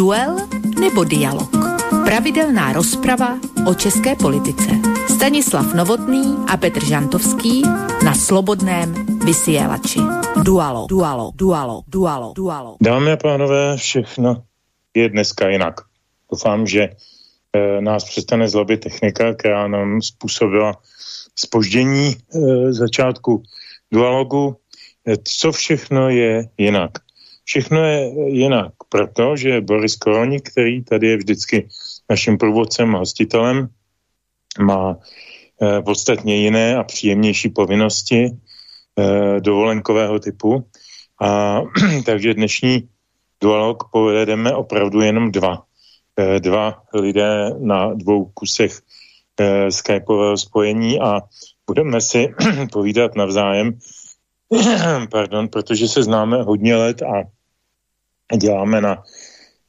Duel nebo dialog? Pravidelná rozprava o české politice. Stanislav Novotný a Petr Žantovský na Slobodném vysielači. Dualo, dualo, dualo, dualo, dualo. Dámy a pánové, všechno je dneska jinak. Doufám, že e, nás přestane zlobit technika, která nám způsobila spoždění e, začátku dualogu. E, co všechno je jinak? Všechno je jinak, protože Boris Koronik, který tady je vždycky naším průvodcem a hostitelem, má eh, podstatně jiné a příjemnější povinnosti eh, dovolenkového typu. A takže dnešní dualog povedeme opravdu jenom dva. Eh, dva lidé na dvou kusech eh, skypového spojení a budeme si povídat navzájem, pardon, protože se známe hodně let a děláme na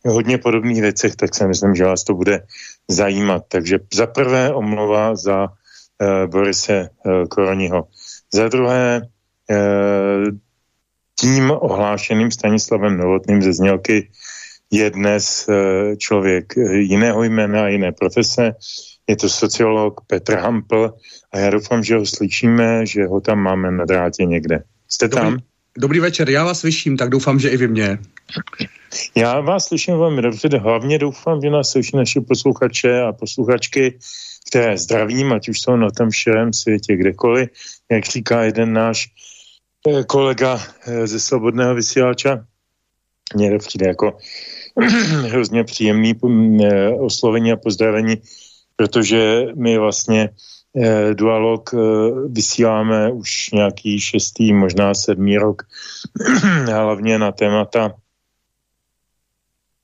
hodně podobných věcech, tak si myslím, že vás to bude zajímat. Takže za prvé omluva za uh, Borise uh, Koroniho. Za druhé uh, tím ohlášeným Stanislavem Novotným ze znělky je dnes uh, člověk jiného jména a jiné profese. Je to sociolog Petr Hampl a já doufám, že ho slyšíme, že ho tam máme na drátě někde. Jste tam? Dobrý, dobrý večer, já vás slyším, tak doufám, že i vy mě. Já vás slyším velmi dobře, hlavně doufám, že nás slyší naši posluchače a posluchačky, které zdravím, ať už jsou na tom širém světě kdekoliv, jak říká jeden náš eh, kolega eh, ze Slobodného vysílača. Mně to přijde jako hrozně příjemný eh, oslovení a pozdravení, protože my vlastně dualog vysíláme už nějaký šestý, možná sedmý rok, hlavně na témata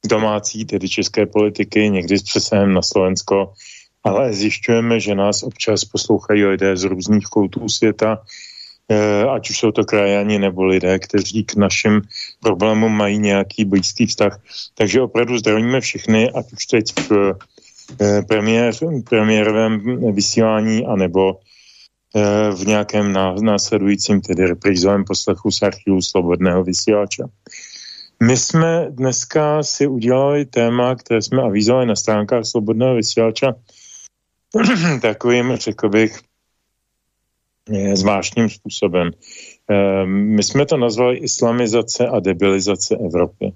domácí, tedy české politiky, někdy s přesahem na Slovensko, ale zjišťujeme, že nás občas poslouchají lidé z různých koutů světa, eh, ať už jsou to krajani nebo lidé, kteří k našim problémům mají nějaký blízký vztah. Takže opravdu zdravíme všechny, ať už teď v eh, premiér, premiérovém vysílání, anebo eh, v nějakém následujícím, tedy reprízovém poslechu z archivu Slobodného vysílača. My jsme dneska si udělali téma, které jsme avizovali na stránkách Slobodného vysílača takovým, řekl bych, zvláštním způsobem. Ehm, my jsme to nazvali islamizace a debilizace Evropy.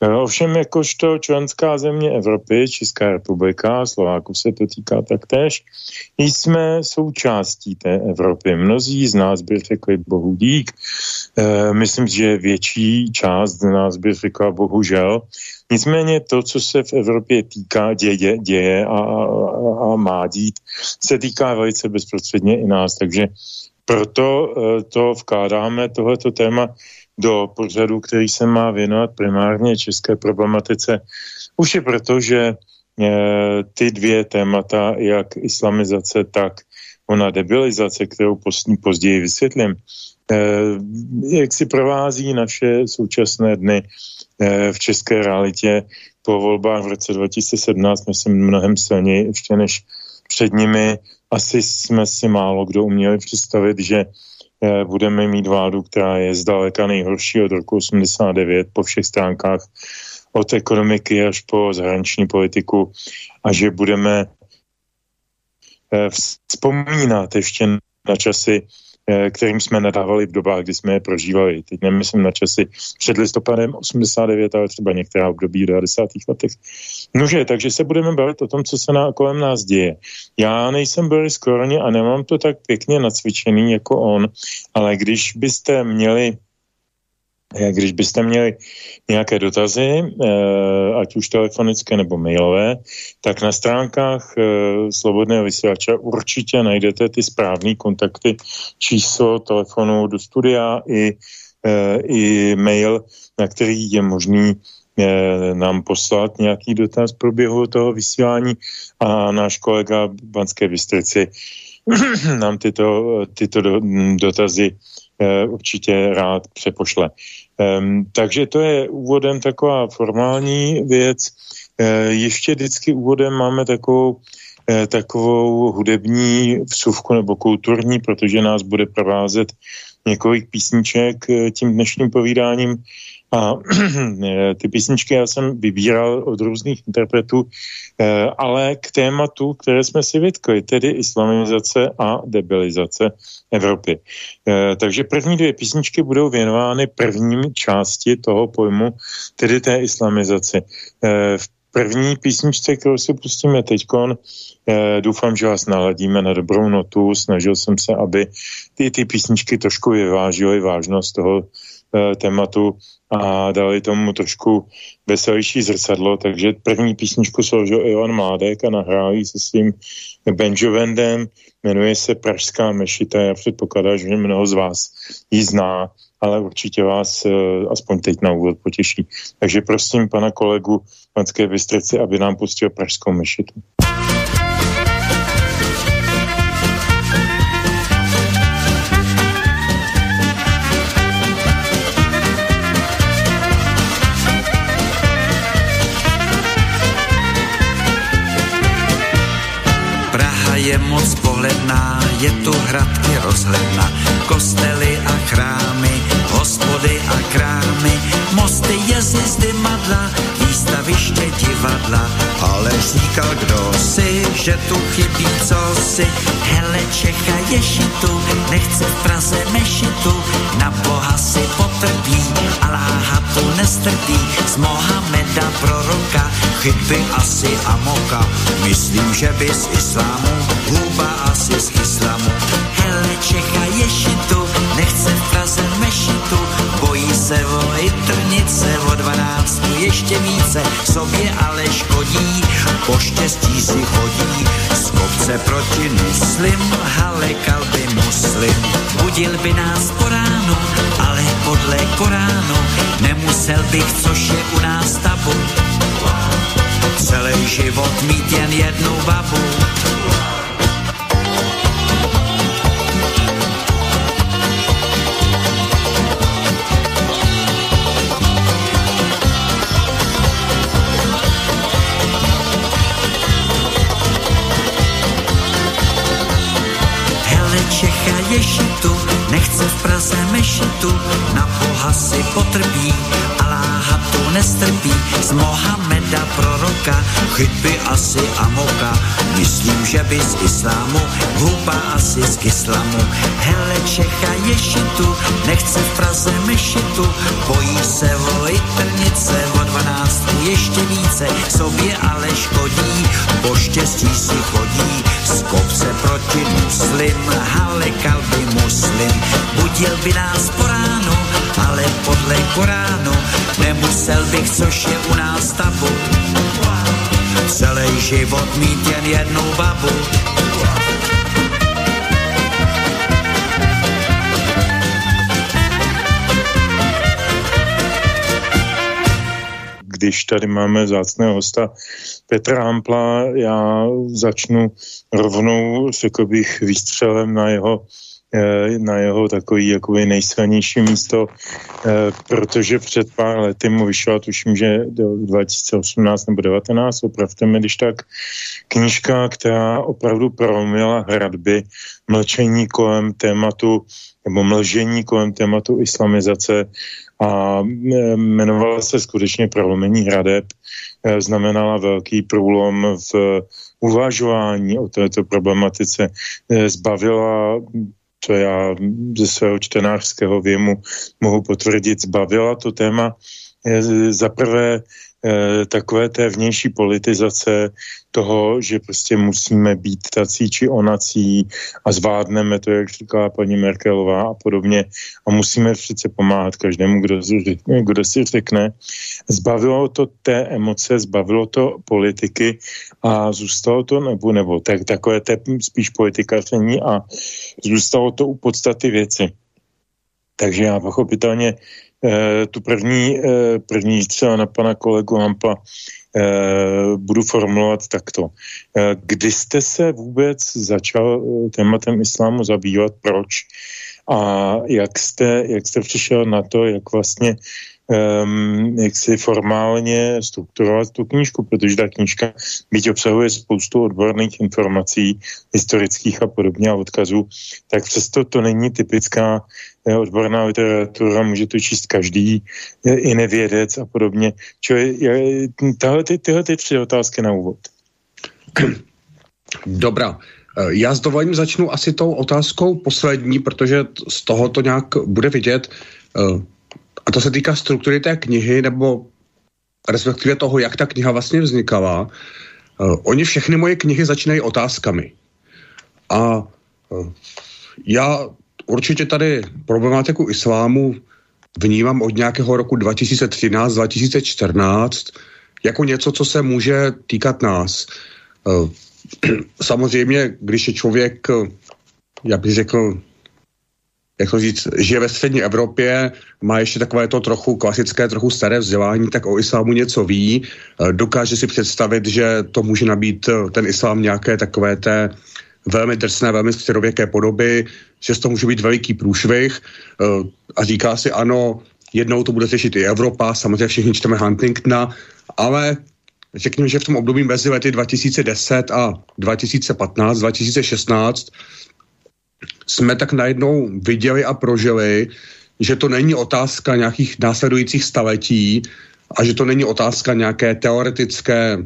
Ehm, ovšem, jakožto členská země Evropy, Česká republika, Slováků se to týká taktéž, jsme součástí té Evropy. Mnozí z nás by řekli bohu dík. Ehm, myslím, že větší část z nás by řekla bohužel. Nicméně to, co se v Evropě týká, děje, děje a, a, a má dít, se týká velice bezprostředně i nás. Takže proto eh, to vkládáme, tohleto téma, do pořadu, který se má věnovat primárně české problematice. Už je proto, že eh, ty dvě témata, jak islamizace, tak ona debilizace, kterou později vysvětlím, eh, jak si provází naše současné dny v české realitě po volbách v roce 2017, myslím, mnohem silněji ještě než před nimi asi jsme si málo kdo uměli představit, že eh, budeme mít vládu, která je zdaleka nejhorší od roku 89 po všech stránkách, od ekonomiky až po zahraniční politiku a že budeme eh, vzpomínat ještě na časy kterým jsme nadávali v dobách, kdy jsme je prožívali. Teď nemyslím na časy před listopadem 89, ale třeba některá období v 90. letech. Nože, takže se budeme bavit o tom, co se na, kolem nás děje. Já nejsem Boris Koroni a nemám to tak pěkně nacvičený jako on, ale když byste měli když byste měli nějaké dotazy, eh, ať už telefonické nebo mailové, tak na stránkách eh, Slobodného vysílača určitě najdete ty správné kontakty, číslo telefonu do studia i, eh, i mail, na který je možný nám poslat nějaký dotaz průběhu toho vysílání. A náš kolega v Banské Bystrici nám tyto, tyto dotazy Eh, určitě rád přepošle. Takže to je úvodem taková formální věc. Uh, ještě vždycky úvodem máme takovou, uh, takovou hudební vsuvku nebo kulturní, protože nás bude provázet několik písniček tím dnešním povídáním. A ty písničky já jsem vybíral od různých interpretů, eh, ale k tématu, které jsme si vytkli, tedy islamizace a debilizace Evropy. Eh, takže první dvě písničky budou věnovány prvním části toho pojmu, tedy té islamizaci. V první písničce, kterou si pustíme teď, eh, doufám, že vás naladíme na dobrou notu. Snažil jsem se, aby ty, ty písničky trošku vyvážily vážnost toho eh, tématu a dali tomu trošku veselější zrcadlo, takže první písničku složil Ivan Mládek a nahráli se svým Benjovendem, jmenuje se Pražská mešita, já předpokládám, že mnoho z vás ji zná ale určitě vás uh, aspoň teď na úvod potěší. Takže prosím pana kolegu Panské Bystrici, aby nám pustil Pražskou mešitu. Je moc pohledná, je tu hradky rozhledna, kostely a chrámy hospody a krámy, mosty, jezdy, madla, výstaviště divadla. Ale říkal kdo si, že tu chybí co si, hele Čecha ješitu, nechce v Praze mešitu, na Boha si potrpí, Aláha tu nestrpí, z Mohameda proroka, chyby asi a moka, myslím, že by z islámu, huba asi z islamu, hele Čecha ješitu, nechce v Praze mešitu, se o trnice, o dvanáctku ještě více, sobě ale škodí, po štěstí si chodí, z kopce proti muslim, halekal by muslim, budil by nás po ránu, ale podle Koránu, nemusel bych, což je u nás tabu, celý život mít jen jednu babu, Boha si potrpí, Aláha tu nestrpí, z Mohameda proroka, chytby asi a moka, myslím, že by z islámu, hluba asi z islamu, hele Čecha ješitu, nechce v Praze mešitu, bojí se o trnice, o dvanáctku ještě více, sobě ale škodí, po štěstí si chodí, z kopce proti muslim, halekal by muslim, budil by nás po ránu, ale podle Koránu nemusel bych, což je u nás tabu, celý život mít jen jednu babu. když tady máme zácného hosta Petra Hampla, já začnu rovnou, řekl bych, výstřelem na jeho eh, na jeho takový jakoby nejsilnější místo, eh, protože před pár lety mu vyšla, tuším, že 2018 nebo 2019, opravdu mi, když tak, knížka, která opravdu prolomila hradby mlčení kolem tématu nebo mlžení kolem tématu islamizace a e, jmenovala se skutečně prolomení hradeb, znamenala velký průlom v uvažování o této problematice, zbavila co já ze svého čtenářského věmu mohu potvrdit, zbavila to téma za prvé Eh, takové té vnější politizace toho, že prostě musíme být tací či onací a zvládneme to, jak říkala paní Merkelová a podobně a musíme přece pomáhat každému, kdo, kdo si řekne. Zbavilo to té emoce, zbavilo to politiky a zůstalo to, nebo, nebo tak, takové té spíš politikaření a zůstalo to u podstaty věci. Takže já pochopitelně Eh, tu první, eh, první třeba na pana kolegu Hampa budu formulovat takto. Kdy jste se vůbec začal tématem islámu zabývat, proč? A jak jste, jak jste přišel na to, jak vlastně um, jak si formálně strukturovat tu knížku, protože ta knížka byť obsahuje spoustu odborných informací, historických a podobně a odkazů, tak přesto to není typická eh, odborná literatura, může to číst každý, eh, i nevědec a podobně. Čili tyhle, ty, tyhle ty tři otázky na úvod. Dobrá. Eh, já s dovolením začnu asi tou otázkou poslední, protože z toho to nějak bude vidět. A to se týká struktury té knihy, nebo respektive toho, jak ta kniha vlastně vznikala. Uh, oni všechny moje knihy začínají otázkami. A uh, já určitě tady problematiku islámu vnímám od nějakého roku 2013-2014 jako něco, co se může týkat nás. Uh, samozřejmě, když je člověk, já bych řekl, jak to říct, žije ve střední Evropě, má ještě takové to trochu klasické, trochu staré vzdělání, tak o islámu něco ví, eh, dokáže si představit, že to může nabít eh, ten islám nějaké takové té velmi drsné, velmi středověké podoby, že z toho může být veliký průšvih eh, a říká si ano, jednou to bude řešit i Evropa, samozřejmě všichni čteme Huntingtona, ale řekněme, že v tom období mezi lety 2010 a 2015, 2016 jsme tak najednou viděli a prožili, že to není otázka nějakých následujících staletí a že to není otázka nějaké teoretické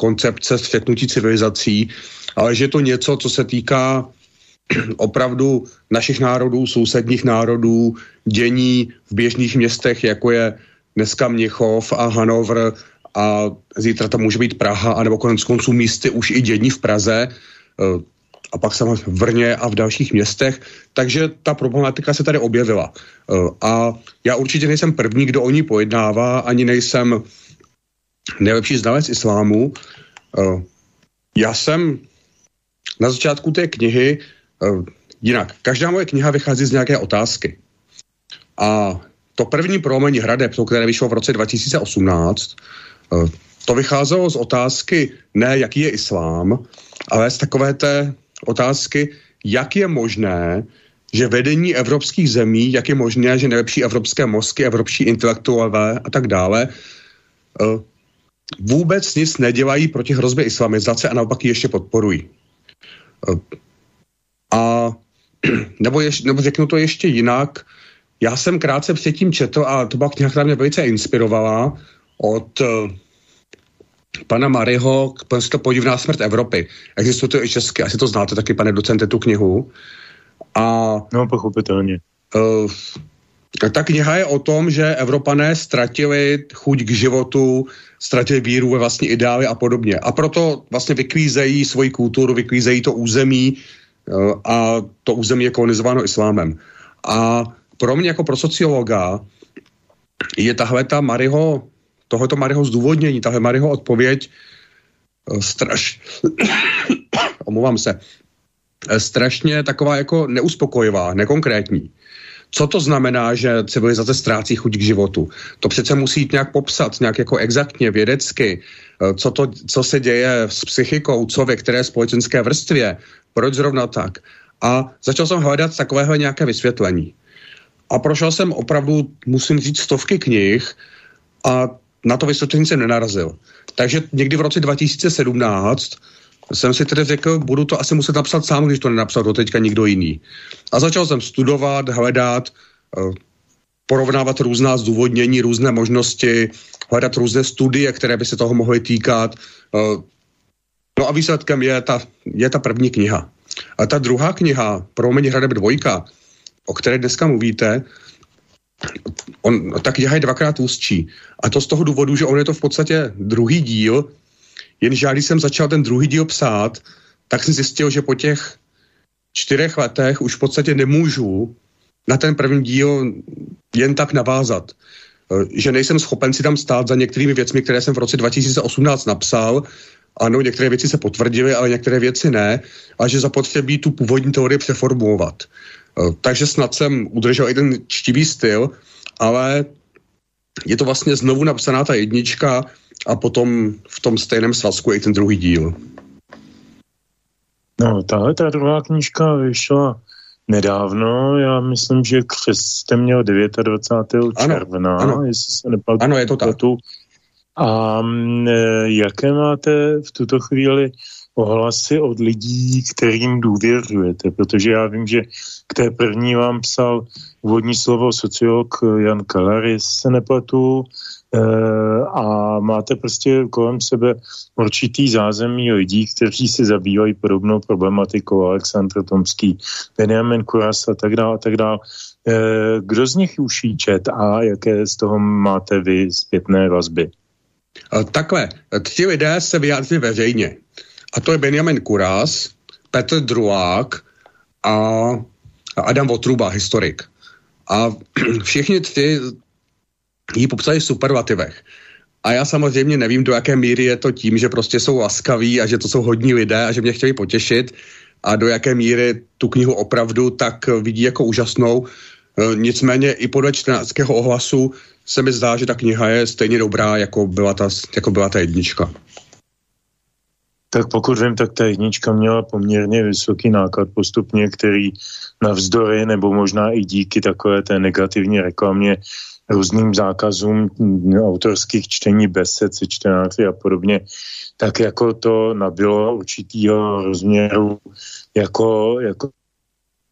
koncepce střetnutí civilizací, ale že je to něco, co se týká opravdu našich národů, sousedních národů, dění v běžných městech, jako je dneska Měchov a Hanover a zítra to může být Praha, anebo konec konců místy už i dění v Praze a pak samozřejmě v Brně a v dalších městech, takže ta problematika se tady objevila. E, a já určitě nejsem první, kdo o ní pojednává, ani nejsem nejlepší znalec islámu. E, já jsem na začátku té knihy, e, jinak, každá moje kniha vychází z nějaké otázky. A to první promení hradeb, které vyšlo v roce 2018, to vycházelo z otázky ne, jaký je islám, ale z takové té otázky, jak je možné, že vedení evropských zemí, jak je možné, že nejlepší evropské mozky, evropští intelektuálové a tak dále, eh, vůbec nic nedělají proti hrozbě islamizace a naopak ji ještě podporují. Eh, a nebo, ješ, nebo řeknu to ještě jinak, já jsem krátce předtím četl a to byla kniha, která mě velice inspirovala od eh, pana Maryho, to podivná smrt Evropy. Existuje to i česky, asi to znáte taky, pane docente, tu knihu. A, no, pochopitelně. Uh, ta kniha je o tom, že Evropané ztratili chuť k životu, ztratili víru ve vlastní ideály a podobně. A proto vlastně vyklízejí svoji kulturu, vyklízejí to území uh, a to území je kolonizováno islámem. A pro mě jako pro sociologa je tahle ta Maryho tohoto Maryho zdůvodnění, tahle Maryho odpověď eh, straš... omlouvám se, eh, strašně taková jako neuspokojivá, nekonkrétní. Co to znamená, že civilizace ztrácí chuť k životu? To přece musí jít nějak popsat, nějak jako exaktně, vědecky. Eh, co, to, co se děje s psychikou, co ve které společenské vrstvě, proč zrovna tak. A začal jsem hledat takového nějaké vysvětlení. A prošel jsem opravdu, musím říct, stovky knih a na to vysvětlení jsem nenarazil. Takže někdy v roce 2017 jsem si tedy řekl, budu to asi muset napsat sám, když to nenapsal do teďka nikdo jiný. A začal jsem studovat, hledat, eh, porovnávat různá zdůvodnění, různé možnosti, hledat různé studie, které by se toho mohly týkat. Eh, no a výsledkem je ta, je ta první kniha. A ta druhá kniha, Promeň hradeb dvojka, o které dneska mluvíte, on, ta kniha je dvakrát ústčí. A to z toho důvodu, že on je to v podstatě druhý díl, jenže když jsem začal ten druhý díl psát, tak jsem zjistil, že po těch čtyřech letech už v podstatě nemůžu na ten první díl jen tak navázat. E, že nejsem schopen si tam stát za některými věcmi, které jsem v roce 2018 napsal. Ano, některé věci se potvrdily, ale některé věci ne. A že zapotřebí tu původní teorii přeformulovat. Eh, takže snad jsem udržel i ten čtivý styl, ale je to vlastně znovu napsaná ta jednička a potom v tom stejném svazku i ten druhý díl. No, tahle ta druhá knížka vyšla nedávno, já myslím, že křest jste měl 29. Ano, června, ano. jestli se nepadu. Ano, je to tak. A mm, e, jaké máte v tuto chvíli ohlasy od lidí, kterým důvěřujete? Protože já vím, že k té první vám psal úvodní slovo sociolog Jan Keller, jestli se nepletu, a máte prostě kolem sebe určitý zázemí lidí, kteří se zabývají podobnou problematikou, Aleksandr Tomský, Benjamin Kuras a tak dále, a tak dále. Eh, kdo z nich už čet a jaké z toho máte vy zpětné vazby? Takhle, ti lidé se vyjádří veřejně. A to je Benjamin Kuras, Petr Druák a Adam Votruba, historik. A všichni tři ji popsali v superlativech. A já samozřejmě nevím, do jaké míry je to tím, že prostě jsou laskaví a že to jsou hodní lidé a že mě chtěli potěšit a do jaké míry tu knihu opravdu tak vidí jako úžasnou. E, nicméně i podle čtenáckého ohlasu se mi zdá, že ta kniha je stejně dobrá, jako byla ta, jako byla ta jednička. Tak pokud vím, tak ta jednička měla poměrně vysoký náklad postupně, který navzdory nebo možná i díky takové té negativní reklamě různým zákazům autorských čtení besed, čtenáři a podobně, tak jako to nabilo určitýho rozměru jako, jako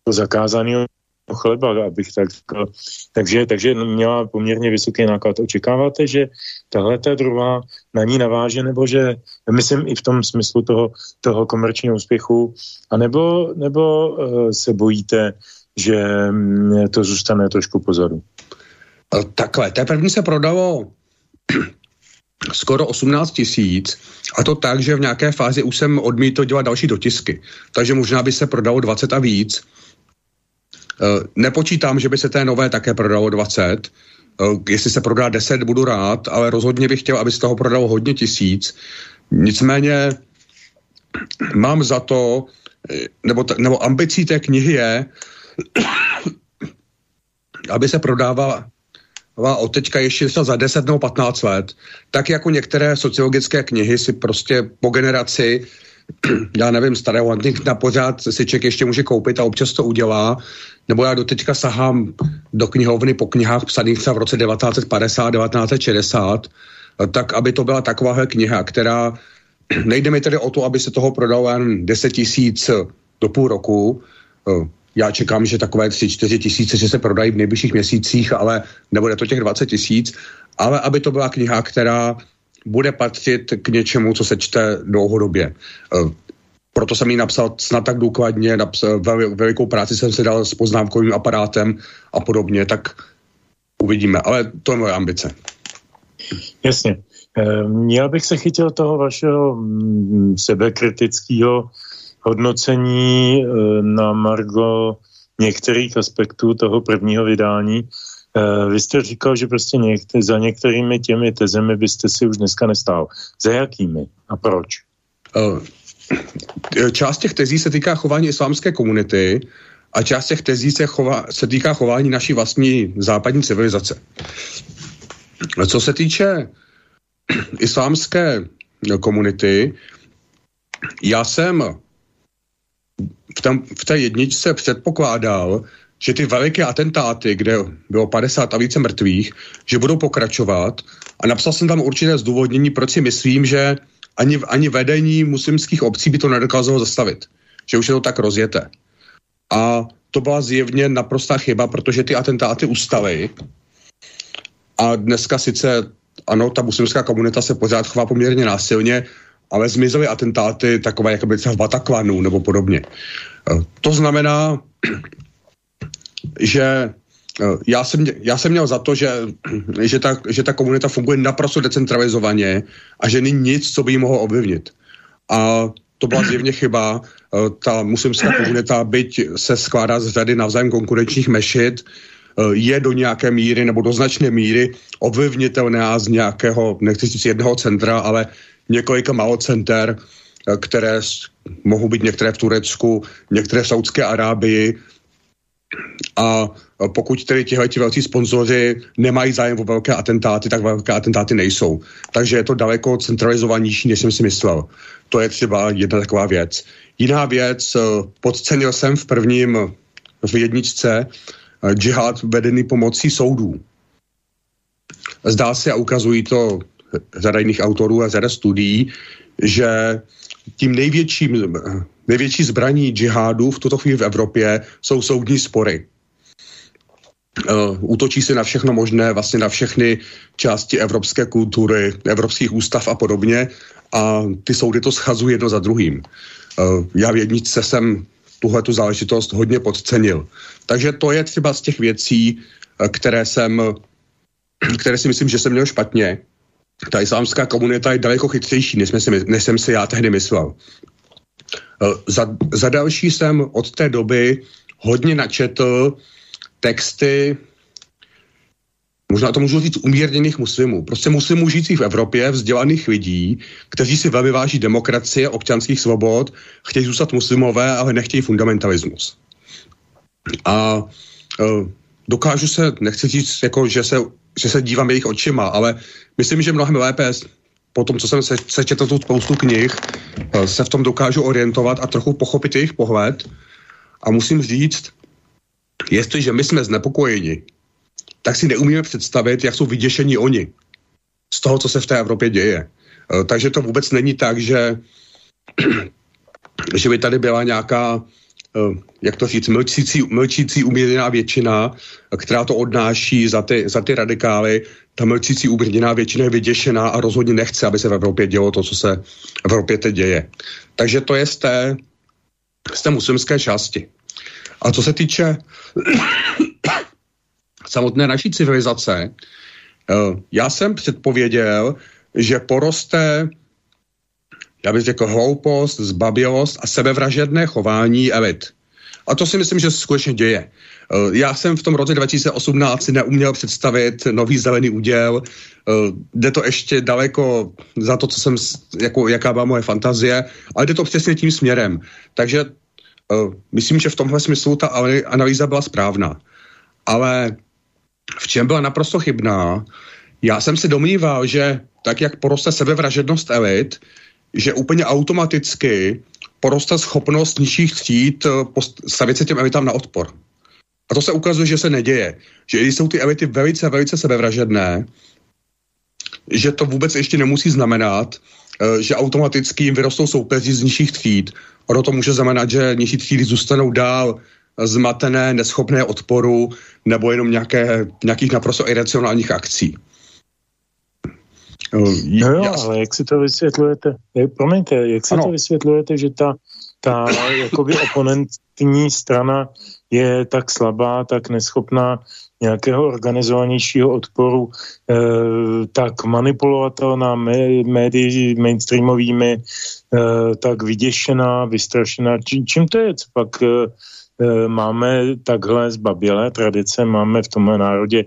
zakázaného chleba, abych tak řekl. Takže, takže měla poměrně vysoký náklad. Očekáváte, že tahle ta druhá na ní naváže, nebo že, myslím i v tom smyslu toho, toho komerčního úspěchu, a nebo, nebo uh, se bojíte, že mm, to zůstane trošku pozadu? Eh, takhle, té první se prodalo skoro 18 tisíc a to tak, že v nějaké fázi už jsem odmítl dělat další dotisky. Takže možná by se prodalo 20 a víc. Eh, nepočítám, že by se té nové také prodalo 20. Eh, jestli se prodá 10, budu rád, ale rozhodně bych chtěl, aby se toho prodalo hodně tisíc. Nicméně mám za to, nebo, nebo ambicí té knihy je, aby se prodávala od teďka ještě za 10 nebo 15 let, tak jako některé sociologické knihy si prostě po generaci já nevím, starého na pořád si člověk ještě může koupit a občas to udělá, nebo já do teďka sahám do knihovny po knihách psaných třeba v roce 1950, 1960, tak aby to byla takováhle kniha, která nejde mi tedy o to, aby se toho prodalo jen 10 tisíc do půl roku, já čekám, že takové 3-4 tisíce, že se prodají v nejbližších měsících, ale nebude to těch 20 tisíc, ale aby to byla kniha, která bude patřit k něčemu, co se čte dlouhodobě. Eh, proto jsem ji napsal snad tak důkladně, napsal, velikou práci jsem si dal s poznámkovým aparátem a podobně, tak uvidíme. Ale to je moje ambice. Jasně. Eh, já bych se chytil toho vašeho mm, sebekritického hodnocení eh, na Margo některých aspektů toho prvního vydání. Eh, vy jste říkal, že prostě některý, za některými těmi tezemi byste si už dneska nestál. Za jakými a proč? Eh, část těch tezí se týká chování islámské komunity a část těch tezí se, chová, se týká chování naší vlastní západní civilizace. Co se týče islámské komunity, já jsem v, tam, v té jedničce předpokládal, že ty veliké atentáty, kde bylo 50 a více mrtvých, že budou pokračovat a napsal jsem tam určité zdůvodnění, proč si myslím, že ani, ani vedení muslimských obcí by to nedokázalo zastavit. Že už je to tak rozjeté. A to byla zjevně naprostá chyba, protože ty atentáty ustaly a dneska sice, ano, ta muslimská komunita se pořád chová poměrně násilně, ale zmizely atentáty takové, jako by třeba v Bataklanu nebo podobně. Eh, to znamená, že eh, já jsem, já jsem měl za to, že, že, ta, že ta komunita funguje naprosto decentralizovaně a že není nic, co by ji mohlo ovlivnit. A to byla zjevně chyba. Eh, ta muslimská komunita, byť se skládá z řady navzájem konkurenčních mešit, je do nějaké míry nebo do značné míry ovlivnitelná z nějakého, nechci říct jednoho centra, ale několika malocenter, eh, které mohou být některé v Turecku, některé v Saudské Arábii. A eh, pokud tedy tihle velcí sponzoři nemají zájem o velké atentáty, tak velké atentáty nejsou. Takže je to daleko centralizovanější, než jsem si myslel. To je třeba jedna taková věc. Jiná věc, eh, podcenil jsem v prvním v jedničce džihad vedený pomocí soudů. Zdá se a ukazují to řada jiných autorů a řada studií, že tím největším, největší zbraní džihádu v tuto chvíli v Evropě jsou soudní spory. Uh, útočí se na všechno možné, vlastně na všechny části evropské kultury, evropských ústav a podobně a ty soudy to schazují jedno za druhým. Uh, já v jedničce jsem tuhle tu záležitost hodně podcenil. Takže to je třeba z těch věcí, uh, které jsem, které si myslím, že jsem měl špatně ta islámská komunita je daleko chytřejší, než, si, než jsem si já tehdy myslel. Eh, za, za další jsem od té doby hodně načetl texty, možná to můžu říct, umírněných muslimů. Prostě muslimů žijících v Evropě, vzdělaných lidí, kteří si velmi váží demokracie, občanských svobod, chtějí zůstat muslimové, ale nechtějí fundamentalismus. A uh, dokážu se, nechci říct, jako, že se že se dívám jejich očima, ale myslím, že mnohem lépe po tom, co jsem se, sečetl tu spoustu knih, eh, se v tom dokážu orientovat a trochu pochopit jejich pohled. A musím říct, jestliže my jsme znepokojeni, tak si neumíme představit, jak jsou vyděšení oni z toho, co se v té Evropě děje. Eh, takže to vůbec není tak, že, že by tady byla nějaká jak to říct, mlčící, mlčící umírněná většina, která to odnáší za ty, za ty radikály. Ta mlčící umírněná většina je vyděšená a rozhodně nechce, aby se v Evropě dělo to, co se v Evropě teď děje. Takže to je z té, z té muslimské části. A co se týče samotné naší civilizace, eh, já jsem předpověděl, že poroste já bych řekl hloupost, zbabělost a sebevražedné chování elit. A to si myslím, že se skutečně děje. Eh, já jsem v tom roce 2018 si neuměl představit nový zelený úděl. Eh, jde to ještě daleko za to, co jsem, jako, jaká byla moje fantazie, ale jde to přesně tím směrem. Takže uh, myslím, že v tomhle smyslu ta analýza byla správná. Ale v čem byla naprosto chybná? Já jsem si domníval, že tak, jak poroste sebevražednost elit, že úplně automaticky poroste schopnost nižších tříd eh, stavit se těm elitám na odpor. A to se ukazuje, že se neděje. Že jsou ty elity velice, velice sebevražedné, že to vůbec ještě nemusí znamenat, eh, že automaticky jim vyrostou soupeři z nižších tříd. Ono to může znamenat, že nižší třídy zůstanou dál zmatené, neschopné odporu nebo jenom nějaké, nějakých naprosto iracionálních akcí. No jo, ale jak si to vysvětlujete, promiňte, jak si ano. to vysvětlujete, že ta, ta jakoby oponentní strana je tak slabá, tak neschopná nějakého organizovanějšího odporu, eh, tak manipulovatelná médii mainstreamovými, eh, tak vyděšená, vystrašená. Či, čím to je? Co pak eh, eh máme takhle zbabělé tradice, máme v tomhle národě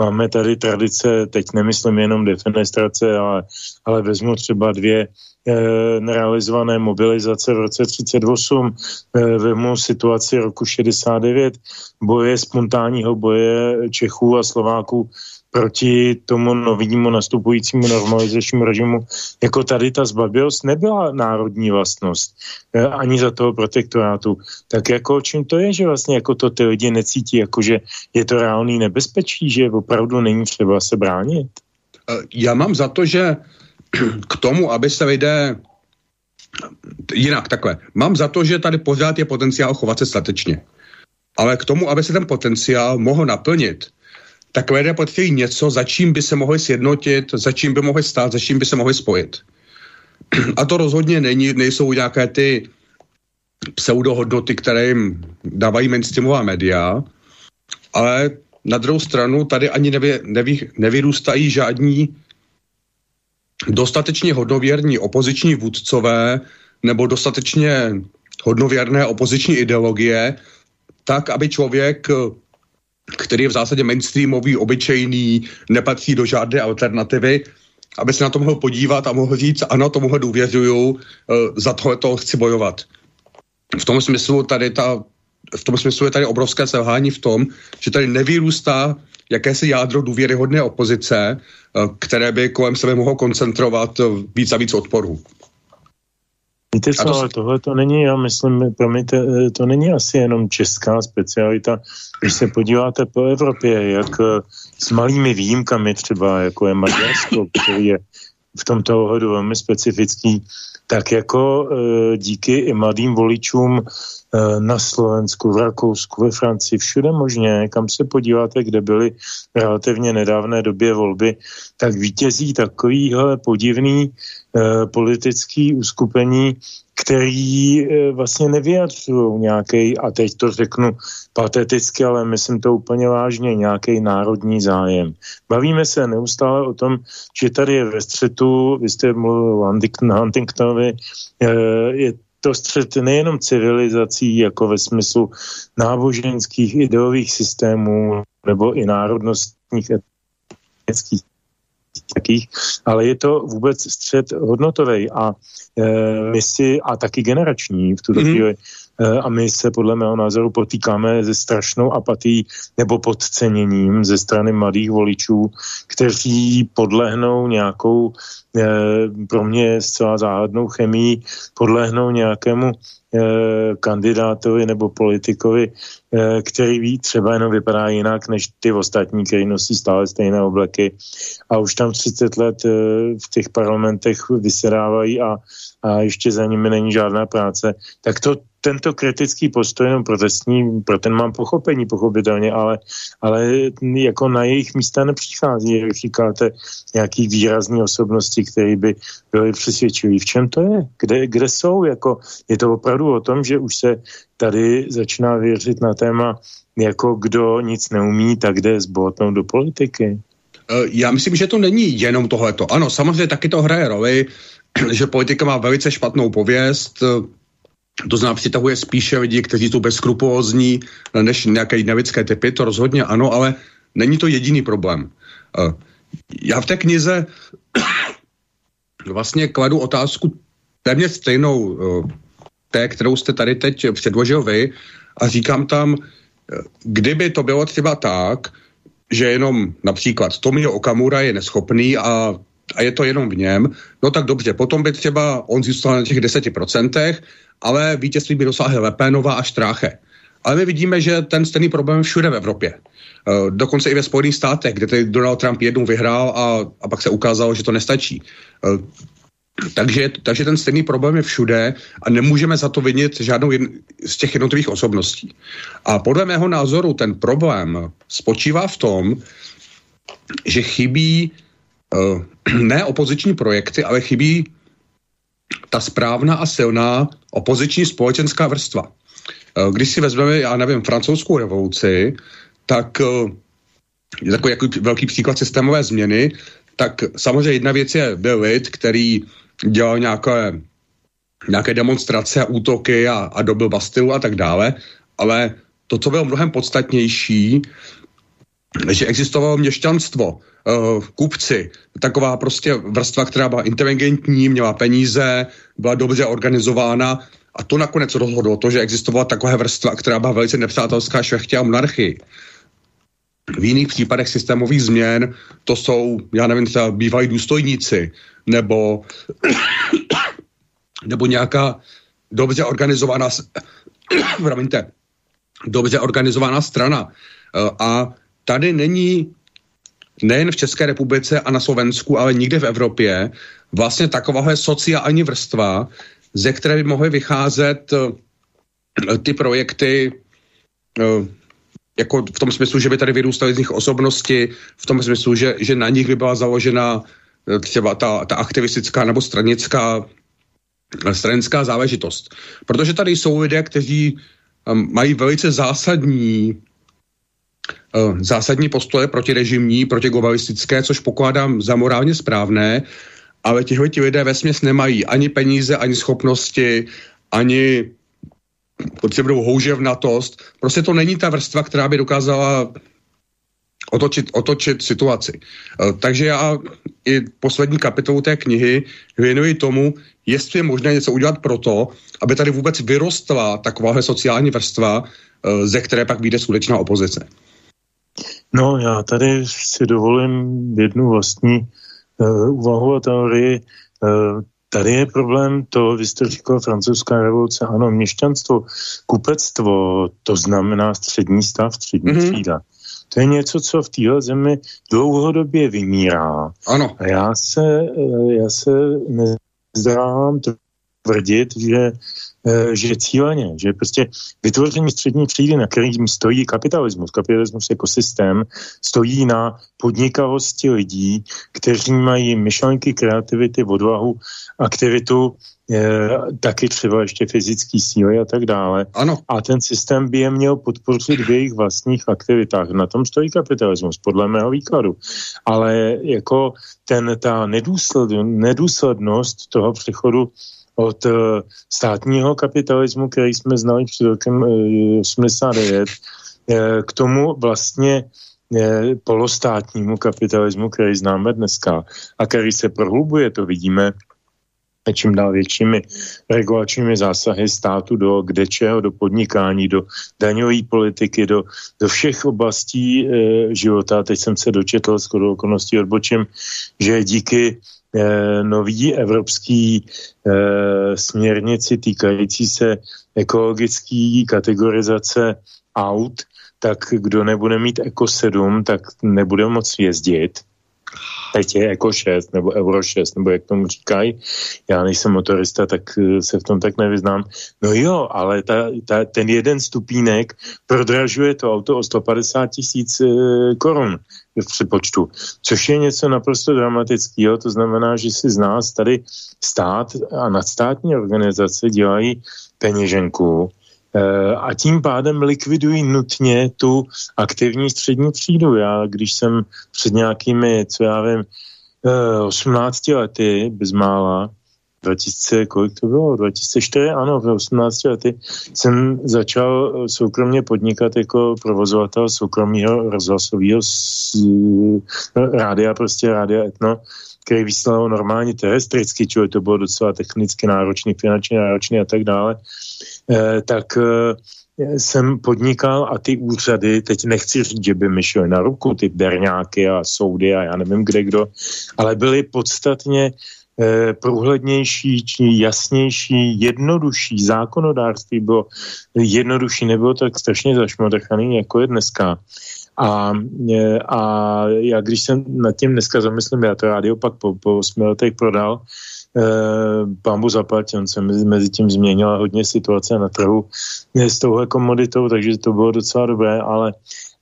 Máme tady tradice, teď nemyslím jenom defenestrace, ale, ale vezmu třeba dvě eh, nerealizované mobilizace v roce 38, eh, vezmu situaci roku 69, boje spontánního boje Čechů a Slováků proti tomu novému nastupujícímu normalizačnímu režimu, jako tady ta zbabělost nebyla národní vlastnost eh, ani za toho protektorátu. Tak jako čím to je, že vlastně jako to ty lidi necítí, jako že je to reálný nebezpečí, že opravdu není třeba se bránit? Eh, já mám za to, že k tomu, aby se lidé jinak takhle. Mám za to, že tady pořád je potenciál chovat se statečně. Ale k tomu, aby se ten potenciál mohl naplnit, tak lidé potřebují něco, za čím by se mohli sjednotit, za čím by mohli stát, za čím by se mohli spojit. A to rozhodně není, nejsou nějaké ty pseudohodnoty, které jim dávají mainstreamová média, ale na druhou stranu tady ani nevy, nevy, nevyrůstají žádní dostatečně hodnověrní opoziční vůdcové nebo dostatečně hodnověrné opoziční ideologie, tak, aby člověk který je v zásadě mainstreamový, obyčejný, nepatří do žádné alternativy, aby se na to mohl podívat a mohl říct, ano, tomuhle důvěřuju, eh, za tohle to chci bojovat. V tom smyslu tady ta, v tom smyslu je tady obrovské selhání v tom, že tady nevyrůstá jakési jádro důvěryhodné opozice, eh, které by kolem sebe mohlo koncentrovat eh, víc a víc odporů. Víte co, to... ale tohle to není, já myslím, promiňte, eh, to není asi jenom česká specialita. Když se podíváte po Evropě, jak eh, s malými výjimkami třeba, jako je Maďarsko, který je v tomto ohledu velmi specifický, tak jako e, díky i mladým voličům e, na Slovensku, v Rakousku, ve Francii, všude možně, kam se podíváte, kde byly relativně nedávné době volby, tak vítězí takovýhle podivný politický uskupení, který e, vlastně nevyjadřují nějaký, a teď to řeknu pateticky, ale myslím to úplně vážně, nějaký národní zájem. Bavíme se neustále o tom, že tady je ve střetu, vy jste mluvil o Huntingtonovi, e, je to střet nejenom civilizací, jako ve smyslu náboženských ideových systémů nebo i národnostních etnických takých, ale je to vůbec střed hodnotový a e, my si, a taky generační v tuto mm-hmm. chvíli, e, a my se podle mého názoru potýkáme se strašnou apatií nebo podceněním ze strany mladých voličů, kteří podlehnou nějakou e, pro mě zcela záhadnou chemii, podlehnou nějakému Eh, kandidátovi nebo politikovi, eh, který ví, třeba jenom vypadá jinak než ty ostatní, který nosí stále stejné obleky. A už tam 30 let eh, v těch parlamentech vysedávají a, a ještě za nimi není žádná práce, tak to tento kritický postoj jenom protestní, pro ten mám pochopení, pochopitelně, ale, ale jako na jejich místa nepřichází, jak říkáte, nějaký výrazný osobnosti, které by byly přesvědčivý. V čem to je? Kde, kde jsou? Jako, je to opravdu o tom, že už se tady začíná věřit na téma, jako kdo nic neumí, tak jde zbotnout do politiky. E, já myslím, že to není jenom tohleto. Ano, samozřejmě taky to hraje roli, že politika má velice špatnou pověst, to znamená, přitahuje spíše lidi, kteří jsou bezskrupulózní, než nějaké nevické typy, to rozhodně ano, ale není to jediný problém. Eh, já v té knize vlastně kladu otázku téměř stejnou eh, té, kterou jste tady teď předložil vy a říkám tam, eh, kdyby to bylo třeba tak, že jenom například Tomio Okamura je neschopný a, a je to jenom v něm, no tak dobře, potom by třeba on zůstal na těch deseti procentech ale vítězství by dosáhly Lepénova a Štráche. Ale my vidíme, že ten stejný problém všude v Evropě. Uh, dokonce i ve Spojených státech, kde tady Donald Trump jednou vyhrál a, a pak se ukázalo, že to nestačí. Uh, takže, takže ten stejný problém je všude a nemůžeme za to vinit žádnou jedn, z těch jednotlivých osobností. A podle mého názoru ten problém spočívá v tom, že chybí uh, ne opoziční projekty, ale chybí ta správná a silná opoziční společenská vrstva. Eh, když si vezmeme, já nevím, francouzskou revoluci, tak eh, je takový jako velký příklad systémové změny, tak samozřejmě jedna věc je byl lid, který dělal nějaké, nějaké demonstrace a útoky a, a dobil Bastilu a tak dále, ale to, co bylo mnohem podstatnější, že existovalo měšťanstvo, uh, kupci, taková prostě vrstva, která byla inteligentní, měla peníze, byla dobře organizována a to nakonec rozhodlo to, že existovala taková vrstva, která byla velice nepřátelská šlechtě a monarchii. V jiných případech systémových změn to jsou, já nevím, třeba bývalí důstojníci, nebo, nebo nějaká dobře organizovaná promiňte, dobře organizovaná strana. Eh, a tady není nejen v České republice a na Slovensku, ale nikde v Evropě vlastně takováhle sociální vrstva, ze které by mohly vycházet uh, ty projekty uh, jako v tom smyslu, že by tady vyrůstaly z nich osobnosti, v tom smyslu, že, že na nich by byla založena uh, třeba ta, ta aktivistická nebo stranická stranická záležitost. Protože tady jsou lidé, kteří mají velice zásadní Eh, zásadní postoje protirežimní, protiglobalistické, což pokládám za morálně správné, ale tihle ti lidé ve směs nemají ani peníze, ani schopnosti, ani potřebují houževnatost. Prostě to není ta vrstva, která by dokázala otočit, otočit situaci. Eh, takže já i poslední kapitolu té knihy věnuji tomu, jestli je možné něco udělat pro to, aby tady vůbec vyrostla takováhle sociální vrstva, eh, ze které pak vyjde skutečná opozice. No, já tady si dovolím jednu vlastní uh, úvahu a teorii. Uh, tady je problém to, vy jste říkal francouzská revoluce, ano, měšťanstvo, kupectvo, to znamená střední stav, střední mm-hmm. třída. To je něco, co v téhle zemi dlouhodobě vymírá. Ano. A já se, eh, já se nezdávám tvrdit, že Eh, že cíleně, že prostě vytvoření střední třídy, na kterým stojí kapitalismus, kapitalismus jako systém, stojí na podnikavosti lidí, kteří mají myšlenky, kreativity, odvahu, aktivitu, je, taky třeba ještě fyzický síly a tak dále. Ano. A ten systém by je měl podpořit v jejich vlastních aktivitách. Na tom stojí kapitalismus, podle mého výkladu. Ale jako ten, ta nedůslednost toho přechodu od uh, státního kapitalismu, který jsme znali před rokem uh, 89, uh, k tomu vlastně polostátnímu kapitalismu, který známe dneska a který se prohlubuje, to vidíme čím dál většími regulačními zásahy státu do kdečeho, do podnikání, do daňové politiky, do, do všech oblastí e, života. Teď jsem se dočetl s okolností odbočím, že díky Eh, nový evropský eh, směrnici týkající se ekologické kategorizace aut, tak kdo nebude mít Eco 7, tak nebude moc jezdit teď je jako 6 nebo Euro 6, nebo jak tomu říkají. Já nejsem motorista, tak eh, se v tom tak nevyznám. No jo, ale ta, ta, ten jeden stupínek prodražuje to auto o 150 tisíc korun v přepočtu, což je něco naprosto dramatického. To znamená, že si z nás tady stát a nadstátní organizace dělají peněženku, Eh, a tím pádem likvidují nutně tu aktivní střední třídu. Já, když jsem před nějakými, co já vím, 18 eh, lety, bezmála, 2000, kolik to bylo? 2004, ano, v 18 lety jsem začal eh, soukromně podnikat jako provozovatel soukromého rozhlasového rádia, prostě rádia Etno, který vysílal normálně terestricky, čili to bylo docela technicky náročný, finančně náročný a tak dále. Eh, tak eh, jsem podnikal a ty úřady, teď nechci říct, že by mi šly na ruku, ty berňáky a soudy a já nevím kde kdo, ale byly podstatně eh, průhlednější, či jasnější, jednodušší zákonodárství bylo jednodušší, nebylo tak strašně zašmodrchaný, jako je dneska. A, a já když jsem nad tím dneska zamyslím, já to rádio pak po, po 8 letech prodal, Eh, pán zaplať, on se mezi, mezi tím změnila hodně situace na trhu s touhle komoditou, takže to bylo docela dobré, ale,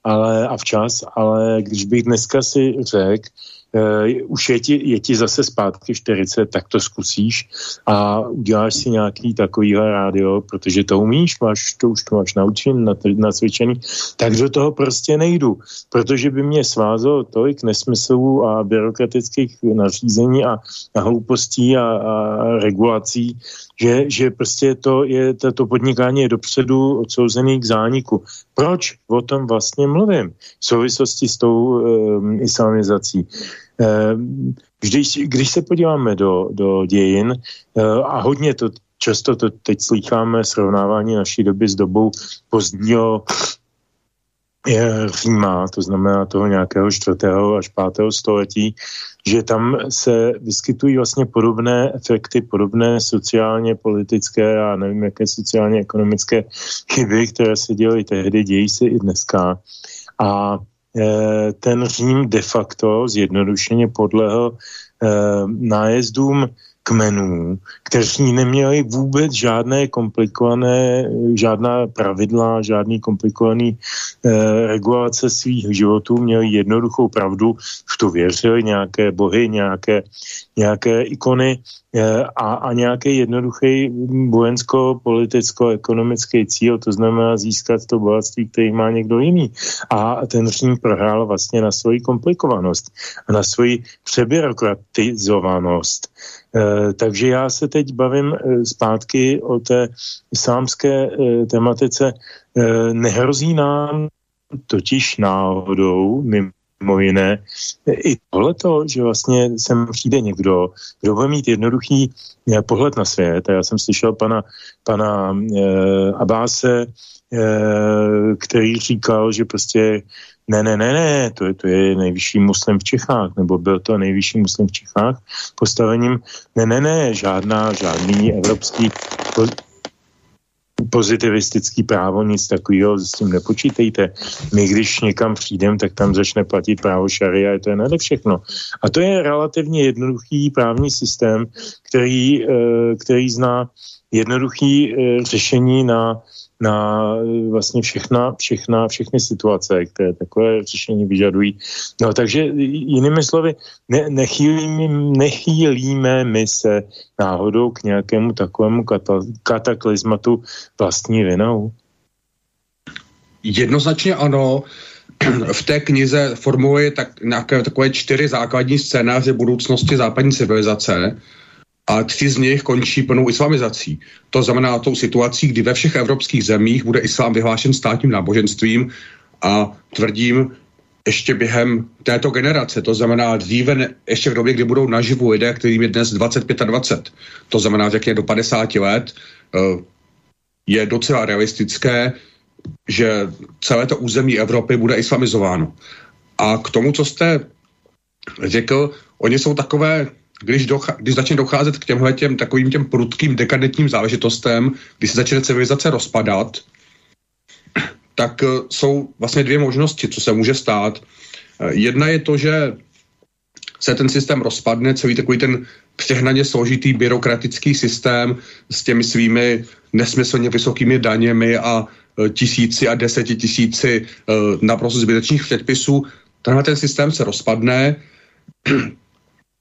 ale a včas, ale když bych dneska si řekl, uh, už je ti, je ti zase zpátky 40, tak to zkusíš a uděláš si nějaký takovýhle rádio, protože to umíš, máš, to už to máš naučen, nacvičený, tak do toho prostě nejdu, protože by mě svázalo tolik nesmyslů a byrokratických nařízení a, a hloupostí a, a regulací, že, že prostě to je, to podnikání je dopředu odsouzený k zániku. Proč o tom vlastně mluvím v souvislosti s tou um, islamizací? Um, když, když se podíváme do, do dějin uh, a hodně to často to teď slycháme srovnávání naší doby s dobou pozdního Říma, to znamená toho nějakého čtvrtého až pátého století, že tam se vyskytují vlastně podobné efekty, podobné sociálně politické a nevím, jaké sociálně ekonomické chyby, které se děly tehdy, dějí se i dneska. A e, ten Řím de facto zjednodušeně podlehl e, nájezdům kmenů, kteří neměli vůbec žádné komplikované, žádná pravidla, žádný komplikovaný eh, regulace svých životů, měli jednoduchou pravdu, v to věřili nějaké bohy, nějaké, nějaké ikony eh, a, a nějaký jednoduchý vojensko-politicko-ekonomický cíl, to znamená získat to bohatství, který má někdo jiný. A ten Řím prohrál vlastně na svoji komplikovanost a na svoji přebyrokratizovanost. Eh, takže já se teď bavím eh, zpátky o té islámské eh, tematice. Nehrozí nám totiž náhodou, mimo jiné, i tohleto, že vlastně sem přijde někdo, kdo bude mít jednoduchý pohled na svět. A já jsem slyšel pana, pana Abáse, který říkal, že prostě ne, ne, ne, ne, to je, to je nejvyšší muslim v Čechách, nebo byl to nejvyšší muslim v Čechách postavením, ne, ne, ne, žádná, žádný evropský pozitivistický právo, nic takového, s tím nepočítejte. My, když někam přijdem, tak tam začne platit právo šaria, to je nade všechno. A to je relativně jednoduchý právní systém, který, eh, který zná jednoduchý eh, řešení na na vlastně všechna, všechna, všechny situace, které takové řešení vyžadují. No takže jinými slovy, ne, nechýlíme, nechýlíme my se náhodou k nějakému takovému kata, kataklizmatu vlastní vinou? Jednoznačně ano. V té knize formuluje tak, nějaké takové čtyři základní scénáře budoucnosti západní civilizace a tři z nich končí plnou islamizací. To znamená tou situací, kdy ve všech evropských zemích bude islám vyhlášen státním náboženstvím a tvrdím, ještě během této generace, to znamená dříve, ne, ještě v době, kdy budou naživu lidé, kterým je dnes 25 a 20, to znamená řekně do 50 let, eh, je docela realistické, že celé to území Evropy bude islamizováno. A k tomu, co jste řekl, oni jsou takové když, docha- když začne docházet k těmhle těm takovým těm prudkým dekadentním záležitostem, když se začne civilizace rozpadat, tak uh, jsou vlastně dvě možnosti, co se může stát. Uh, jedna je to, že se ten systém rozpadne, celý takový ten přehnaně složitý byrokratický systém s těmi svými nesmyslně vysokými daněmi a uh, tisíci a desetitisíci naprosto zbytečných předpisů. Tenhle ten systém se rozpadne,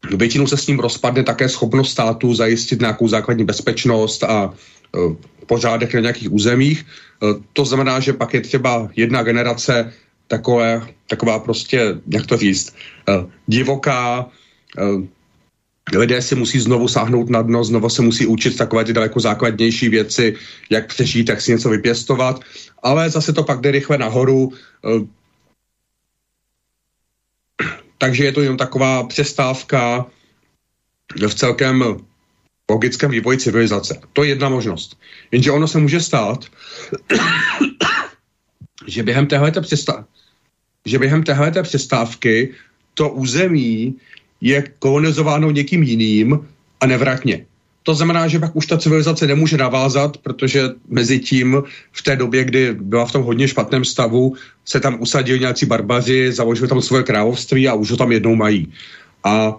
Většinou se s ním rozpadne také schopnost státu zajistit nějakou základní bezpečnost a e, pořádek na nějakých územích. E, to znamená, že pak je třeba jedna generace takové, taková prostě, jak to říct, e, divoká, lidé si musí znovu sáhnout na dno, znovu se musí učit takové ty daleko základnější věci, jak přežít, jak si něco vypěstovat, ale zase to pak jde rychle nahoru, takže je to jenom taková přestávka v celkem logickém vývoji civilizace. To je jedna možnost. Jenže ono se může stát, že během téhleté přestávky že během téhleté přestávky to území je kolonizováno někým jiným a nevratně. To znamená, že pak už ta civilizace nemůže navázat, protože mezi tím v té době, kdy byla v tom hodně špatném stavu, se tam usadili nějací barbaři, založili tam svoje království a už ho tam jednou mají. A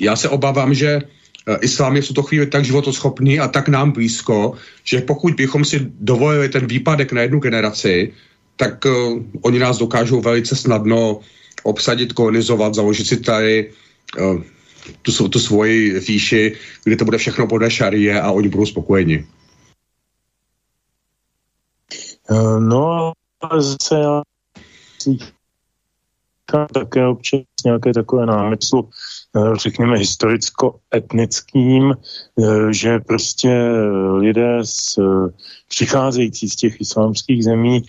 já se obávám, že eh, islám je v tuto chvíli tak životoschopný a tak nám blízko, že pokud bychom si dovolili ten výpadek na jednu generaci, tak uh, oni nás dokážou velice snadno obsadit, kolonizovat, založit si tady uh, tu, tu svoji říši, kde to bude všechno podle šarie a oni budou spokojeni. Eh, no zase já také občas nějaké takové námyslu, eh, řekněme historicko-etnickým, eh, že prostě lidé z, přicházející z těch islámských zemí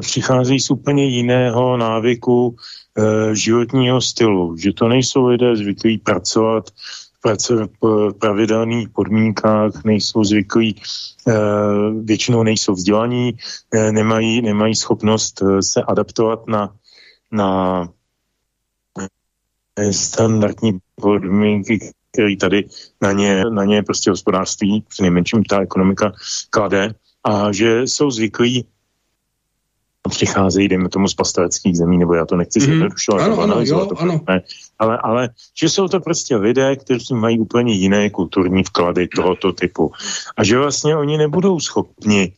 přicházejí z úplně jiného návyku životního stylu, že to nejsou lidé zvyklí pracovat v pravidelných podmínkách, nejsou zvyklí, e, většinou nejsou vzdělaní, nemají, nemají schopnost se adaptovat na, na standardní podmínky, které tady na ně, na ně prostě hospodářství, při nejmenším ta ekonomika klade, a že jsou zvyklí přicházejí, dejme tomu, z pastoreckých zemí, nebo já to nechci mm. zjednodušovat, ano, ano, jo, to, ano. Ne, ale, ale že jsou to prostě lidé, kteří mají úplně jiné kulturní vklady tohoto typu. A že vlastně oni nebudou schopni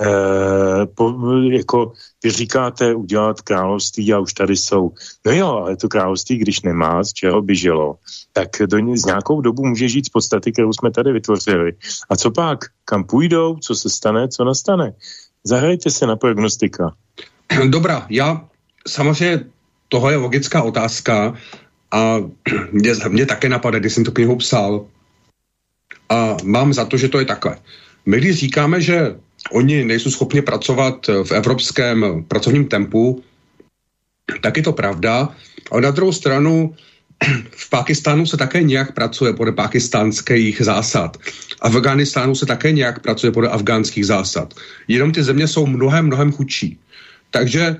Eh, po, jako vy říkáte udělat království a už tady jsou. No jo, ale to království, když nemá, z čeho by žilo, tak do ně, z nějakou dobu může žít z podstaty, kterou jsme tady vytvořili. A co pak? Kam půjdou? Co se stane? Co nastane? Zahrajte se na prognostika. Dobrá, já samozřejmě tohle je logická otázka a mě, mě také napadne, když jsem tu knihu psal a mám za to, že to je takhle. My když říkáme, že oni nejsou schopni pracovat v evropském pracovním tempu, tak je to pravda. Ale na druhou stranu v Pakistánu se také nějak pracuje podle pakistánských zásad. Afganistánu se také nějak pracuje podle afgánských zásad. Jenom ty země jsou mnohem, mnohem chudší. Takže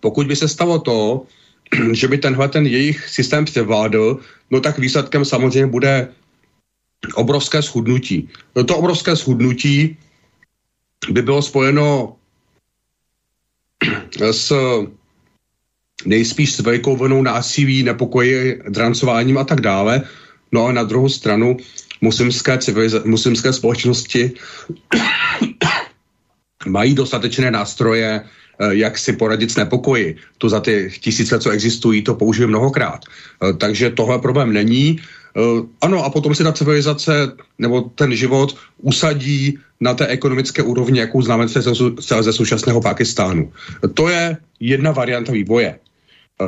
pokud by se stalo to, že by tenhle ten jejich systém převládl, no tak výsledkem samozřejmě bude obrovské schudnutí. No to obrovské schudnutí by bylo spojeno s nejspíš s velikou vlnou násilí, nepokoji, drancováním a tak dále. No a na druhou stranu muslimské, civiliza- muslimské společnosti mají dostatečné nástroje, eh, jak si poradit s nepokoji. To za ty tisíce, co existují, to použije mnohokrát. Eh, takže tohle problém není. Eh, ano, a potom si ta civilizace nebo ten život usadí na té ekonomické úrovni, jakou známe ze současného Pakistánu. To je jedna varianta vývoje.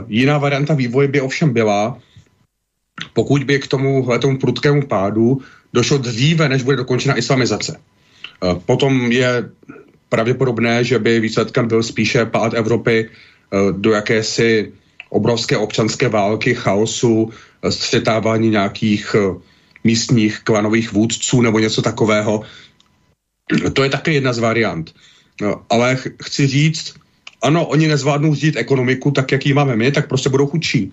Jiná varianta vývoje by ovšem byla, pokud by k tomu tomu prudkému pádu došlo dříve, než bude dokončena islamizace. Potom je pravděpodobné, že by výsledkem byl spíše pád Evropy do jakési obrovské občanské války, chaosu, střetávání nějakých místních klanových vůdců nebo něco takového. To je také jedna z variant. Ale chci říct, ano, oni nezvládnou řídit ekonomiku tak, jak ji máme my, tak prostě budou chudší.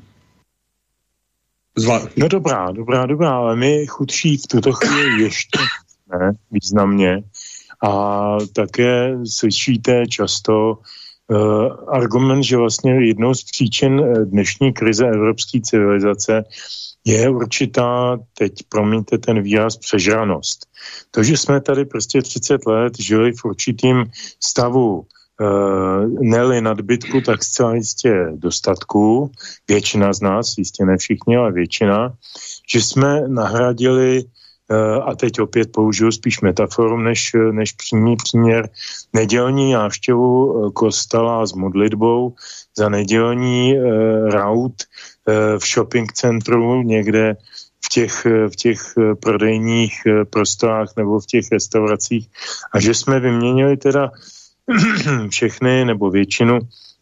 Zvla... No dobrá, dobrá, dobrá, ale my chudší v tuto chvíli ještě ne, významně. A také slyšíte často uh, argument, že vlastně jednou z příčin eh, dnešní krize evropské civilizace je určitá, teď promiňte ten výraz, přežranost. To, že jsme tady prostě 30 let žili v určitým stavu uh, neli nadbytku, tak zcela jistě dostatku, většina z nás, jistě ne všichni, ale většina, že jsme nahradili uh, a teď opět použiju spíš metaforu než, než přímý příměr, nedělní návštěvu kostela s modlitbou. Za nedělní uh, raut uh, v shopping centru někde v těch, v těch prodejních prostorách nebo v těch restauracích. A že jsme vyměnili teda všechny nebo většinu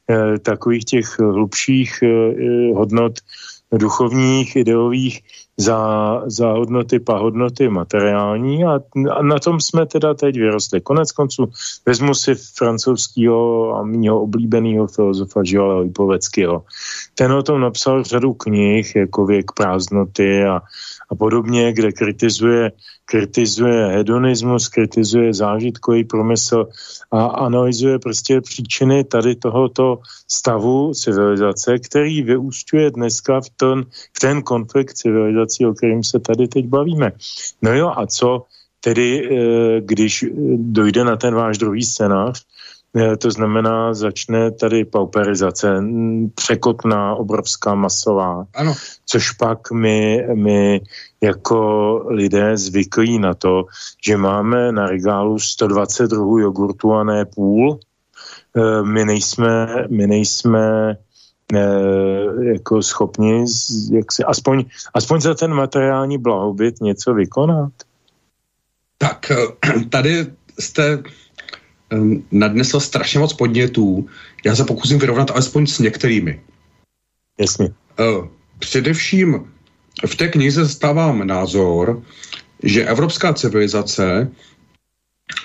eh, takových těch hlubších eh, hodnot duchovních, ideových za, za hodnoty, pahodnoty materiální a, a na tom jsme teda teď vyrostli. Konec konců vezmu si francouzského a mýho oblíbeného filozofa Joala Lipoveckého. Ten o tom napsal řadu knih, jako Věk prázdnoty a, a podobně, kde kritizuje kritizuje hedonismus, kritizuje zážitkový průmysl a analyzuje prostě příčiny tady tohoto stavu civilizace, který vyústňuje dneska v ten, v ten konflikt civilizací, o kterým se tady teď bavíme. No jo, a co tedy, eh, když dojde na ten váš druhý scénář, to znamená, začne tady pauperizace, překotná, obrovská, masová, ano. což pak my, my jako lidé zvyklí na to, že máme na regálu 120 druhů jogurtu a ne půl. Eh, my nejsme, my nejsme eh, jako schopni jak si, aspoň, aspoň za ten materiální blahobyt něco vykonat. Tak tady jste nadnesl strašně moc podnětů. Já se pokusím vyrovnat alespoň s některými. Jasně. Především v té knize zastávám názor, že evropská civilizace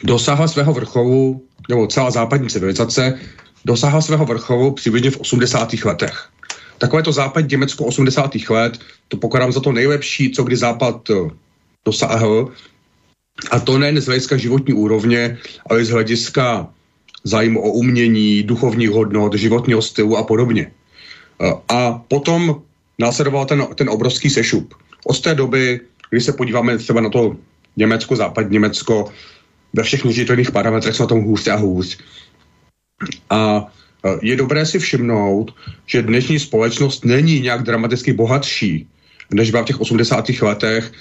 dosáhla svého vrcholu, nebo celá západní civilizace dosáhla svého vrcholu přibližně v 80. letech. Takové to západ Německo 80. let, to pokládám za to nejlepší, co kdy západ eh, dosáhl, a to nejen z hlediska životní úrovně, ale z hlediska zájmu o umění, duchovních hodnot, životního stylu a podobně. A potom následoval ten, ten obrovský sešup. Od té doby, když se podíváme třeba na to Německo, západ Německo, ve všech měřitelných parametrech jsme na tom hůř a hůř. A je dobré si všimnout, že dnešní společnost není nějak dramaticky bohatší, než byla v těch 80. letech.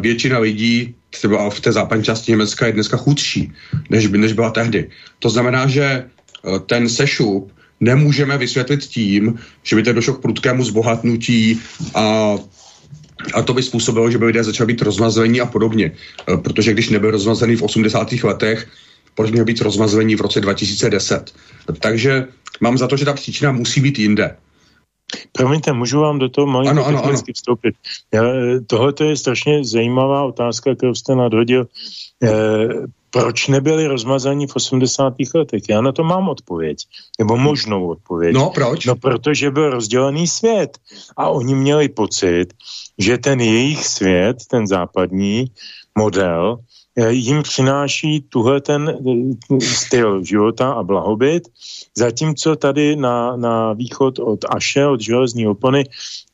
Většina lidí třeba v té západní části Německa je dneska chudší, než, než byla tehdy. To znamená, že e, ten sešup nemůžeme vysvětlit tím, že by to došlo k prudkému zbohatnutí a a to by způsobilo, že by lidé začali být rozmazlení a podobně. Protože když nebyl rozmazený v 80. letech, proč měl být rozmazlení v roce 2010? Takže mám za to, že ta příčina musí být jinde. Promiňte, můžu vám do toho malinko ano, ano, ano. vstoupit. Tohle je strašně zajímavá otázka, kterou jste nadhodil. E, proč nebyli rozmazaní v 80. letech? Já na to mám odpověď, nebo možnou odpověď. No, proč? No, protože byl rozdělený svět a oni měli pocit, že ten jejich svět, ten západní model, jim přináší tuhle ten eh, styl života a blahobyt, zatímco tady na, na východ od Aše, od železní opony,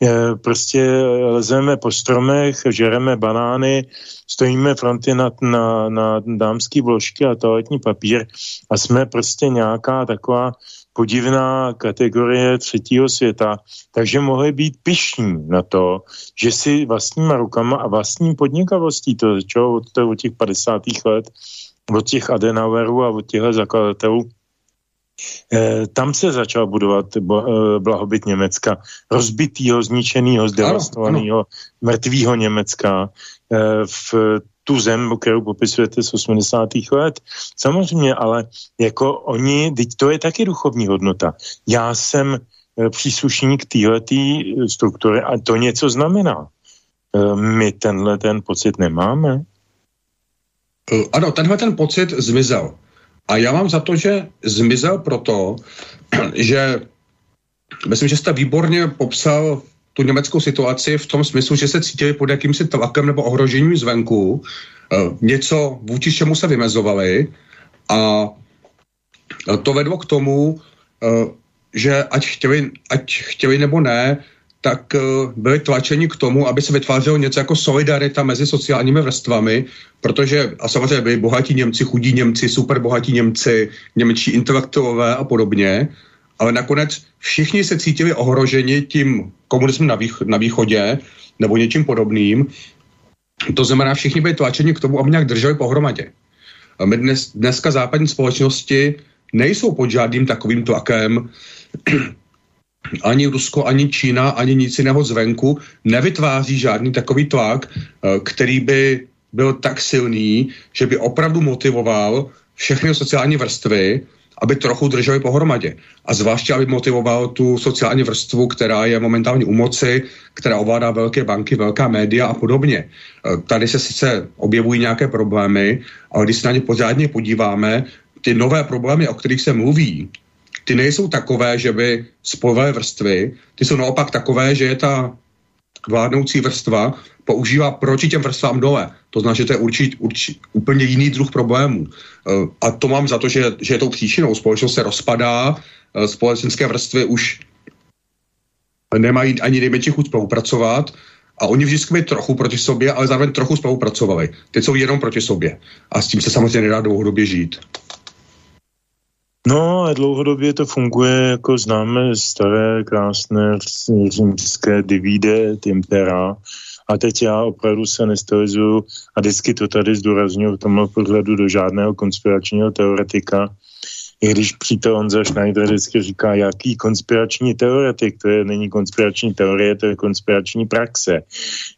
eh, prostě lezeme po stromech, žereme banány, stojíme fronty na, na, na dámský vložky a toaletní papír a jsme prostě nějaká taková podivná kategorie třetího světa, takže mohli být pišní na to, že si vlastníma rukama a vlastní podnikavostí, to začalo od, od těch 50. let, od těch Adenauerů a od těchto zakladatelů, Eh, tam se začal budovat eh, blahobyt Německa. Rozbitýho, zničeného, zdevastovaného, mrtvého Německa eh, v tu zem, kterou popisujete z 80. let. Samozřejmě, ale jako oni, teď to je taky duchovní hodnota. Já jsem e, příslušník téhleté struktury a to něco znamená. E, my tenhle ten pocit nemáme. E, ano, tenhle ten pocit zmizel. A já mám za to, že zmizel proto, že myslím, že jste výborně popsal tu německou situaci v tom smyslu, že se cítili pod jakýmsi tlakem nebo ohrožením zvenku, e, něco vůči čemu se vymezovali a to vedlo k tomu, e, že ať chtěli, ať chtěli nebo ne, tak e, byli tlačeni k tomu, aby se vytvářelo něco jako solidarita mezi sociálními vrstvami, protože a samozřejmě byli bohatí Němci, chudí Němci, super bohatí Němci, němečtí intelektuové a podobně, ale nakonec všichni se cítili ohroženi tím komunismem na, vých, na východě nebo něčím podobným. To znamená, všichni byli tlačeni k tomu, aby nějak drželi pohromadě. A my dnes, dneska západní společnosti nejsou pod žádným takovým tlakem. ani Rusko, ani Čína, ani nic jiného zvenku nevytváří žádný takový tlak, eh, který by byl tak silný, že by opravdu motivoval všechny sociální vrstvy, aby trochu drželi pohromadě. A zvláště, aby motivoval tu sociální vrstvu, která je momentálně u moci, která ovládá velké banky, velká média a podobně. E, tady se sice objevují nějaké problémy, ale když se na ně pořádně podíváme, ty nové problémy, o kterých se mluví, ty nejsou takové, že by spojové vrstvy, ty jsou naopak takové, že je ta vládnoucí vrstva používá proti těm vrstvám dole. To znamená, že to je určit, určit, úplně jiný druh problémů. Eh, a to mám za to, že, že je tou příčinou. Společnost se rozpadá, eh, společenské vrstvy už nemají ani nejmenší chuť spolupracovat a oni vždycky byli trochu proti sobě, ale zároveň trochu spolupracovali. Teď jsou jenom proti sobě. A s tím se samozřejmě nedá dlouhodobě žít. No a dlouhodobě to funguje, jako známe staré, krásné římské divide impera, a teď já opravdu se nestylizuju a vždycky to tady zdůraznuju v tomhle pohledu do žádného konspiračního teoretika, i když přítel Honza Schneider vždycky říká, jaký konspirační teoretik, to je, není konspirační teorie, to je konspirační praxe.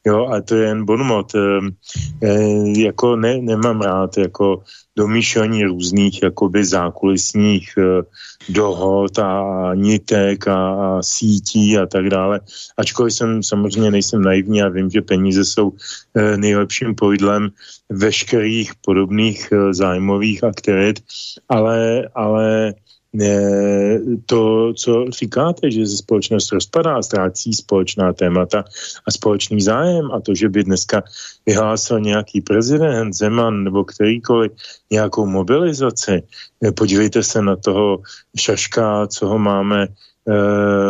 Jo, a to je jen bonmot. E, jako ne, nemám rád jako domýšlení různých jakoby zákulisních e, dohod a nitek a, sítí a tak dále. Ačkoliv jsem samozřejmě nejsem naivní a vím, že peníze jsou e, nejlepším pojdlem veškerých podobných e, zájmových aktivit, ale, ale to, co říkáte, že se společnost rozpadá, ztrácí společná témata a společný zájem a to, že by dneska vyhlásil nějaký prezident, Zeman nebo kterýkoliv nějakou mobilizaci, podívejte se na toho Šaška, co ho máme.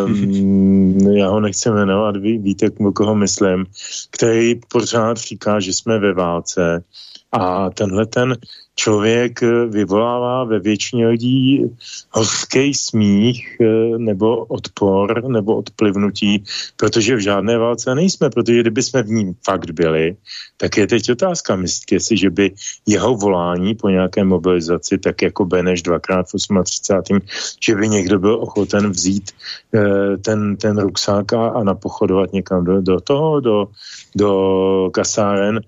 Um, já ho nechci jmenovat, ví, víte, koho myslím, který pořád říká, že jsme ve válce a tenhle ten člověk eh, vyvolává ve většině lidí hořký smích eh, nebo odpor nebo odplivnutí, protože v žádné válce nejsme, protože kdyby jsme v ní fakt byli, tak je teď otázka, myslíte si, že by jeho volání po nějaké mobilizaci, tak jako Beneš dvakrát v 38. že by někdo byl ochoten vzít eh, ten, ten ruksák a, a napochodovat někam do, do toho, do, do kasáren,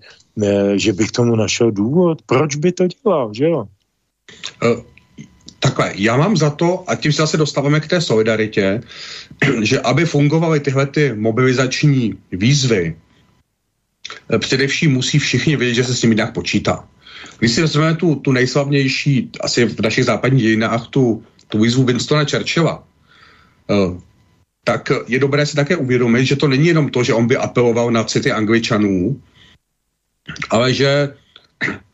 že bych tomu našel důvod. Proč by to dělal, že jo? Uh, takhle, já mám za to, a tím se zase dostáváme k té solidaritě, že aby fungovaly tyhle ty mobilizační výzvy, eh, především musí všichni vědět, že se s nimi nějak počítá. Když si vezmeme tu, tu nejslavnější, asi v našich západních dějinách, tu, tu výzvu Winstona Churchilla, uh, tak je dobré si také uvědomit, že to není jenom to, že on by apeloval na city angličanů, ale že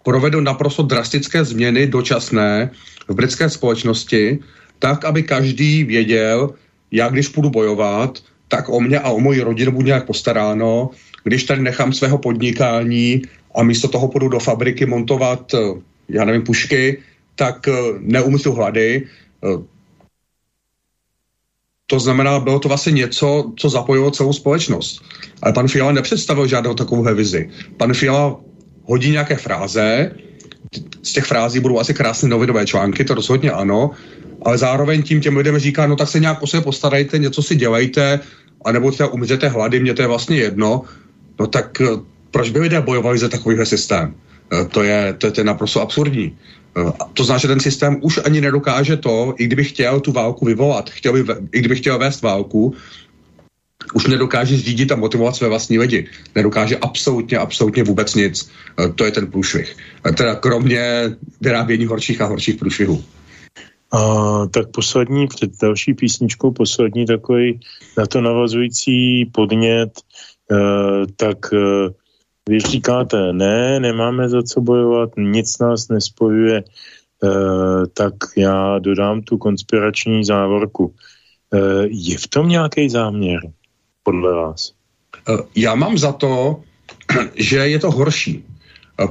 provedl naprosto drastické změny dočasné v britské společnosti, tak, aby každý věděl, jak když půjdu bojovat, tak o mě a o moji rodinu budu nějak postaráno, když tady nechám svého podnikání a místo toho půjdu do fabriky montovat, eh, já nevím, pušky, tak eh, neumřu hlady. To znamená, bylo to vlastně něco, co zapojilo celou společnost. Ale pan Fiala nepředstavil žádnou takovou vizi. Pan Fiala hodí nějaké fráze, z těch frází budou asi krásné novinové články, to rozhodně ano, ale zároveň tím těm lidem říká, no tak se nějak o sebe postarejte, něco si dělejte, anebo třeba umřete hlady, mě to je vlastně jedno, no tak eh, proč by lidé bojovali za takovýhle systém? Eh, to je, to je, to je naprosto absurdní. To znamená, že ten systém už ani nedokáže to, i kdyby chtěl tu válku vyvolat, chtěl by, i kdyby chtěl vést válku, už nedokáže řídit a motivovat své vlastní lidi. Nedokáže absolutně, absolutně vůbec nic. To je ten průšvih. Teda kromě vyrábění horších a horších průšvihů. A, tak poslední, před další písničkou, poslední takový na to navazující podnět, e, tak e, vy říkáte, ne, nemáme za co bojovat, nic nás nespojuje, e, tak já dodám tu konspirační závorku. E, je v tom nějaký záměr, podle vás? Já mám za to, že je to horší,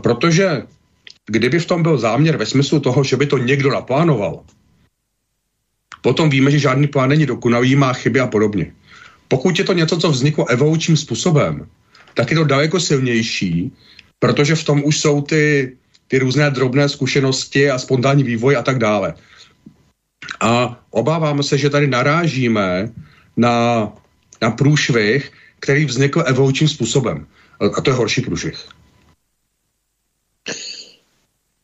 protože kdyby v tom byl záměr ve smyslu toho, že by to někdo naplánoval, Potom víme, že žádný plán není dokonalý, má chyby a podobně. Pokud je to něco, co vzniklo evolučním způsobem, tak je to daleko silnější, protože v tom už jsou ty, ty různé drobné zkušenosti a spontánní vývoj a tak dále. A obáváme se, že tady narážíme na, na průšvih, který vznikl evolučním způsobem. A to je horší průšvih.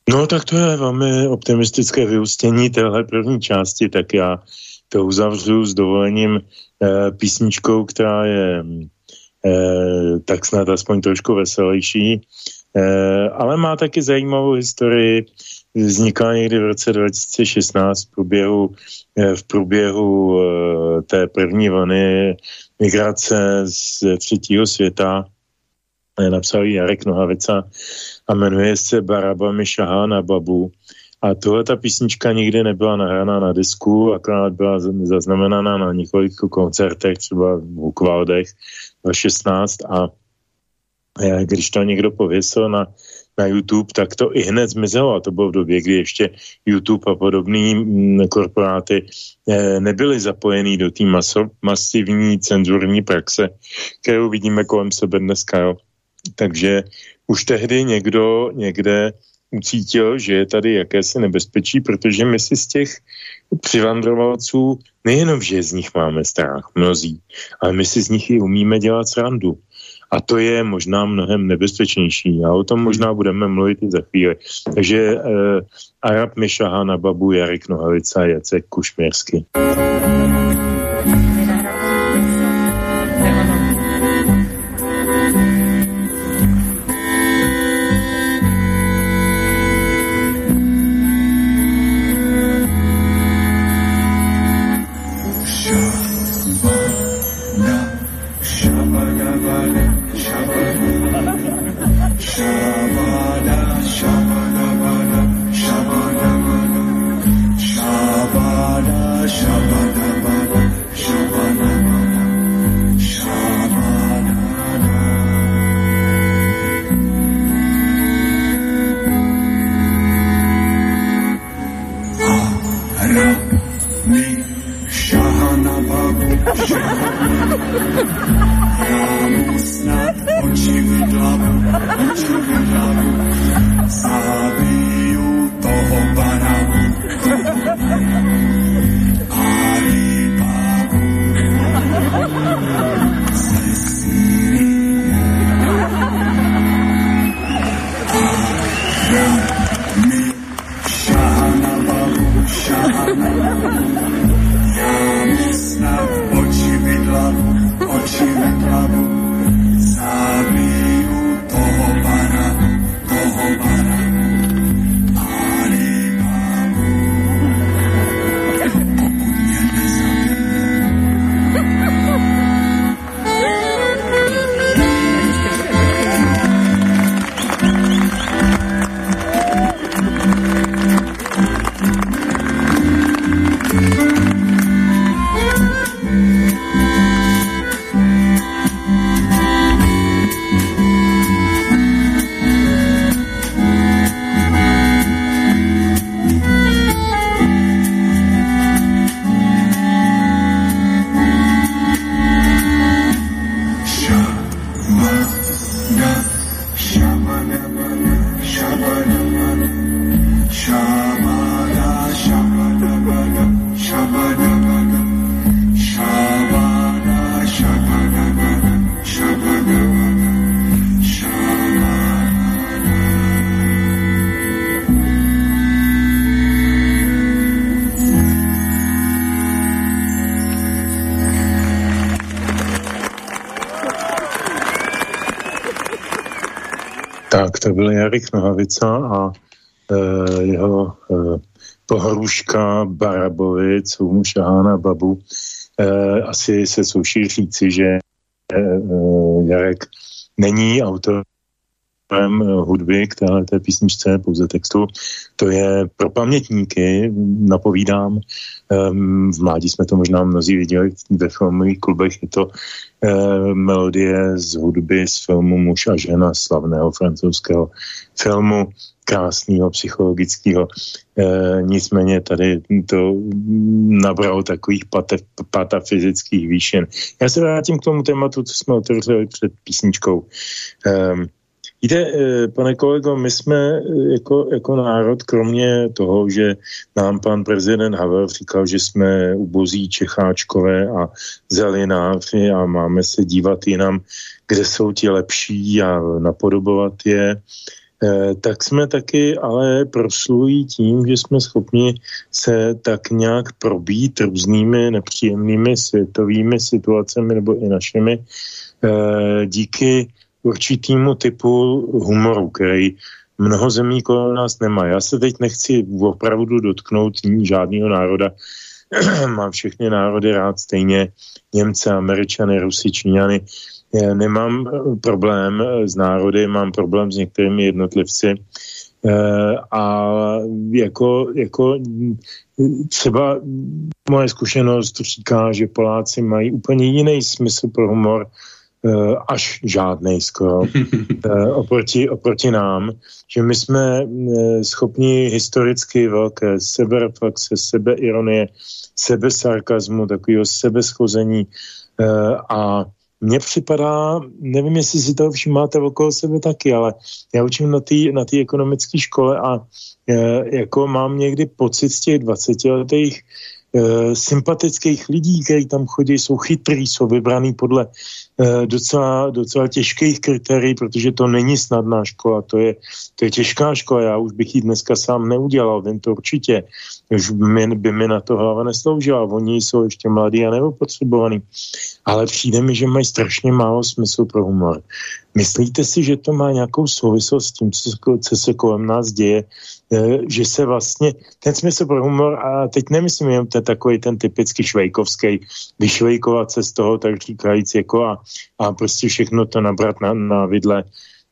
No tak to je velmi optimistické vyústění téhle první části, tak já to uzavřu s dovolením eh, písničkou, která je tak snad aspoň trošku veselější, eh, ale má taky zajímavou historii. Vznikla někdy v roce 2016 v průběhu, eh, v průběhu eh, té první vlny migrace z třetího světa. Eh, napsal Jarek Nohavica a jmenuje se Barabami šahá na babu. A tohle ta písnička nikdy nebyla nahraná na disku, akorát byla zaznamenána na několika koncertech, třeba v Bukvaldech 16 a když to někdo pověsil na, na YouTube, tak to i hned zmizelo. A to bylo v době, kdy ještě YouTube a podobné mm, korporáty eh, nebyly zapojený do té masivní cenzurní praxe, kterou vidíme kolem sebe dneska. Jo. Takže už tehdy někdo někde ucítil, že je tady jakési nebezpečí, protože my si z těch přivandrovalců nejenom, že z nich máme strach, mnozí, ale my si z nich i umíme dělat srandu. A to je možná mnohem nebezpečnější. A o tom možná budeme mluvit i za chvíli. Takže eh, Arab Mišaha na babu Jarek Nohavica Jacek Kušměrsky. To byl Jarek Nohavica a e, jeho e, pohruška Barabovic, u Šahána Babu. E, asi se souší říci, že e, e, Jarek není autor hudby k téhle té písničce, pouze textu. To je pro pamětníky, napovídám. V mládí jsme to možná mnozí viděli ve filmových klubech. Je to melodie z hudby z filmu Muž a žena slavného francouzského filmu krásného psychologického. E, nicméně tady to nabralo takových patafyzických výšin. Já se vrátím k tomu tématu, co jsme otevřeli před písničkou. E, Víte, eh, pane kolego, my jsme eh, jako, jako národ, kromě toho, že nám pan prezident Havel říkal, že jsme ubozí Čecháčkové a zelináři a máme se dívat jinam, kde jsou ti lepší a napodobovat je, eh, tak jsme taky ale proslují tím, že jsme schopni se tak nějak probít různými nepříjemnými světovými situacemi nebo i našimi díky určitýmu typu humoru, který mnoho zemí kolem nás nemá. Já se teď nechci opravdu dotknout žádného národa. Mám všechny národy rád stejně. Němce, Američany, Rusy, Číňany. Já nemám eh, problém s národy, mám problém s některými jednotlivci. Eh, a jako, jako třeba moje zkušenost říká, že Poláci mají úplně jiný smysl pro humor, Eh, až žádnej skoro. Eh, oproti, oproti nám, že my jsme eh, schopni historicky velké sebereflexe, sebeironie, sebesarkazmu, takového sebeschození a mně připadá, nevím, jestli si toho všimáte okolo sebe taky, ale já učím na té na ekonomické škole a e, jako mám někdy pocit z těch 20 letých e, sympatických lidí, kteří tam chodí, jsou chytrý, jsou vybraný podle Eh, docela, docela těžkých kritérií, protože to není snadná škola, to je, to je těžká škola, já už bych ji dneska sám neudělal, vím to určitě, už by, by mi na to hlava nesloužila, oni jsou ještě mladí a nepotřebovaní, ale přijde mi, že mají strašně málo smysl pro humor. Myslíte si, že to má nějakou souvislost s tím, co, co se kolem nás děje, eh, že se vlastně, ten smysl pro humor, a teď nemyslím jenom ten takový ten typický švejkovský, vyšvejkovat se z toho, tak říkajíc, jako a, a prostě všechno to nabrat na, na vidle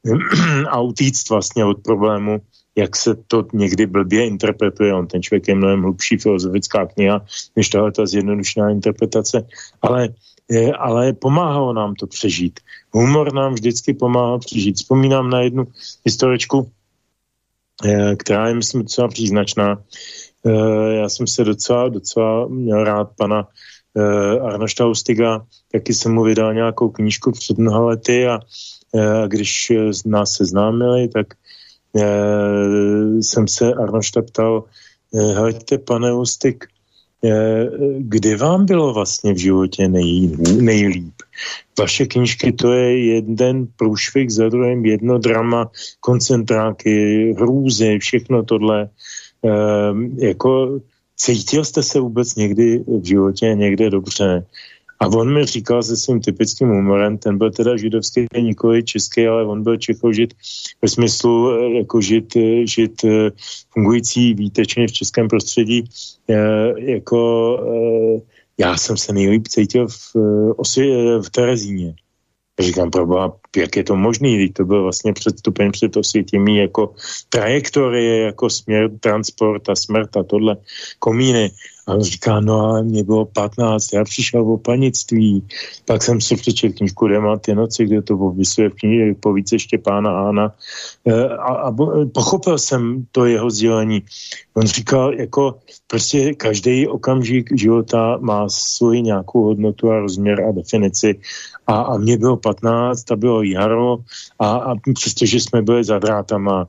a utíct vlastně od problému, jak se to někdy blbě interpretuje. On ten člověk je mnohem hlubší filozofická kniha, než tahle ta zjednodušená interpretace. Ale ale pomáhalo nám to přežít. Humor nám vždycky pomáhal přežít. Vzpomínám na jednu historičku, eh, která je, myslím, docela příznačná. Eh, já jsem se docela, docela měl rád pana eh, Arnošta Ustiga, taky jsem mu vydal nějakou knížku před mnoha lety a když nás seznámili, tak jsem se Arnošta ptal, hleďte, pane Ustik, Eh, kdy vám bylo vlastně v životě nej, nejlíp? Vaše knížky to je jeden průšvih za druhým, jedno drama, koncentráky, hrůzy, všechno tohle. E, jako cítil jste se vůbec někdy v životě někde dobře? A on mi říkal se svým typickým humorem, ten byl teda židovský, nikoli český, ale on byl čechožit ve smyslu eh, jako žít, eh, žít eh, fungující výtečně v českém prostředí. Jako já jsem se nejlíp cítil v, v Terezíně. Říkám, proboha, jak je to možný, když to byl vlastně předstupeň před osvětěmí jako trajektorie, jako směr, transport a smrt a tohle, komíny. A on říká, no ale mě bylo 15, já přišel o panictví. Pak jsem si přečetl knížku Dema ty noci, kde to popisuje v knihe více Štěpána Ána. E, a, a pochopil jsem to jeho sdělení. On říkal, jako prostě každý okamžik života má svůj nějakou hodnotu a rozměr a definici. A, a mě bylo 15, a bylo jaro a, a přestože jsme byli za drátama,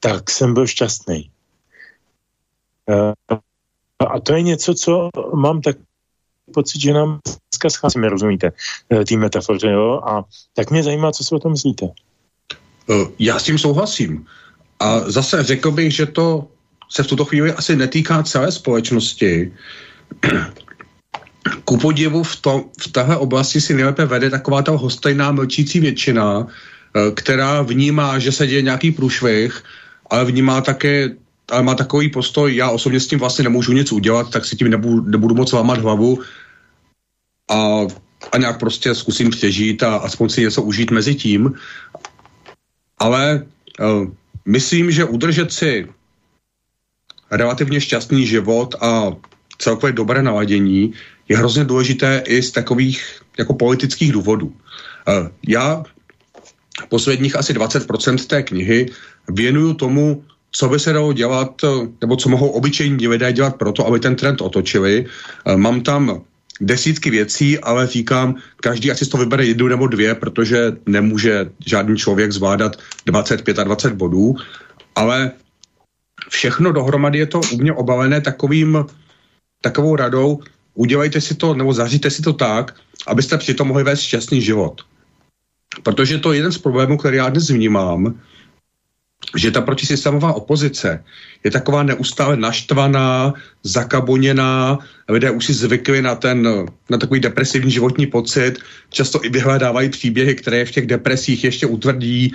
tak jsem byl šťastný. E, a to je něco, co mám tak pocit, že nám dneska scházíme, rozumíte, eh, tý metafoře, jo? A tak mě zajímá, co si o tom myslíte. Eh, já s tím souhlasím. A zase řekl bych, že to se v tuto chvíli asi netýká celé společnosti. Ku podivu v, to, v téhle oblasti si nejlépe vede taková ta hostejná mlčící většina, eh, která vnímá, že se děje nějaký průšvih, ale vnímá také ale má takový postoj, já osobně s tím vlastně nemůžu nic udělat, tak si tím nebudu, nebudu moc lámat hlavu a, a nějak prostě zkusím přežít a aspoň si něco užít mezi tím. Ale uh, myslím, že udržet si relativně šťastný život a celkově dobré naladění je hrozně důležité i z takových jako politických důvodů. Uh, já posledních asi 20% té knihy věnuju tomu, co by se dalo dělat, eh, nebo co mohou obyčejní lidé dělat pro to, aby ten trend otočili. Eh, mám tam desítky věcí, ale říkám, každý asi toho vybere jednu nebo dvě, protože nemůže žádný člověk zvládat 25 a 20 bodů, ale všechno dohromady je to u mě obalené takovým, takovou radou, udělejte si to, nebo zaříte si to tak, abyste přitom mohli vést šťastný život. Protože to je jeden z problémů, který já dnes vnímám, že ta protisystémová opozice je taková neustále naštvaná, zakaboněná, lidé už si zvykli na ten, na takový depresivní životní pocit, často i vyhledávají příběhy, které v těch depresích ještě utvrdí,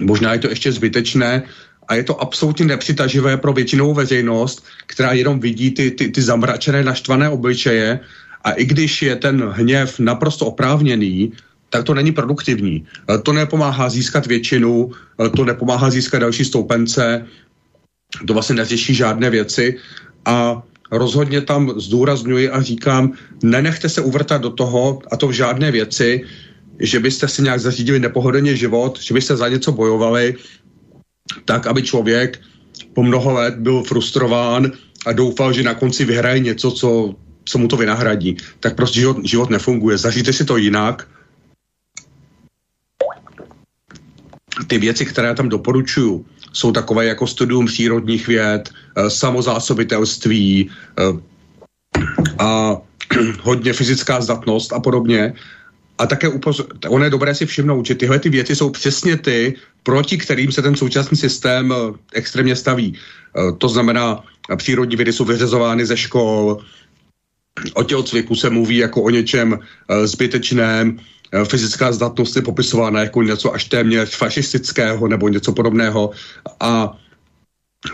možná je to ještě zbytečné, a je to absolutně nepřitaživé pro většinovou veřejnost, která jenom vidí ty, ty, ty zamračené, naštvané obličeje. A i když je ten hněv naprosto oprávněný, tak to není produktivní. Eh, to nepomáhá získat většinu, eh, to nepomáhá získat další stoupence, to vlastně neřeší žádné věci a rozhodně tam zdůrazňuji a říkám, nenechte se uvrtat do toho, a to v žádné věci, že byste si nějak zařídili nepohodlně život, že byste za něco bojovali, tak, aby člověk po mnoho let byl frustrován a doufal, že na konci vyhraje něco, co, co mu to vynahradí. Tak prostě život, život nefunguje. Zažijte si to jinak, ty věci, které tam doporučuju, jsou takové jako studium přírodních věd, eh, samozásobitelství eh, a hodně fyzická zdatnost a podobně. A také ono je dobré si všimnout, že tyhle ty věci jsou přesně ty, proti kterým se ten současný systém eh, extrémně staví. To znamená, přírodní vědy jsou vyřazovány ze škol, o tělocviku se mluví jako o něčem zbytečném, fyzická zdatnost je popisována jako něco až téměř fašistického nebo něco podobného a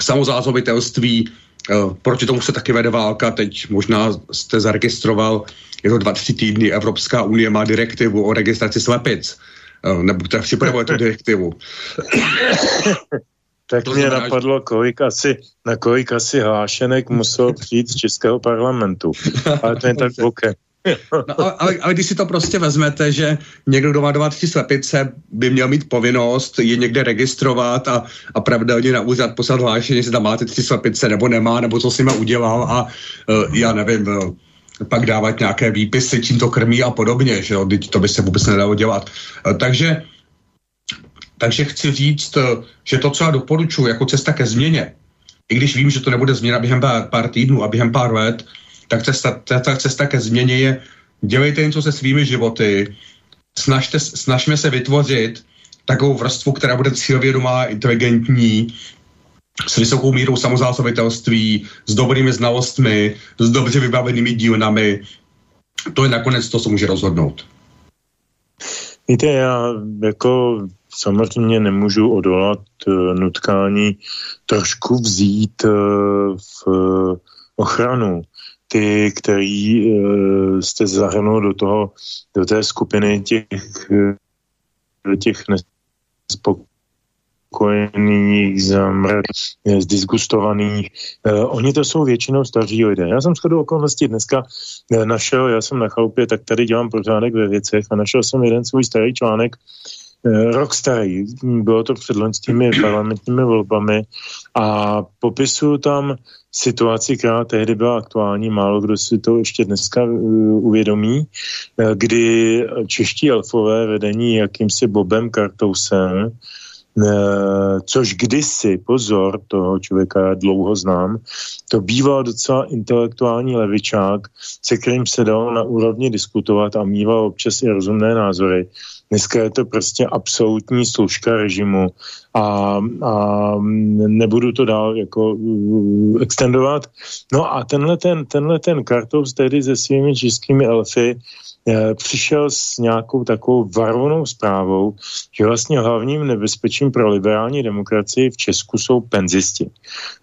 samozázobitelství, eh, proti tomu se taky vede válka, teď možná jste zaregistroval, je to dva, tři týdny, Evropská unie má direktivu o registraci slepic, eh, nebo která připravuje tu direktivu. Tak to mě znamená, napadlo, kolik asi, na kolik asi hlášenek muselo přijít z Českého parlamentu. Ale to je tak bokem. No, ale, ale, když si to prostě vezmete, že někdo, kdo má tři slepice, by měl mít povinnost je někde registrovat a, a pravidelně na úřad poslat hlášení, že tam máte tři slepice nebo nemá, nebo co s nimi udělal a uh, já nevím, uh, pak dávat nějaké výpisy, čím to krmí a podobně, že jo, to by se vůbec nedalo dělat. Uh, takže takže chci říct, že to, co já doporučuji jako cesta ke změně, i když vím, že to nebude změna během pár, pár týdnů a během pár let, tak cesta, ta cesta ke změně je dělejte něco se svými životy, snažte, snažme se vytvořit takovou vrstvu, která bude cílvědomá, inteligentní s vysokou mírou samozásobitelství, s dobrými znalostmi, s dobře vybavenými dílnami. To je nakonec to, co může rozhodnout. Víte, já jako samozřejmě nemůžu odolat uh, nutkání trošku vzít uh, v uh, ochranu ty, který uh, jste zahrnul do toho, do té skupiny těch, uh, těch nespokojených, zdisgustovaných. Uh, oni to jsou většinou staří lidé. Já jsem shodou okolností dneska našel, já jsem na chalupě, tak tady dělám pořádek ve věcech a našel jsem jeden svůj starý článek, Eh, rok starý, bylo to před loňskými parlamentními volbami a popisuju tam situaci, která tehdy byla aktuální, málo kdo si to ještě dneska uh, uvědomí, uh, kdy čeští elfové vedení jakýmsi Bobem Kartousem Eh, což kdysi, pozor, toho člověka já dlouho znám, to býval docela intelektuální levičák, se kterým se dalo na úrovni diskutovat a mýval občas i rozumné názory. Dneska je to prostě absolutní služka režimu a, a nebudu to dál jako uh, extendovat. No a tenhle ten, tenhle ten Kartous tedy se svými českými elfy Eh, přišel s nějakou takovou varovnou zprávou, že vlastně hlavním nebezpečím pro liberální demokracii v Česku jsou penzisti.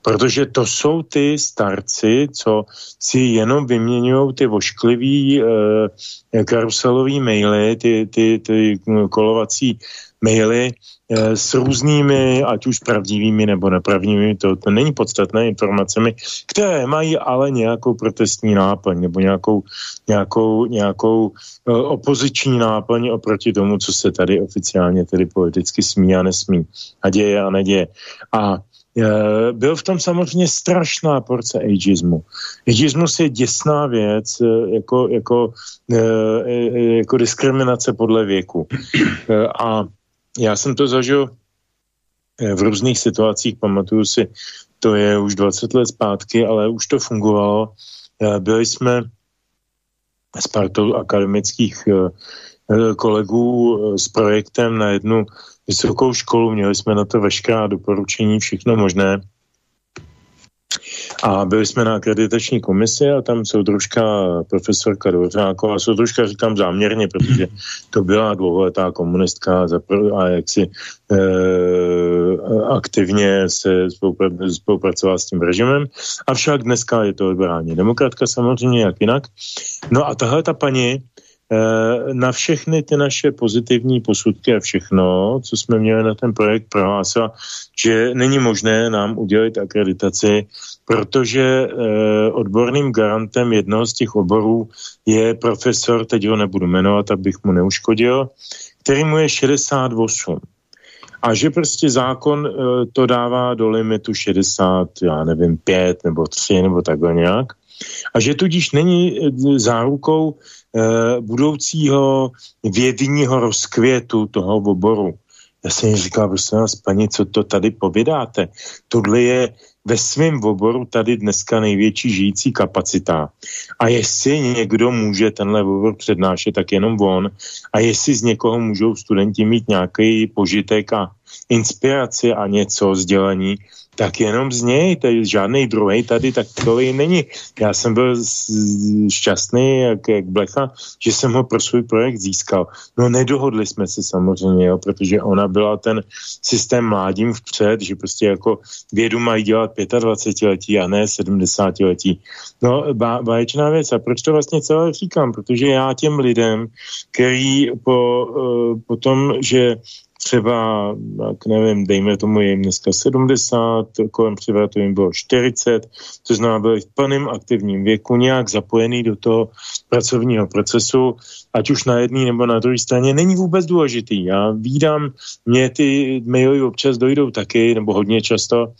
Protože to jsou ty starci, co si jenom vyměňují ty vošklivý eh, karuselový maily, ty, ty, ty kolovací maily eh, s různými, ať už pravdivými nebo nepravdivými, to, to není podstatné informacemi, které mají ale nějakou protestní náplň nebo nějakou, nějakou, nějakou uh, opoziční náplň oproti tomu, co se tady oficiálně tedy politicky smí a nesmí a děje a neděje. A eh, byl v tom samozřejmě strašná porce ageismu. Ageismus je děsná věc, jako, jako, jako diskriminace podle věku. A já jsem to zažil eh, v různých situacích, pamatuju si, to je už 20 let zpátky, ale už to fungovalo. Eh, byli jsme s partou akademických eh, kolegů s projektem na jednu vysokou školu, měli jsme na to veškerá doporučení, všechno možné. A byli jsme na akreditační komisi a tam soudružka profesorka Dvořáková, soudružka říkám záměrně, protože to byla dlouholetá komunistka a jaksi e, aktivně se spolupracovala s tím režimem. Avšak dneska je to liberální demokratka samozřejmě, jak jinak. No a tahle ta paní Eh, na všechny ty naše pozitivní posudky a všechno, co jsme měli na ten projekt, prohlásila, že není možné nám udělat akreditaci, protože eh, odborným garantem jednoho z těch oborů je profesor, teď ho nebudu jmenovat, abych mu neuškodil, který mu je 68. A že prostě zákon e, to dává do limitu 60, já nevím, 5 nebo 3 nebo takhle nějak. A že tudíž není zárukou Eh, budoucího vědního rozkvětu toho oboru. Já jsem jí říkal, prosím vás, paní, co to tady povědáte? Tohle je ve svém oboru tady dneska největší žijící kapacita. A jestli někdo může tenhle obor přednášet, tak jenom on. A jestli z někoho můžou studenti mít nějaký požitek a inspiraci a něco, sdělení, tak jenom z něj, tady žádný druhý tady takový není. Já jsem byl šťastný, jak, jak blecha, že jsem ho pro svůj projekt získal. No nedohodli jsme se samozřejmě, jo, protože ona byla ten systém mládím vpřed, že prostě jako vědu mají dělat 25 letí a ne 70 letí. No báječná věc. A proč to vlastně celé říkám? Protože já těm lidem, který po, uh, po tom, že třeba, jak nevím, dejme tomu, je jim dneska 70, kolem převratu jim bylo 40, to znamená, byli v plném aktivním věku, nějak zapojený do toho pracovního procesu, ať už na jedné nebo na druhé straně, není vůbec důležitý. Já vídám, mě ty maily občas dojdou taky, nebo hodně často,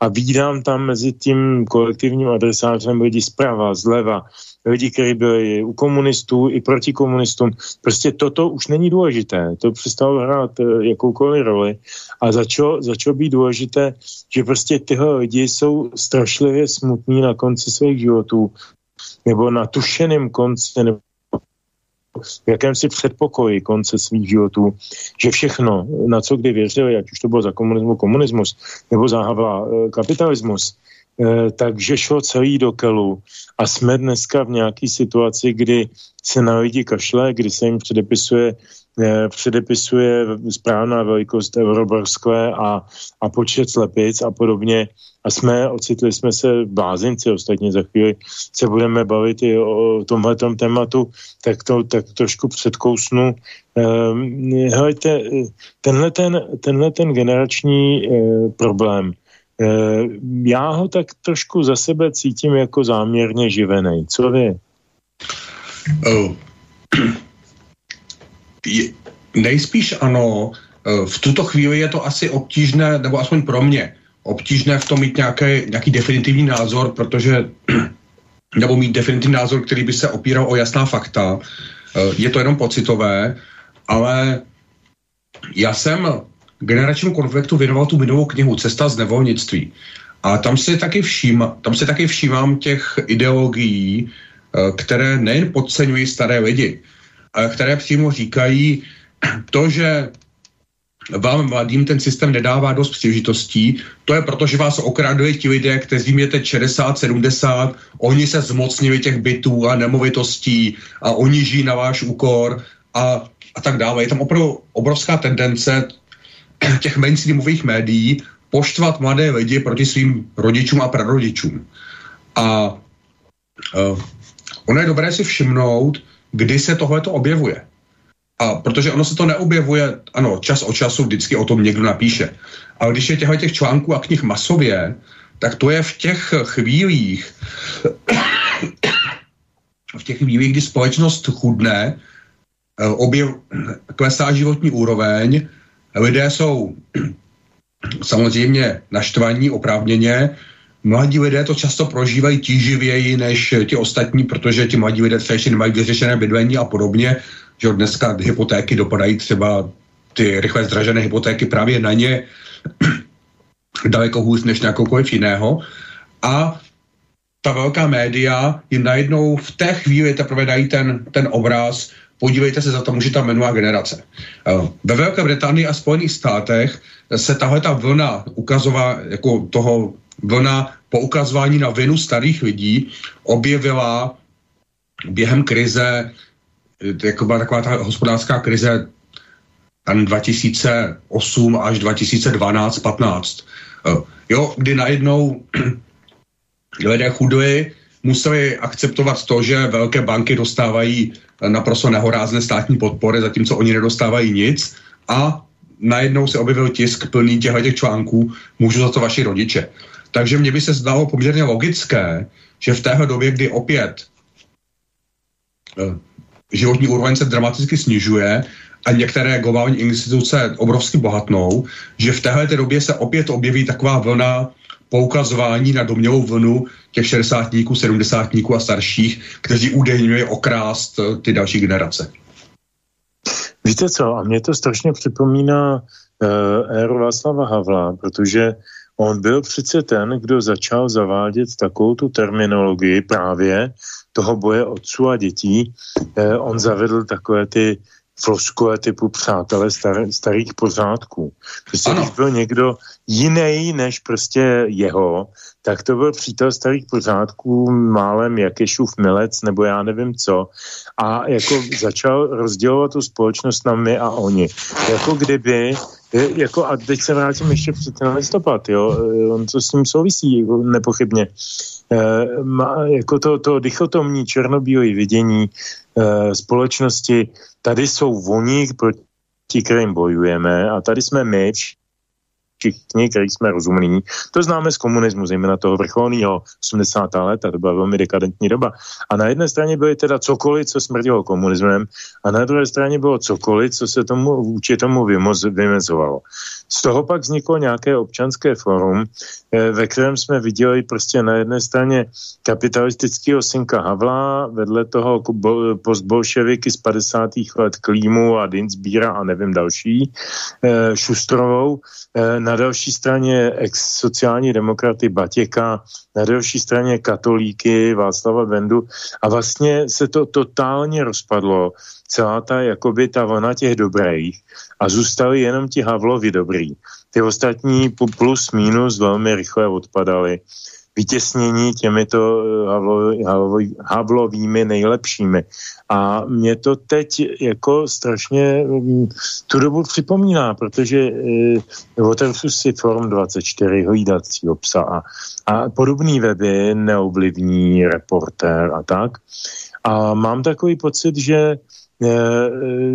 a vídám tam mezi tím kolektivním adresářem lidi zprava, zleva, lidi, kteří byli u komunistů i proti komunistům. Prostě toto už není důležité. To přestalo hrát eh, jakoukoliv roli. A začalo, začalo být důležité, že prostě tyhle lidi jsou strašlivě smutní na konci svých životů nebo na tušeném konci nebo v jakémsi předpokoji konce svých životů, že všechno, na co kdy věřili, ať už to bylo za komunismu komunismus, nebo za Havla eh, kapitalismus, takže šlo celý do kelu a jsme dneska v nějaké situaci, kdy se na lidi kašle, kdy se jim předepisuje Eh, předepisuje správná velikost euroborskle a, a počet slepic a podobně. A jsme, ocitli jsme se blázinci, ostatně za chvíli se budeme bavit i o tomhletom tématu, tak to tak trošku předkousnu. Um, helejte, tenhle ten, tenhle ten generační uh, problém, uh, já ho tak trošku za sebe cítím jako záměrně živený. Co vy? Oh nejspíš ano, e, v tuto chvíli je to asi obtížné, nebo aspoň pro mě, obtížné v tom mít nějaký, nějaký definitivní názor, protože nebo mít definitivní názor, který by se opíral o jasná fakta. Je to jenom pocitové, ale já jsem generačnímu konfliktu věnoval tu minulou knihu Cesta z nevolnictví. A tam si taky všímám, tam si taky všímám těch ideologií, e, které nejen podceňují staré lidi, které přímo říkají to, že vám mladým ten systém nedává dost příležitostí, to je proto, že vás okradli ti lidé, kteří mějete 60, 70, oni se zmocnili těch bytů a nemovitostí a oni žijí na váš úkor a, a tak dále. Je tam opravdu obrovská tendence těch mainstreamových médií poštvat mladé lidi proti svým rodičům a prarodičům. A uh, ono je dobré si všimnout, kdy se tohle to objevuje. A protože ono se to neobjevuje, ano, čas od času vždycky o tom někdo napíše. Ale když je těchto těch článků a knih masově, tak to je v těch chvílích, v těch chvílích, kdy společnost chudne, eh, objev, klesá životní úroveň, lidé jsou samozřejmě naštvaní oprávněně, mladí lidé to často prožívají tíživěji než ti ostatní, protože ti mladí lidé třeba ještě nemají vyřešené bydlení a podobně, že dneska hypotéky dopadají třeba ty rychle zdražené hypotéky právě na ně daleko hůř než na kohokoliv jiného. A ta velká média jim najednou v té chvíli teprve dají ten, ten obraz, podívejte se, za to může ta minulá generace. Eh, ve Velké Británii a Spojených státech se tahle ta vlna ukazová, jako toho vlna poukazování na vinu starých lidí objevila během krize, jako byla taková ta hospodářská krize tam 2008 až 2012, 15. Eh, jo, kdy najednou lidé chudli, museli akceptovat to, že velké banky dostávají naprosto nehorázné státní podpory, zatímco oni nedostávají nic a najednou se objevil tisk plný těchto článků, můžu za to vaši rodiče. Takže mně by se zdalo poměrně logické, že v téhle době, kdy opět eh, životní úroveň se dramaticky snižuje a některé globální instituce obrovsky bohatnou, že v téhle době se opět objeví taková vlna poukazování na domělou vlnu těch 60 70 a starších, kteří údajně okrást eh, ty další generace. Víte co, a mě to strašně připomíná uh, éru Václava Havla, protože On byl přece ten, kdo začal zavádět takovou tu terminologii právě toho boje otců a dětí. Eh, on zavedl takové ty floskule typu přátelé star, starých pořádků. Prostě když byl někdo jiný než prostě jeho, tak to byl přítel starých pořádků, málem Jakešův milec, nebo já nevím co. A jako začal rozdělovat tu společnost na my a oni. Jako kdyby je, jako a teď se vrátím ještě před ten listopad, jo, eh, on to s tím souvisí nepochybně. E, má, jako to, to dichotomní černobílé vidění e, společnosti, tady jsou voní, proti kterým bojujeme a tady jsme my, všichni, kteří jsme rozumní. To známe z komunismu, zejména toho vrcholného 80. let, a to byla velmi dekadentní doba. A na jedné straně byly teda cokoliv, co smrdilo komunismem, a na druhé straně bylo cokoliv, co se tomu vůči tomu vymezovalo. Z toho pak vzniklo nějaké občanské forum, eh, ve kterém jsme viděli prostě na jedné straně kapitalistického synka Havla, vedle toho postbolševiky z 50. let Klímu a Dinsbíra a nevím další, eh, Šustrovou, eh, na další straně ex-sociální demokraty Batěka, na další straně katolíky Václava Vendu a vlastně se to totálně rozpadlo, celá ta, jakoby ta vlna těch dobrých a zůstali jenom ti Havlovi dobrý. Ty ostatní plus minus velmi rychle odpadali vytěsnění těmito eh, Havlovými nejlepšími. A mě to teď jako strašně mm, tu dobu připomíná, protože e, otevřu si Forum 24 hlídacího psa a, a podobný weby, neoblivní reportér a tak. A mám takový pocit, že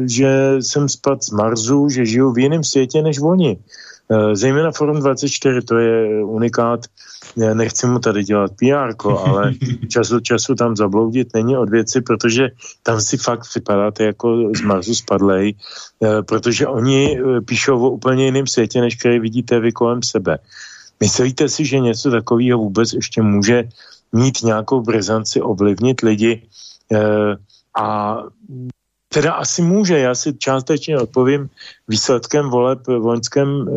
že jsem spad z Marsu, že žiju v jiném světě než oni. E, zejména Forum 24, to je unikát nechci mu tady dělat PR, ale času času tam zabloudit není od věci, protože tam si fakt vypadáte jako z Marsu spadlej, eh, protože oni eh, píšou o úplně jiném světě, než který vidíte vy kolem sebe. Myslíte si, že něco takového vůbec ještě může mít nějakou brizanci, ovlivnit lidi eh, a Teda asi může, já si částečně odpovím výsledkem voleb v loňském e,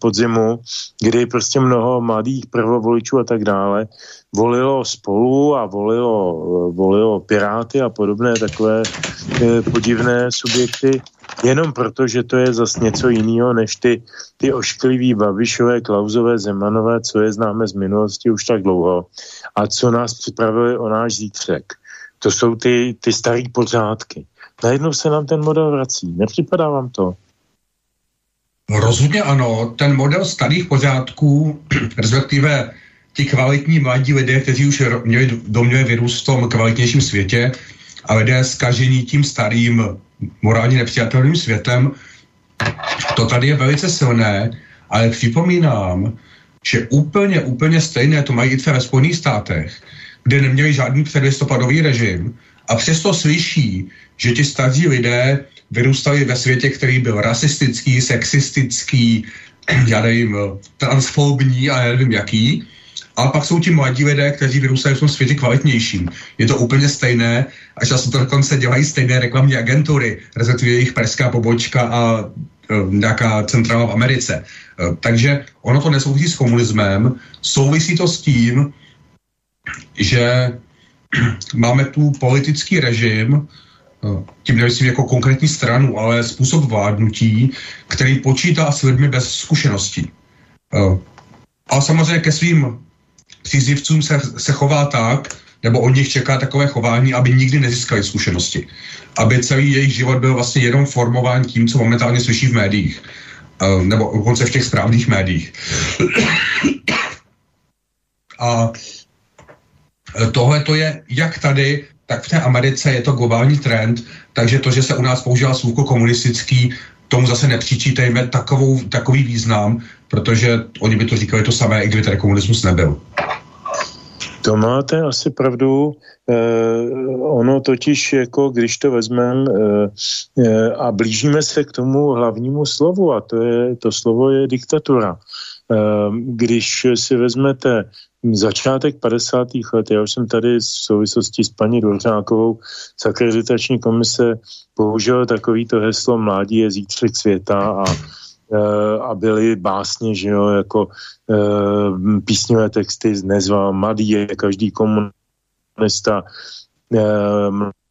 podzimu, kdy prostě mnoho mladých prvovoličů a tak dále volilo spolu a volilo, volilo Piráty a podobné takové e, podivné subjekty, jenom proto, že to je zase něco jiného než ty, ty ošklivý Babišové, Klauzové, Zemanové, co je známe z minulosti už tak dlouho a co nás připravili o náš zítřek. To jsou ty, ty staré pořádky najednou se nám ten model vrací. Nepřipadá vám to? Rozhodně ano. Ten model starých pořádků, respektive ti kvalitní mladí lidé, kteří už měli do mě vyrůst v tom kvalitnějším světě a lidé zkažení tím starým morálně nepřijatelným světem, to tady je velice silné, ale připomínám, že úplně, úplně stejné to mají i třeba ve Spojených státech, kde neměli žádný předlistopadový režim a přesto slyší, že ti staří lidé vyrůstali ve světě, který byl rasistický, sexistický, já nevím, transfobní a já nevím jaký. Ale pak jsou ti mladí lidé, kteří vyrůstají v tom světě kvalitnějším. Je to úplně stejné a často to dokonce dělají stejné reklamní agentury, respektive jejich perská pobočka a e, nějaká centrála v Americe. E, takže ono to nesouvisí s komunismem, souvisí to s tím, že máme tu politický režim, eh, tím nemyslím jako konkrétní stranu, ale způsob vládnutí, který počítá s lidmi bez zkušeností. Eh, a samozřejmě ke svým příznivcům se, se chová tak, nebo od nich čeká takové chování, aby nikdy nezískali zkušenosti. Aby celý jejich život byl vlastně jenom formován tím, co momentálně slyší v médiích. Eh, nebo dokonce v těch správných médiích. A tohle to je jak tady, tak v té Americe je to globální trend, takže to, že se u nás používá slůvko komunistický, tomu zase nepřičítejme takovou, takový význam, protože oni by to říkali to samé, i kdyby ten komunismus nebyl. To máte asi pravdu. Eh, ono totiž, jako když to vezmeme eh, eh, a blížíme se k tomu hlavnímu slovu, a to, je, to slovo je diktatura. Eh, když si vezmete začátek 50. let, já už jsem tady v souvislosti s paní Dvořákovou z akreditační komise použil takovýto heslo Mládí je zítřek světa a e, a byly básně, že jo, jako e, písňové texty z Nezva, mladý je každý komunista, e,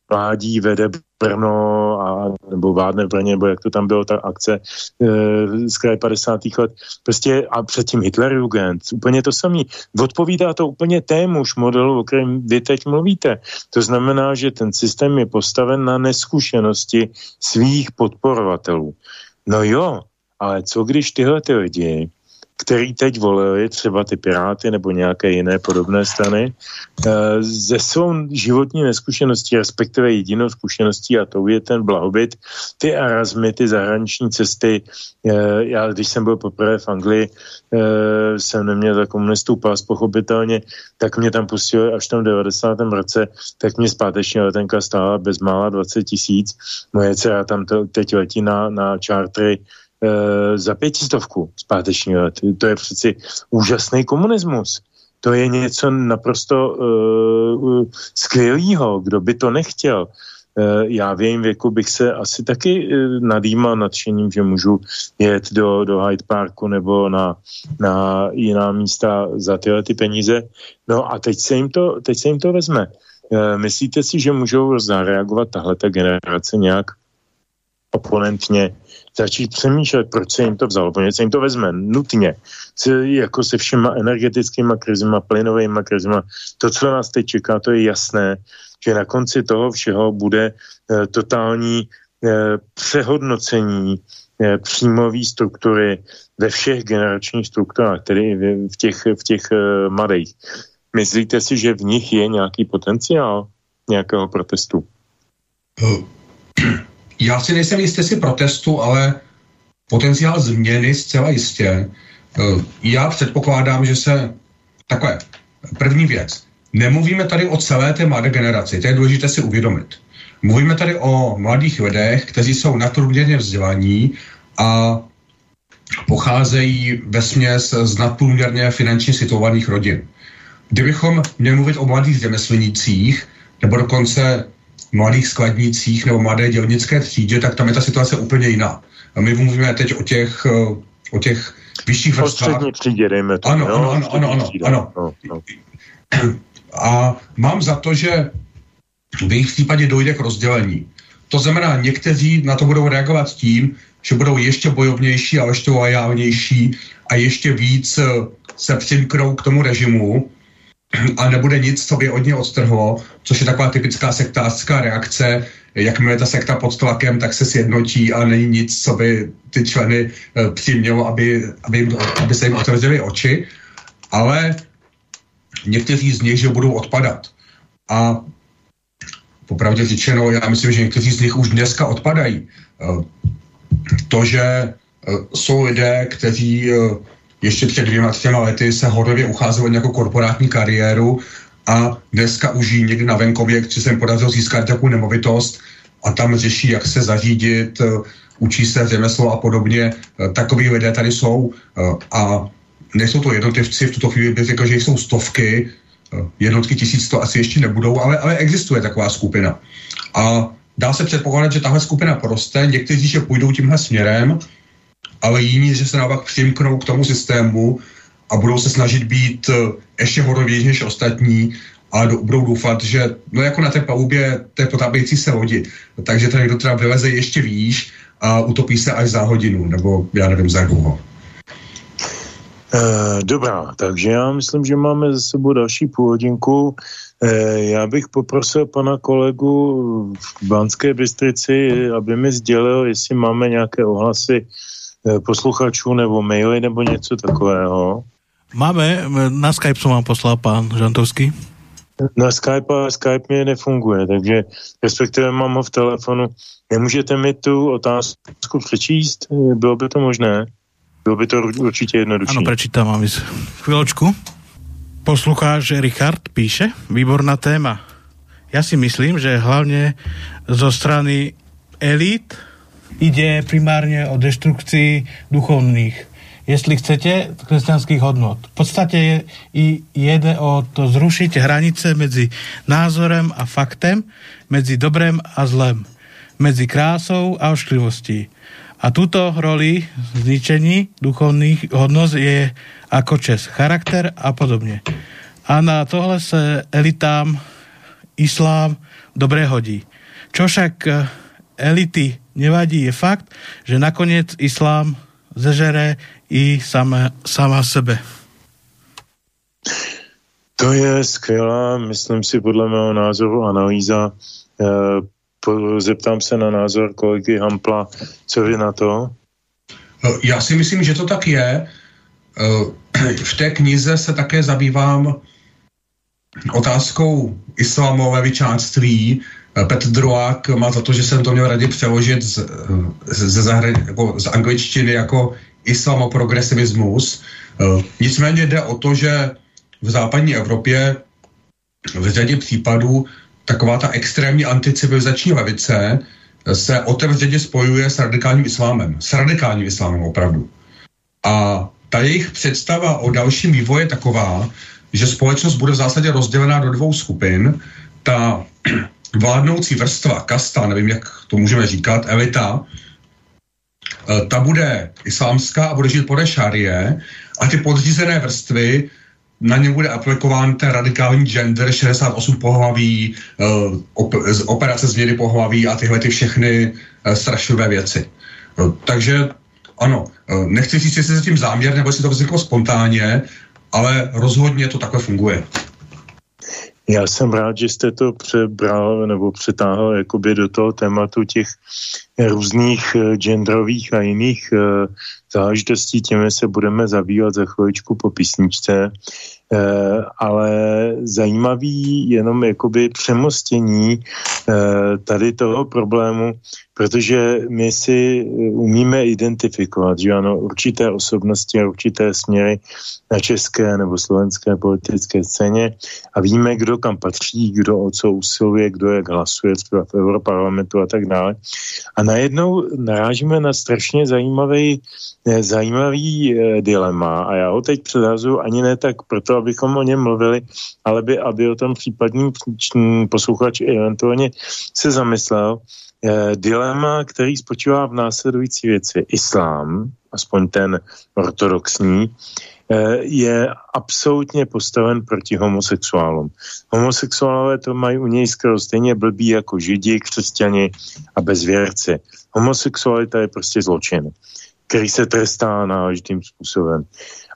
mládí vede Brno a, nebo vládne v Brně, nebo jak to tam bylo, ta akce e, z kraje 50. let. Prostě a předtím Hitlerjugend, úplně to samý. Odpovídá to úplně témuž modelu, o kterém vy teď mluvíte. To znamená, že ten systém je postaven na neskušenosti svých podporovatelů. No jo, ale co když tyhle ty lidi který teď volili, třeba ty Piráty nebo nějaké jiné podobné strany, eh, ze svou životní neskušeností, respektive jedinou zkušeností, a to je ten blahobyt, ty Erasmy, ty zahraniční cesty. Eh, já, když jsem byl poprvé v Anglii, eh, jsem neměl za komunistů pas, pochopitelně, tak mě tam pustili až v tom 90. roce, tak mě zpáteční letenka stála bezmála 20 tisíc. Moje dcera tam teď letí na, na čártry za pětistovku zpáteční let. To je přeci úžasný komunismus. To je něco naprosto uh, skvělého, kdo by to nechtěl. já v jejím věku bych se asi taky nadýmal nadšením, že můžu jet do, do Hyde Parku nebo na, na jiná místa za tyhle ty peníze. No a teď se jim to, teď se jim to vezme. Myslíte si, že můžou zareagovat tahle ta generace nějak oponentně začít přemýšlet, proč se jim to vzalo, protože se jim to vezme nutně, jako se všema energetickými krizima, plynovými krizima. To, co nás teď čeká, to je jasné, že na konci toho všeho bude eh, totální eh, přehodnocení eh, příjmové struktury ve všech generačních strukturách, tedy v těch, v těch eh, mladých. Myslíte si, že v nich je nějaký potenciál nějakého protestu? Já si nejsem jistý si protestu, ale potenciál změny zcela jistě. Eh, já předpokládám, že se takhle, první věc, nemluvíme tady o celé té mladé generaci, to je důležité si uvědomit. Mluvíme tady o mladých lidech, kteří jsou nadprůměrně vzdělaní a pocházejí ve směs z nadprůměrně finančně situovaných rodin. Kdybychom měli mluvit o mladých řemeslnících, nebo dokonce mladých skladnících nebo mladé dělnické třídě, tak tam je ta situace úplně jiná. A my mluvíme teď o těch, eh, o těch vyšších vrstvách. O třídě, dejme to. Ano, ano, ano, ano, ano, ano. No, no. A mám za to, že v jejich případě dojde k rozdělení. To znamená, někteří na to budou reagovat tím, že budou ještě bojovnější a ještě lojálnější a ještě víc eh, se přimknou k tomu režimu, a nebude nic, co by od něj odstrhlo, což je taková typická sektářská reakce. Jakmile ta sekta pod tlakem, tak se sjednotí a není nic, co by ty členy e, přimělo, aby, aby, jim, aby se jim otevřely oči. Ale někteří z nich, že budou odpadat. A popravdě řečeno, já myslím, že někteří z nich už dneska odpadají. E, to, že e, jsou lidé, kteří ještě před dvěma, třema lety se hodově ucházel o nějakou korporátní kariéru a dneska už jí někdy na venkově, když se podařilo získat takovou nemovitost a tam řeší, jak se zařídit, eh, učí se řemeslo a podobně. Eh, takový lidé tady jsou eh, a nejsou to jednotlivci, v tuto chvíli bych řekl, že jsou stovky, jednotky tisíc to asi ještě nebudou, ale, ale existuje taková skupina. A dá se předpokládat, že tahle skupina poroste, někteří že půjdou tímhle směrem, ale jiní, že se naopak přimknou k tomu systému a budou se snažit být eh, ještě horovější než ostatní a do, budou doufat, že no jako na té palubě té potápějící se lodi, takže ten někdo teda vyleze ještě výš a utopí se až za hodinu, nebo já nevím, za dlouho. Uh, dobrá, takže já myslím, že máme za sebou další půl hodinku. Uh, já bych poprosil pana kolegu v Banské Bystrici, aby mi sdělil, jestli máme nějaké ohlasy Eh, posluchačů nebo maily nebo něco takového? Máme, na Skype jsem vám poslal pán Žantovský. Na Skype, ale Skype mi nefunguje, takže respektive mám ho v telefonu. Nemůžete mi tu otázku přečíst? Eh, bylo by to možné? Bylo by to určitě jednodušší. Ano, prečítám vám chvíločku. Poslucháč Richard píše, výborná téma. Já si myslím, že hlavně zo strany elit ide primárne o deštrukcii duchovných jestli chcete, kresťanských hodnot. V podstate je, i jede o to zrušiť hranice medzi názorem a faktem, medzi dobrem a zlem, medzi krásou a ošklivostí. A túto roli zničení duchovných hodnot je ako čes, charakter a podobne. A na tohle se elitám islám dobre hodí. Čo však eh, elity nevadí, je fakt, že nakoniec islám zežere i sama, sama sebe. To je skvělá, myslím si podle mého názoru analýza. E, zeptám se na názor kolegy Hampla, co vy na to? Eh, já si myslím, že to tak je. Eh, v té knize se také zabývám otázkou islámové vyčáctví, Eh, Petr Droák má za to, že jsem to měl raději přeložit z, z, z, zahrani, jako z angličtiny jako islamoprogresivismus. Eh, nicméně jde o to, že v západní Evropě v řadě případů taková ta extrémní anticivilizační levice se otevřeně spojuje s radikálním islámem. S radikálním islámem opravdu. A ta jejich představa o dalším vývoji je taková, že společnost bude v zásadě rozdělená do dvou skupin. Ta vládnoucí vrstva, kasta, nevím, jak to můžeme říkat, elita, eh, ta bude islámská a bude žít podle šarie a ty podřízené vrstvy na ně bude aplikován ten radikální gender, 68 pohlaví, eh, operace změny pohlaví a tyhle ty všechny eh, strašlivé věci. Takže ano, nechci říct, jestli se tím záměr, nebo jestli to vzniklo spontánně, ale rozhodně to takhle funguje. Já jsem rád, že jste to přebral nebo přetáhl jakoby do toho tématu těch různých eh, genderových a jiných uh, záležitostí. Těmi se budeme zabývat za chviličku po písničce. Uh, ale zajímavý jenom jakoby přemostění uh, tady toho problému protože my si eh, umíme identifikovat, že ano, určité osobnosti a určité směry na české nebo slovenské politické scéně a víme, kdo kam patří, kdo o co usiluje, kdo jak hlasuje třeba v Europarlamentu a tak dále. A najednou narážíme na strašně zajímavý, eh, zajímavý eh, dilema a já ho teď předhazuju ani ne tak proto, abychom o něm mluvili, ale by, aby o tom případný posluchač eventuálně se zamyslel, dilema, který spočívá v následující věci. Islám, aspoň ten ortodoxní, eh, je absolutně postaven proti homosexuálům. Homosexuálové to mají u něj skoro stejně blbí jako židi, křesťani a bezvěrci. Homosexualita je prostě zločin, který se trestá náležitým způsobem.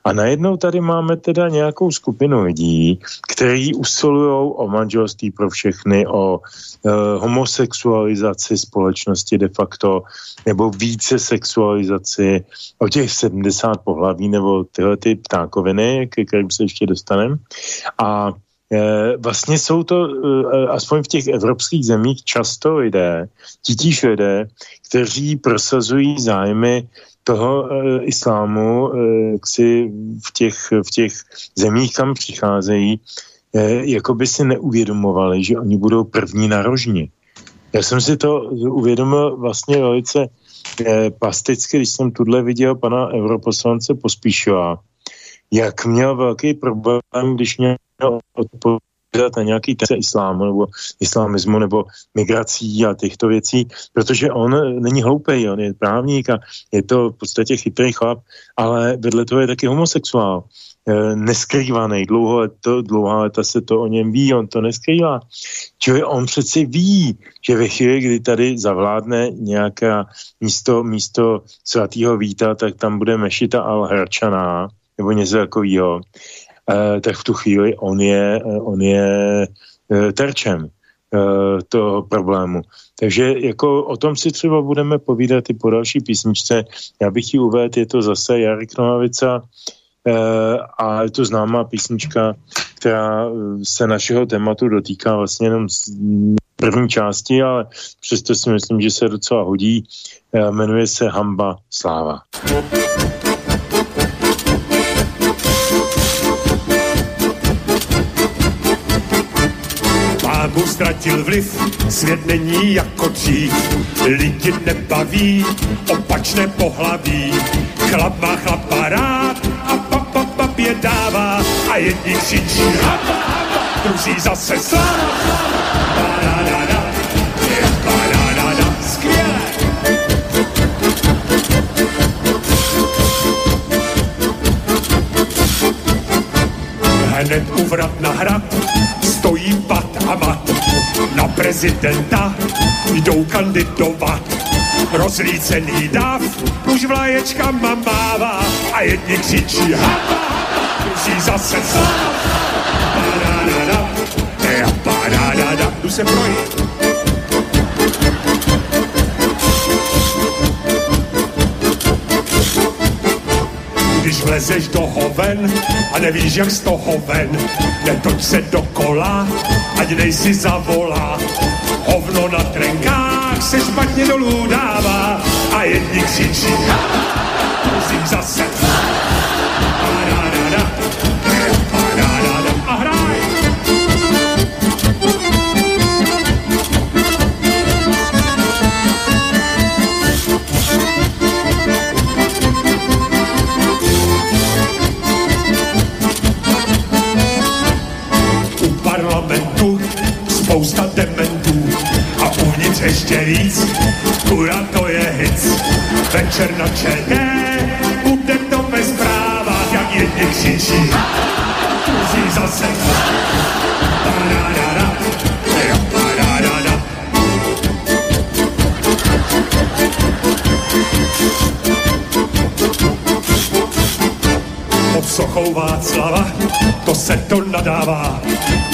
A najednou tady máme teda nějakou skupinu lidí, kteří usilují o manželství pro všechny, o e, homosexualizaci společnosti de facto, nebo více sexualizaci, o těch 70 pohlaví, nebo tyhle ty ptákoviny, ke kterým se ještě dostaneme. A e, vlastně jsou to, e, aspoň v těch evropských zemích, často lidé, titíž lidé, kteří prosazují zájmy toho e, islámu e, si v těch, v těch zemích, kam přicházejí, e, jako by si neuvědomovali, že oni budou první narožni. Já jsem si to uvědomil vlastně velice e, plasticky, když jsem tuhle viděl pana europoslance Pospíšila, jak měl velký problém, když měl odpovědět na nějaký teze islámu nebo islamismu nebo migrací a těchto věcí, protože on není hloupý, on je právník a je to v podstatě chytrý chlap, ale vedle toho je taky homosexuál e, neskrývaný. Dlouho leto, dlouhá leta se to o něm ví, on to neskrývá. Čili on přeci ví, že ve chvíli, kdy tady zavládne nějaká místo, místo svatého víta, tak tam bude mešita al-Herčaná, nebo něco takového. Eh, tak v tu chvíli on je, eh, on je eh, terčem toho problému. Takže jako o tom si třeba budeme povídat i po další písničce. Já bych ji uvedl, je to zase Jarek Nohavica a je to známá písnička, která se našeho tématu dotýká vlastně jenom z první části, ale přesto si myslím, že se docela hodí. Jmenuje se Hamba Sláva. Mu ztratil vliv, svět není jako dřív. Lidi nebaví opačné pohlaví, chlap má chlapa rád a pap, pap, pap je dává. A jedni křičí haba, druzí zase sláva, Hned uvrat na hrad stojí pat a mat. Na prezidenta jdou kandidovat. Rozlícený dav už vlaječkama mává a jedni křičí hapa, druhý zase slava. Paradada, paradada, jdu se projít. Když vlezeš do hoven a nevíš, jak z toho ven, netoč se dokola, ať nejsi zavolá. Hovno na trenkách se špatně dolů dává a jedni křičí, musím zase. Ještě víc, kura to je hic. Večer na ČT, bude to ve zprávách, jak jedni křičí. Musí zase. Pararara. Pod sochou Václava, se to nadává.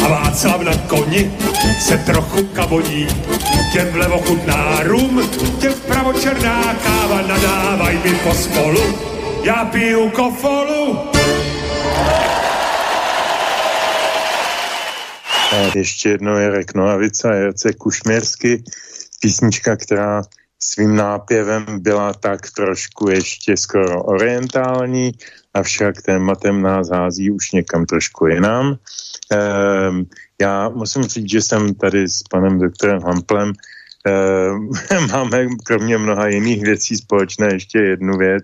A Václav na koni se trochu kavoní. Těm vlevo chutná rum, těm vpravo černá káva. Nadávaj mi pospolu, já piju kofolu. A ještě jednou Jarek Nohavica a Jacek Kušměrsky, písnička, která svým nápěvem byla tak trošku ještě skoro orientální, avšak tématem nás hází už někam trošku jinam. Ehm, já musím říct, že jsem tady s panem doktorem Hamplem ehm, máme kromě mnoha jiných věcí společné ještě jednu věc,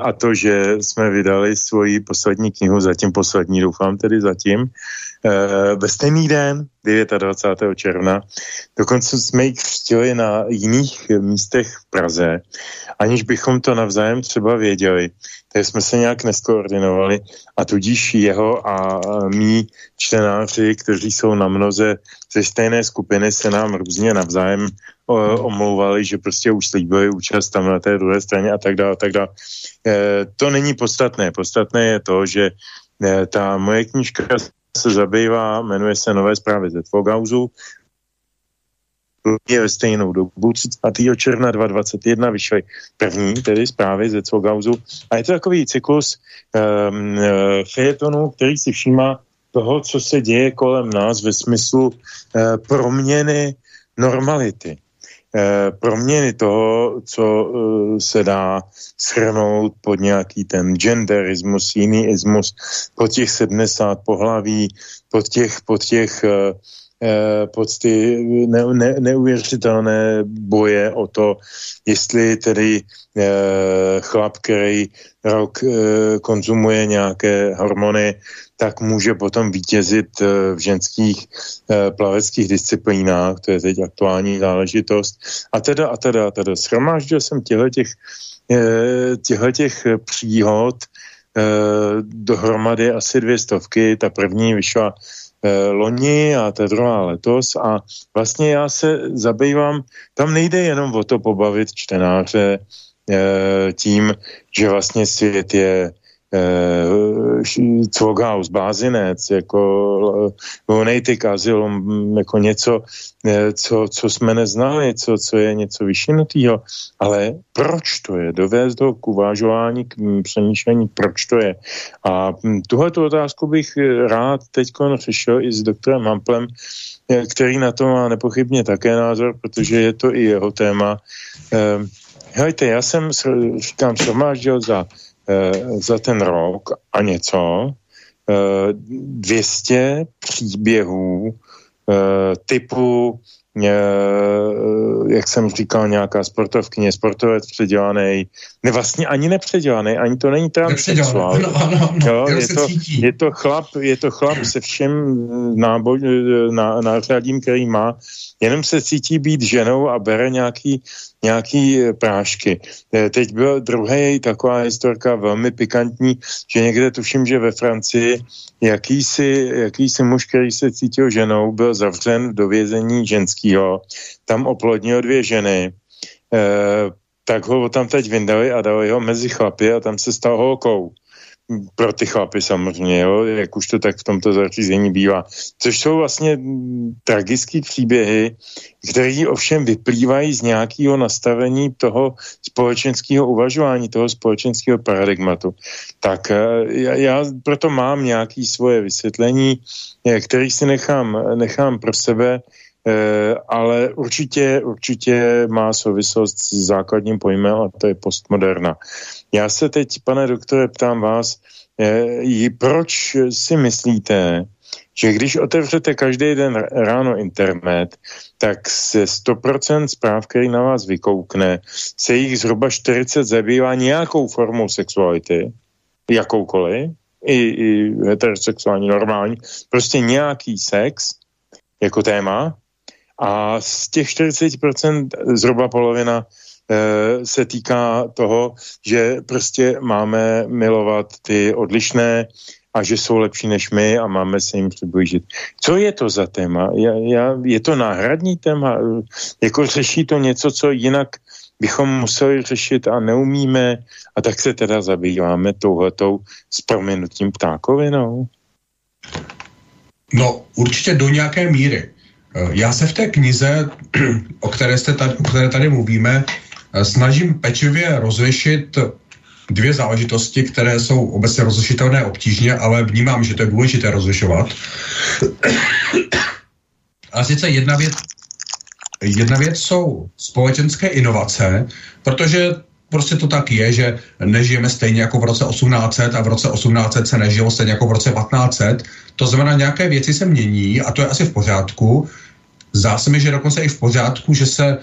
a to, že jsme vydali svoji poslední knihu, zatím poslední, doufám tedy zatím, e, ve stejný den, 29. června. Dokonce jsme ji křtili na jiných místech v Praze, aniž bychom to navzájem třeba věděli. Takže jsme se nějak neskoordinovali a tudíž jeho a mý čtenáři, kteří jsou na mnoze ze stejné skupiny, se nám různě navzájem omlouvali, že prostě už slíbili účast tam na té druhé straně a tak dále. Tak dále. E, to není podstatné. Podstatné je to, že e, ta moje knížka se zabývá, jmenuje se Nové zprávy ze Tvogauzu, je ve stejnou dobu, 30. června 2021 vyšly první, tedy zprávy ze Cvogauzu. A je to takový cyklus um, fejetonu, který si všímá toho, co se děje kolem nás ve smyslu uh, proměny normality. Uh, proměny toho, co uh, se dá shrnout pod nějaký ten genderismus, jiný ismus, pod těch 70 pohlaví, pod těch, pod těch Eh, pocty ne, ne, neuvěřitelné boje o to, jestli tedy eh, chlap, který rok eh, konzumuje nějaké hormony, tak může potom vítězit v ženských plaveckých disciplínách, to je teď aktuální záležitost. A teda, a teda, a teda, schromáždil jsem těchto těch, těch příhod dohromady asi dvě stovky, ta první vyšla loni a ta druhá letos. A vlastně já se zabývám, tam nejde jenom o to pobavit čtenáře eh, tím, že vlastně svět je Cvoghaus, Bázinec, jako Vonejtik, Asylum, jako něco, eh, co, co jsme neznali, co, co je něco vyšinutýho, ale proč to je? Dovést ho k uvážování, k přemýšlení, proč to je. A hm, tuhle otázku bych rád teď řešil i s doktorem Hamplem, eh, který na to má nepochybně také názor, protože je to i jeho téma. Ehm, hejte, já jsem, říkám, shromáždil za Eh, za ten rok a něco 200 eh, příběhů eh, typu jak jsem říkal, nějaká sportovkyně, sportovec předělaný, ne vlastně ani nepředělaný, ani to není transsexuál. Ano, ano, ano, jo, je, to, je, to chlap, je to chlap se všem nábo, ná, nářadím, který má, jenom se cítí být ženou a bere nějaký nějaký eh, prášky. Eh, teď byl druhý taková historka velmi pikantní, že někde tuším, že ve Francii jakýsi, jakýsi muž, který se cítil ženou, byl zavřen do vězení ženského, tam oplodnil dvě ženy, e, tak ho tam teď vyndali a dali ho mezi chlapy a tam se stal holkou pro ty chlapy samozřejmě, jo, jak už to tak v tomto zařízení bývá. Což jsou vlastně tragické příběhy, které ovšem vyplývají z nějakého nastavení toho společenského uvažování, toho společenského paradigmatu. Tak eh, já, já proto mám nějaké svoje vysvětlení, eh, který si nechám, nechám pro sebe, ale určitě, určitě má souvislost s základním pojmem a to je postmoderna. Já se teď, pane doktore, ptám vás, eh, proč si myslíte, že když otevřete každý den ráno internet, tak se 100% zpráv, který na vás vykoukne, se jich zhruba 40 zabývá nějakou formou sexuality, jakoukoliv, i, i heterosexuální, normální, prostě nějaký sex jako téma A z těch 40% zhruba polovina e, se týká toho, že prostě máme milovat ty odlišné a že jsou lepší než my a máme se jim přiblížit. Co je to za téma? Já, já, je to náhradní téma? Jako řeší to něco, co jinak bychom museli řešit a neumíme a tak se teda zabýváme touhletou s proměnutím ptákovinou? No, určitě do nějaké míry. Eh, já se v té knize, o které, jste tady, o které tady mluvíme, eh, snažím pečlivě rozlišit dvě záležitosti, které jsou obecně rozlišitelné obtížně, ale vnímám, že to je důležité rozlišovat. A sice jedna věc, jedna věc jsou společenské inovace, protože prostě to tak je, že nežijeme stejně jako v roce 1800 a v roce 1800 se nežilo stejně jako v roce 1500. To znamená, nějaké věci se mění a to je asi v pořádku. Zdá se mi, že dokonce i v pořádku, že se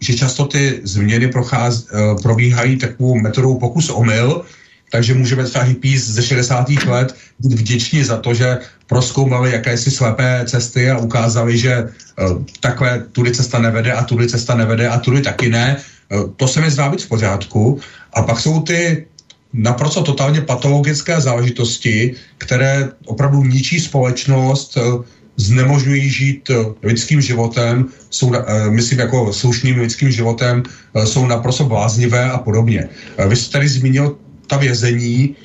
že často ty změny procház, uh, probíhají takovou metodou pokus omyl, takže můžeme třeba hippies ze 60. let být vděční za to, že proskoumali jakési slepé cesty a ukázali, že uh, takhle tudy cesta nevede a tudy cesta nevede a tudy taky ne. Uh, to se mi zdá být v pořádku. A pak jsou ty naprosto totálně patologické záležitosti, které opravdu ničí společnost, uh, znemožňují žít lidským životem, jsou, myslím jako slušným lidským životem, jsou naprosto bláznivé a podobně. Vy jste tady zmínil ta vězení,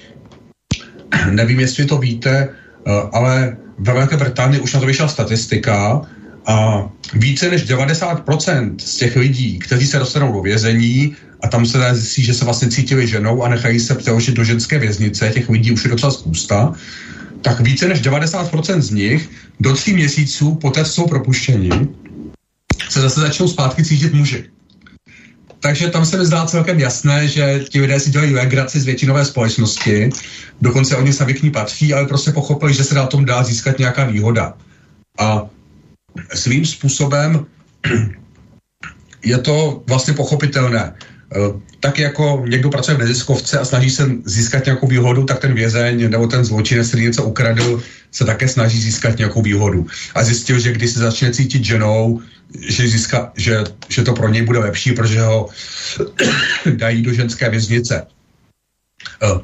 nevím, jestli to víte, ale ve Velké Británii už na to vyšla statistika a více než 90% z těch lidí, kteří se dostanou do vězení a tam se zjistí, že se vlastně cítili ženou a nechají se přeložit do ženské věznice, těch lidí už je docela spousta, tak více než 90% z nich do tří měsíců poté, jsou propuštěni, se zase začnou zpátky cítit muži. Takže tam se mi zdá celkem jasné, že ti lidé si dělají legraci z většinové společnosti, dokonce oni sami k ní patří, ale prostě pochopili, že se na tom dá získat nějaká výhoda. A svým způsobem je to vlastně pochopitelné. Eh, tak jako někdo pracuje v neziskovce a snaží se získat nějakou výhodu, tak ten vězeň nebo ten zločinec, který něco ukradl, se také snaží získat nějakou výhodu. A zjistil, že když se začne cítit ženou, že, získa, že, že to pro něj bude lepší, protože ho dají do ženské věznice. Eh,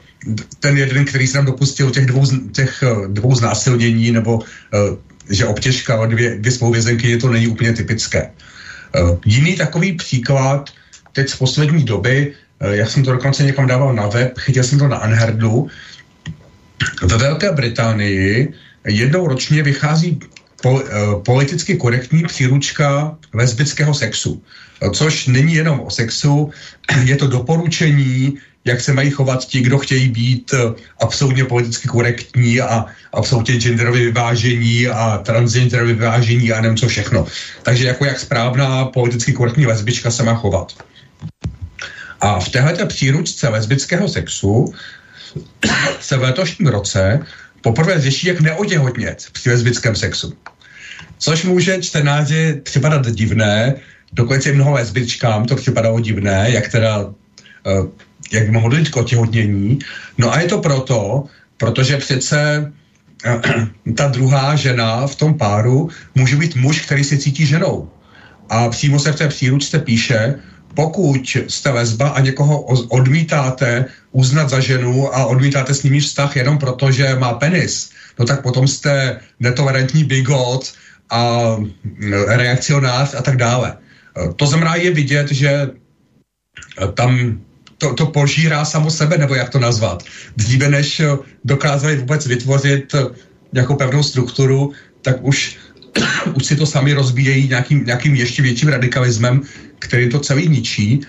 ten jeden, který se nám dopustil těch dvou, těch eh, dvou znásilnění, nebo že obtěžka dvě, dvě spoluvězenky, to není úplně typické. Jiný takový příklad teď z poslední doby, eh, já jsem to dokonce někam dával na web, chytil jsem to na Unherdu, ve Velké Británii jednou ročně vychází po, eh, politicky korektní příručka lesbického sexu. Což není jenom o sexu, je to doporučení, jak se mají chovat ti, kdo chtějí být eh, absolutně politicky korektní a absolutně genderově vyvážení a transgenderově vyvážení a nevím co všechno. Takže jako jak správná politicky korektní lesbička se má chovat. A v této příručce lesbického sexu se v letošním roce poprvé řeší, jak neoděhotnět při lesbickém sexu. Což může čtenáři připadat divné, dokonce i mnoho lesbičkám to připadalo divné, jak teda, uh, jak by mohlo dojít k otěhotnění. No a je to proto, protože přece uh, ta druhá žena v tom páru může být muž, který se cítí ženou. A přímo se v té příručce píše, pokud jste lesba a někoho odmítáte uznat za ženu a odmítáte s nimi vztah jenom proto, že má penis, no tak potom jste netolerantní bigot a mm, reakcionář a tak dále. To znamená je vidět, že tam to, to požírá samo sebe, nebo jak to nazvat. Dříve než dokázali vůbec vytvořit nějakou pevnou strukturu, tak už, už si to sami rozbíjejí nějakým, nějakým ještě větším radikalismem, který to celý ničí.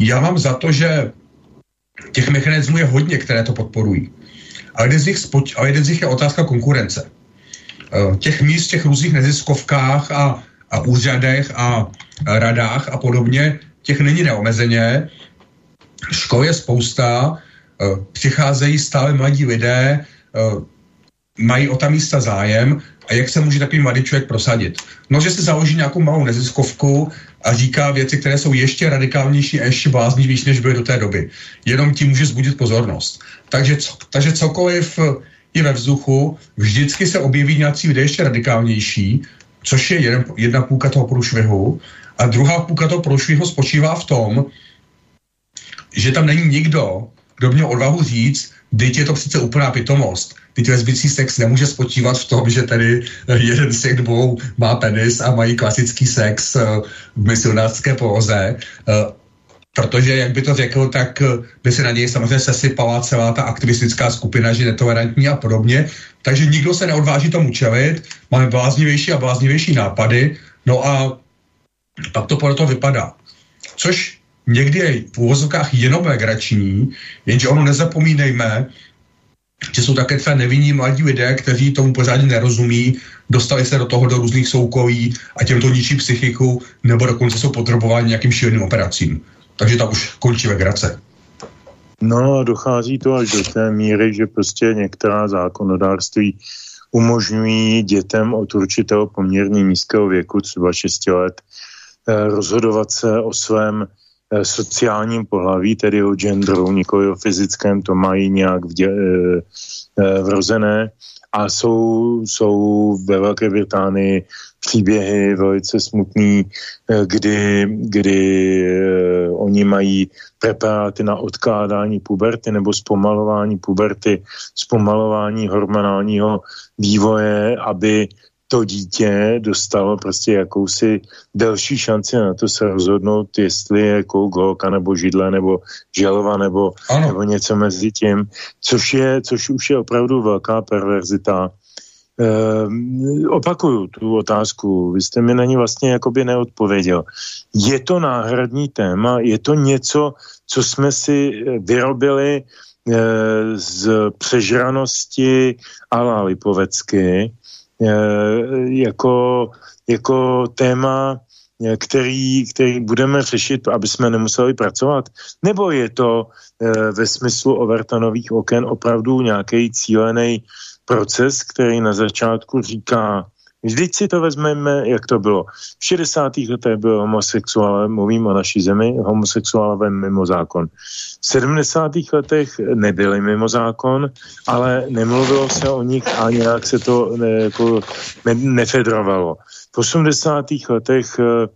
Já mám za to, že těch mechanismů je hodně, které to podporují. A jeden z nich, spoč- a jeden z nich je otázka konkurence. Eh, těch míst, těch různých neziskovkách a, a úřadech a, radách a podobně, těch není neomezeně. Škol je spousta, eh, přicházejí stále mladí lidé, eh, mají o ta místa zájem a jak se může takový mladý člověk prosadit? No, že se založí nějakou malou neziskovku a říká věci, které jsou ještě radikálnější a ještě bláznivější, než byly do té doby. Jenom tím může zbudit pozornost. Takže, co, takže cokoliv je ve vzduchu, vždycky se objeví nějací lidé ještě radikálnější, což je jeden, jedna půlka toho průšvihu. A druhá půlka toho průšvihu spočívá v tom, že tam není nikdo, kdo měl odvahu říct, teď je to přece úplná pitomost. Teď lesbický sex nemůže spočívat v tom, že tady jeden z těch dvou má penis a mají klasický sex eh, v misionářské poloze. Eh, protože, jak by to řekl, tak eh, by se na něj samozřejmě sesypala celá ta aktivistická skupina, že netolerantní a podobně. Takže nikdo se neodváží tomu čelit, máme bláznivější a bláznivější nápady, no a pak to toho vypadá. Což někdy je v úvozovkách jenom legrační, jenže ono nezapomínejme, že jsou také třeba nevinní mladí lidé, kteří tomu pořádně nerozumí, dostali se do toho do různých soukolí a těm to ničí psychiku, nebo dokonce jsou potřebováni nějakým šíleným operacím. Takže tak už končí legrace. No, dochází to až do té míry, že prostě některá zákonodárství umožňují dětem od určitého poměrně nízkého věku, třeba 6 let, eh, rozhodovat se o svém sociálním pohlaví, tedy o genderu, nikoli o fyzickém, to mají nějak vdě, eh, eh, vrozené. A jsou, jsou ve Velké Británii příběhy velice smutný, kdy, kdy oni mají preparáty na odkládání puberty nebo zpomalování puberty, zpomalování hormonálního vývoje, aby to dítě dostalo prostě jakousi delší šanci na to se rozhodnout, jestli je kouk, holka nebo židle nebo želva nebo, nebo něco mezi tím, což, je, což už je opravdu velká perverzita. Ehm, opakuju tu otázku, vy jste mi na ní vlastně jakoby neodpověděl. Je to náhradní téma, je to něco, co jsme si vyrobili e, z přežranosti Ala Lipovecky, Eh, jako, jako téma, eh, který, který budeme řešit, aby jsme nemuseli pracovat? Nebo je to e, ve smyslu overtonových oken opravdu nějaký cílený proces, který na začátku říká, Vždyť si to vezmeme, jak to bylo. V 60. letech byl homosexuál, mluvím o naší zemi, homosexuálové mimo zákon. V 70. letech nebyli mimo zákon, ale nemluvilo se o nich a nějak se to ne, jako, ne, nefedrovalo. V 80. letech eh,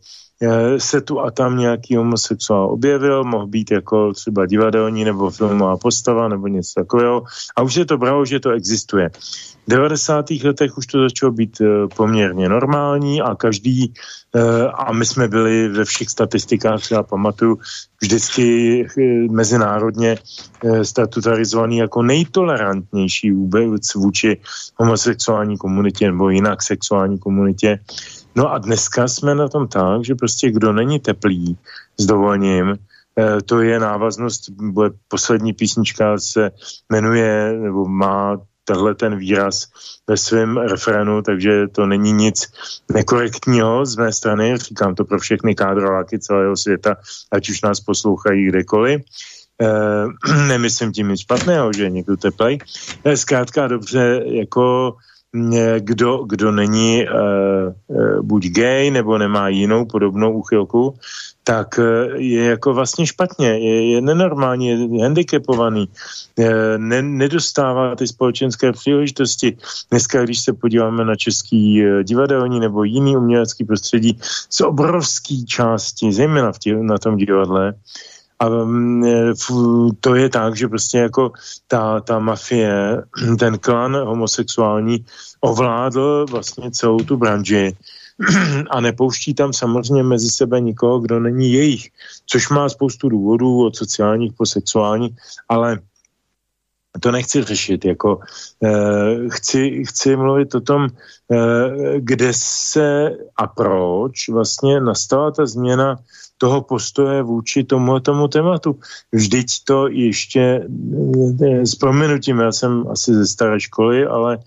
se tu a tam nějaký homosexuál objevil, mohl být jako třeba divadelní nebo filmová postava nebo něco takového a už se to bralo, že to existuje. V 90. letech už to začalo být eh, poměrně normální a každý, eh, a my jsme byli ve všech statistikách, třeba pamatuju, vždycky mezinárodně statutarizovaný jako nejtolerantnější vůbec vůči homosexuální komunitě nebo jinak sexuální komunitě. No a dneska jsme na tom tak, že prostě kdo není teplý s dovolením, eh, to je návaznost, bude poslední písnička se jmenuje, nebo má tenhle ten výraz ve svém referenu, takže to není nic nekorektního z mé strany, říkám to pro všechny kádrováky celého světa, ať už nás poslouchají kdekoliv. E, nemyslím tím nic špatného, že je někdo teplej. E, zkrátka dobře, jako kdo, kdo není uh, buď gay nebo nemá jinou podobnou úchylku, tak je jako vlastně špatně, je, je nenormální, je handicapovaný, ne, nedostává ty společenské příležitosti. Dneska, když se podíváme na český divadelní nebo jiný umělecký prostředí, z obrovské části, zejména v tě, na tom divadle, a mm, to je tak, že prostě jako ta, ta mafie, ten klan homosexuální ovládl vlastně celou tu branži a nepouští tam samozřejmě mezi sebe nikoho, kdo není jejich, což má spoustu důvodů od sociálních po sexuální, ale to nechci řešit, jako eh, chci, chci mluvit o tom, eh, kde se a proč vlastně nastala ta změna toho postoje vůči tomu tomu tématu. Vždyť to ještě eh, s proměnutím, já jsem asi ze staré školy, ale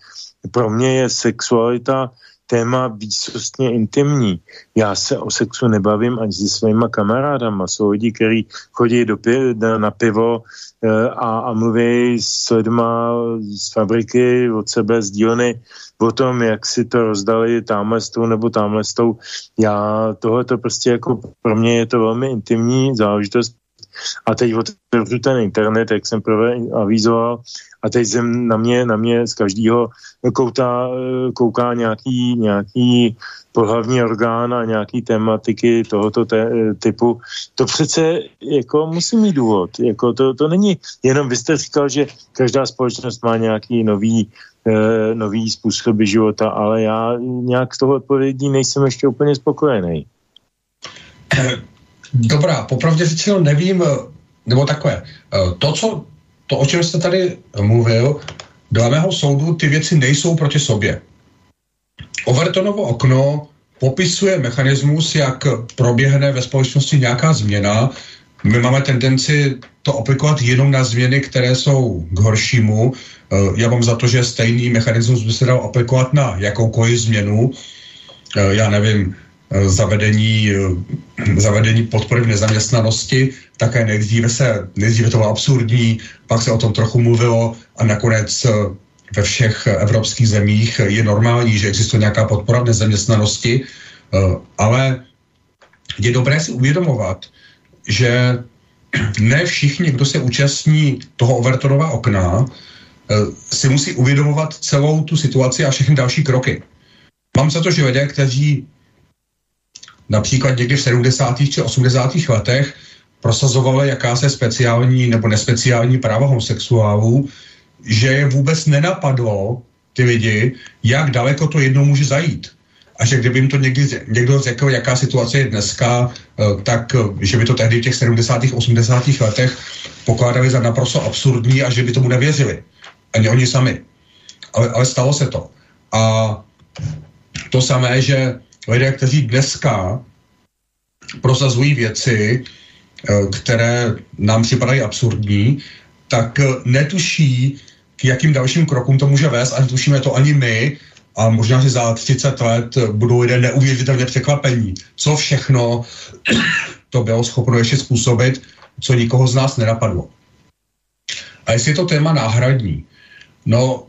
pro mě je sexualita téma výsostně intimní. Já se o sexu nebavím ani se svýma kamarádama. Jsou lidi, kteří chodí do pi- na pivo e, a, a mluví s lidma z fabriky od sebe, z dílny o tom, jak si to rozdali tamhle s tou nebo tamhle s tou. Já tohle to prostě jako pro mě je to velmi intimní záležitost A teď otevřu ten internet, jak jsem prvé avizoval, a teď jsem na mě, na mě z každého kouta, kouká nějaký, nějaký pohlavní orgán a nějaký tematiky tohoto te, typu. To přece jako musí mít důvod. Jako to, to není jenom, vy jste říkal, že každá společnost má nějaký nový, eh, nový způsoby života, ale já nějak z toho odpovědí nejsem ještě úplně spokojený. Dobrá, popravdě řečeno nevím, nebo takové. Eh, to, co, to, o čem jste tady mluvil, dle mého soudu ty věci nejsou proti sobě. Overtonovo okno popisuje mechanismus, jak proběhne ve společnosti nějaká změna. My máme tendenci to aplikovat jenom na změny, které jsou k horšímu. Eh, já mám za to, že stejný mechanismus by se dal aplikovat na jakoukoliv změnu. Eh, já nevím, eh, zavedení, zavedení podpory v nezaměstnanosti, také nejdříve se, nejdříve to bylo absurdní, pak se o tom trochu mluvilo a nakonec ve všech evropských zemích je normální, že existuje nějaká podpora v nezaměstnanosti, eh, ale je dobré si uvědomovat, že ne všichni, kdo se účastní toho Overtonova okna, eh, si musí uvědomovat celou tu situaci a všechny další kroky. Mám za to, že lidé, kteří například někdy v 70. či 80. letech prosazovali jakási speciální nebo nespeciální práva homosexuálů, že je vůbec nenapadlo ty lidi, jak daleko to jednou může zajít. A že kdyby jim to někdy, někdo řekl, jaká situace je dneska, eh, tak eh, že by to tehdy v těch 70. 80. letech pokládali za naprosto absurdní a že by tomu nevěřili. Ani oni sami. Ale, ale stalo se to. A to samé, že lidé, kteří dneska prosazují věci, eh, které nám připadají absurdní, tak netuší, k jakým dalším krokům to může vést a netušíme to ani my a možná, že za 30 let budou lidé neuvěřitelně překvapení. Co všechno to bylo schopno ještě způsobit, co nikoho z nás nenapadlo. A jestli je to téma náhradní, no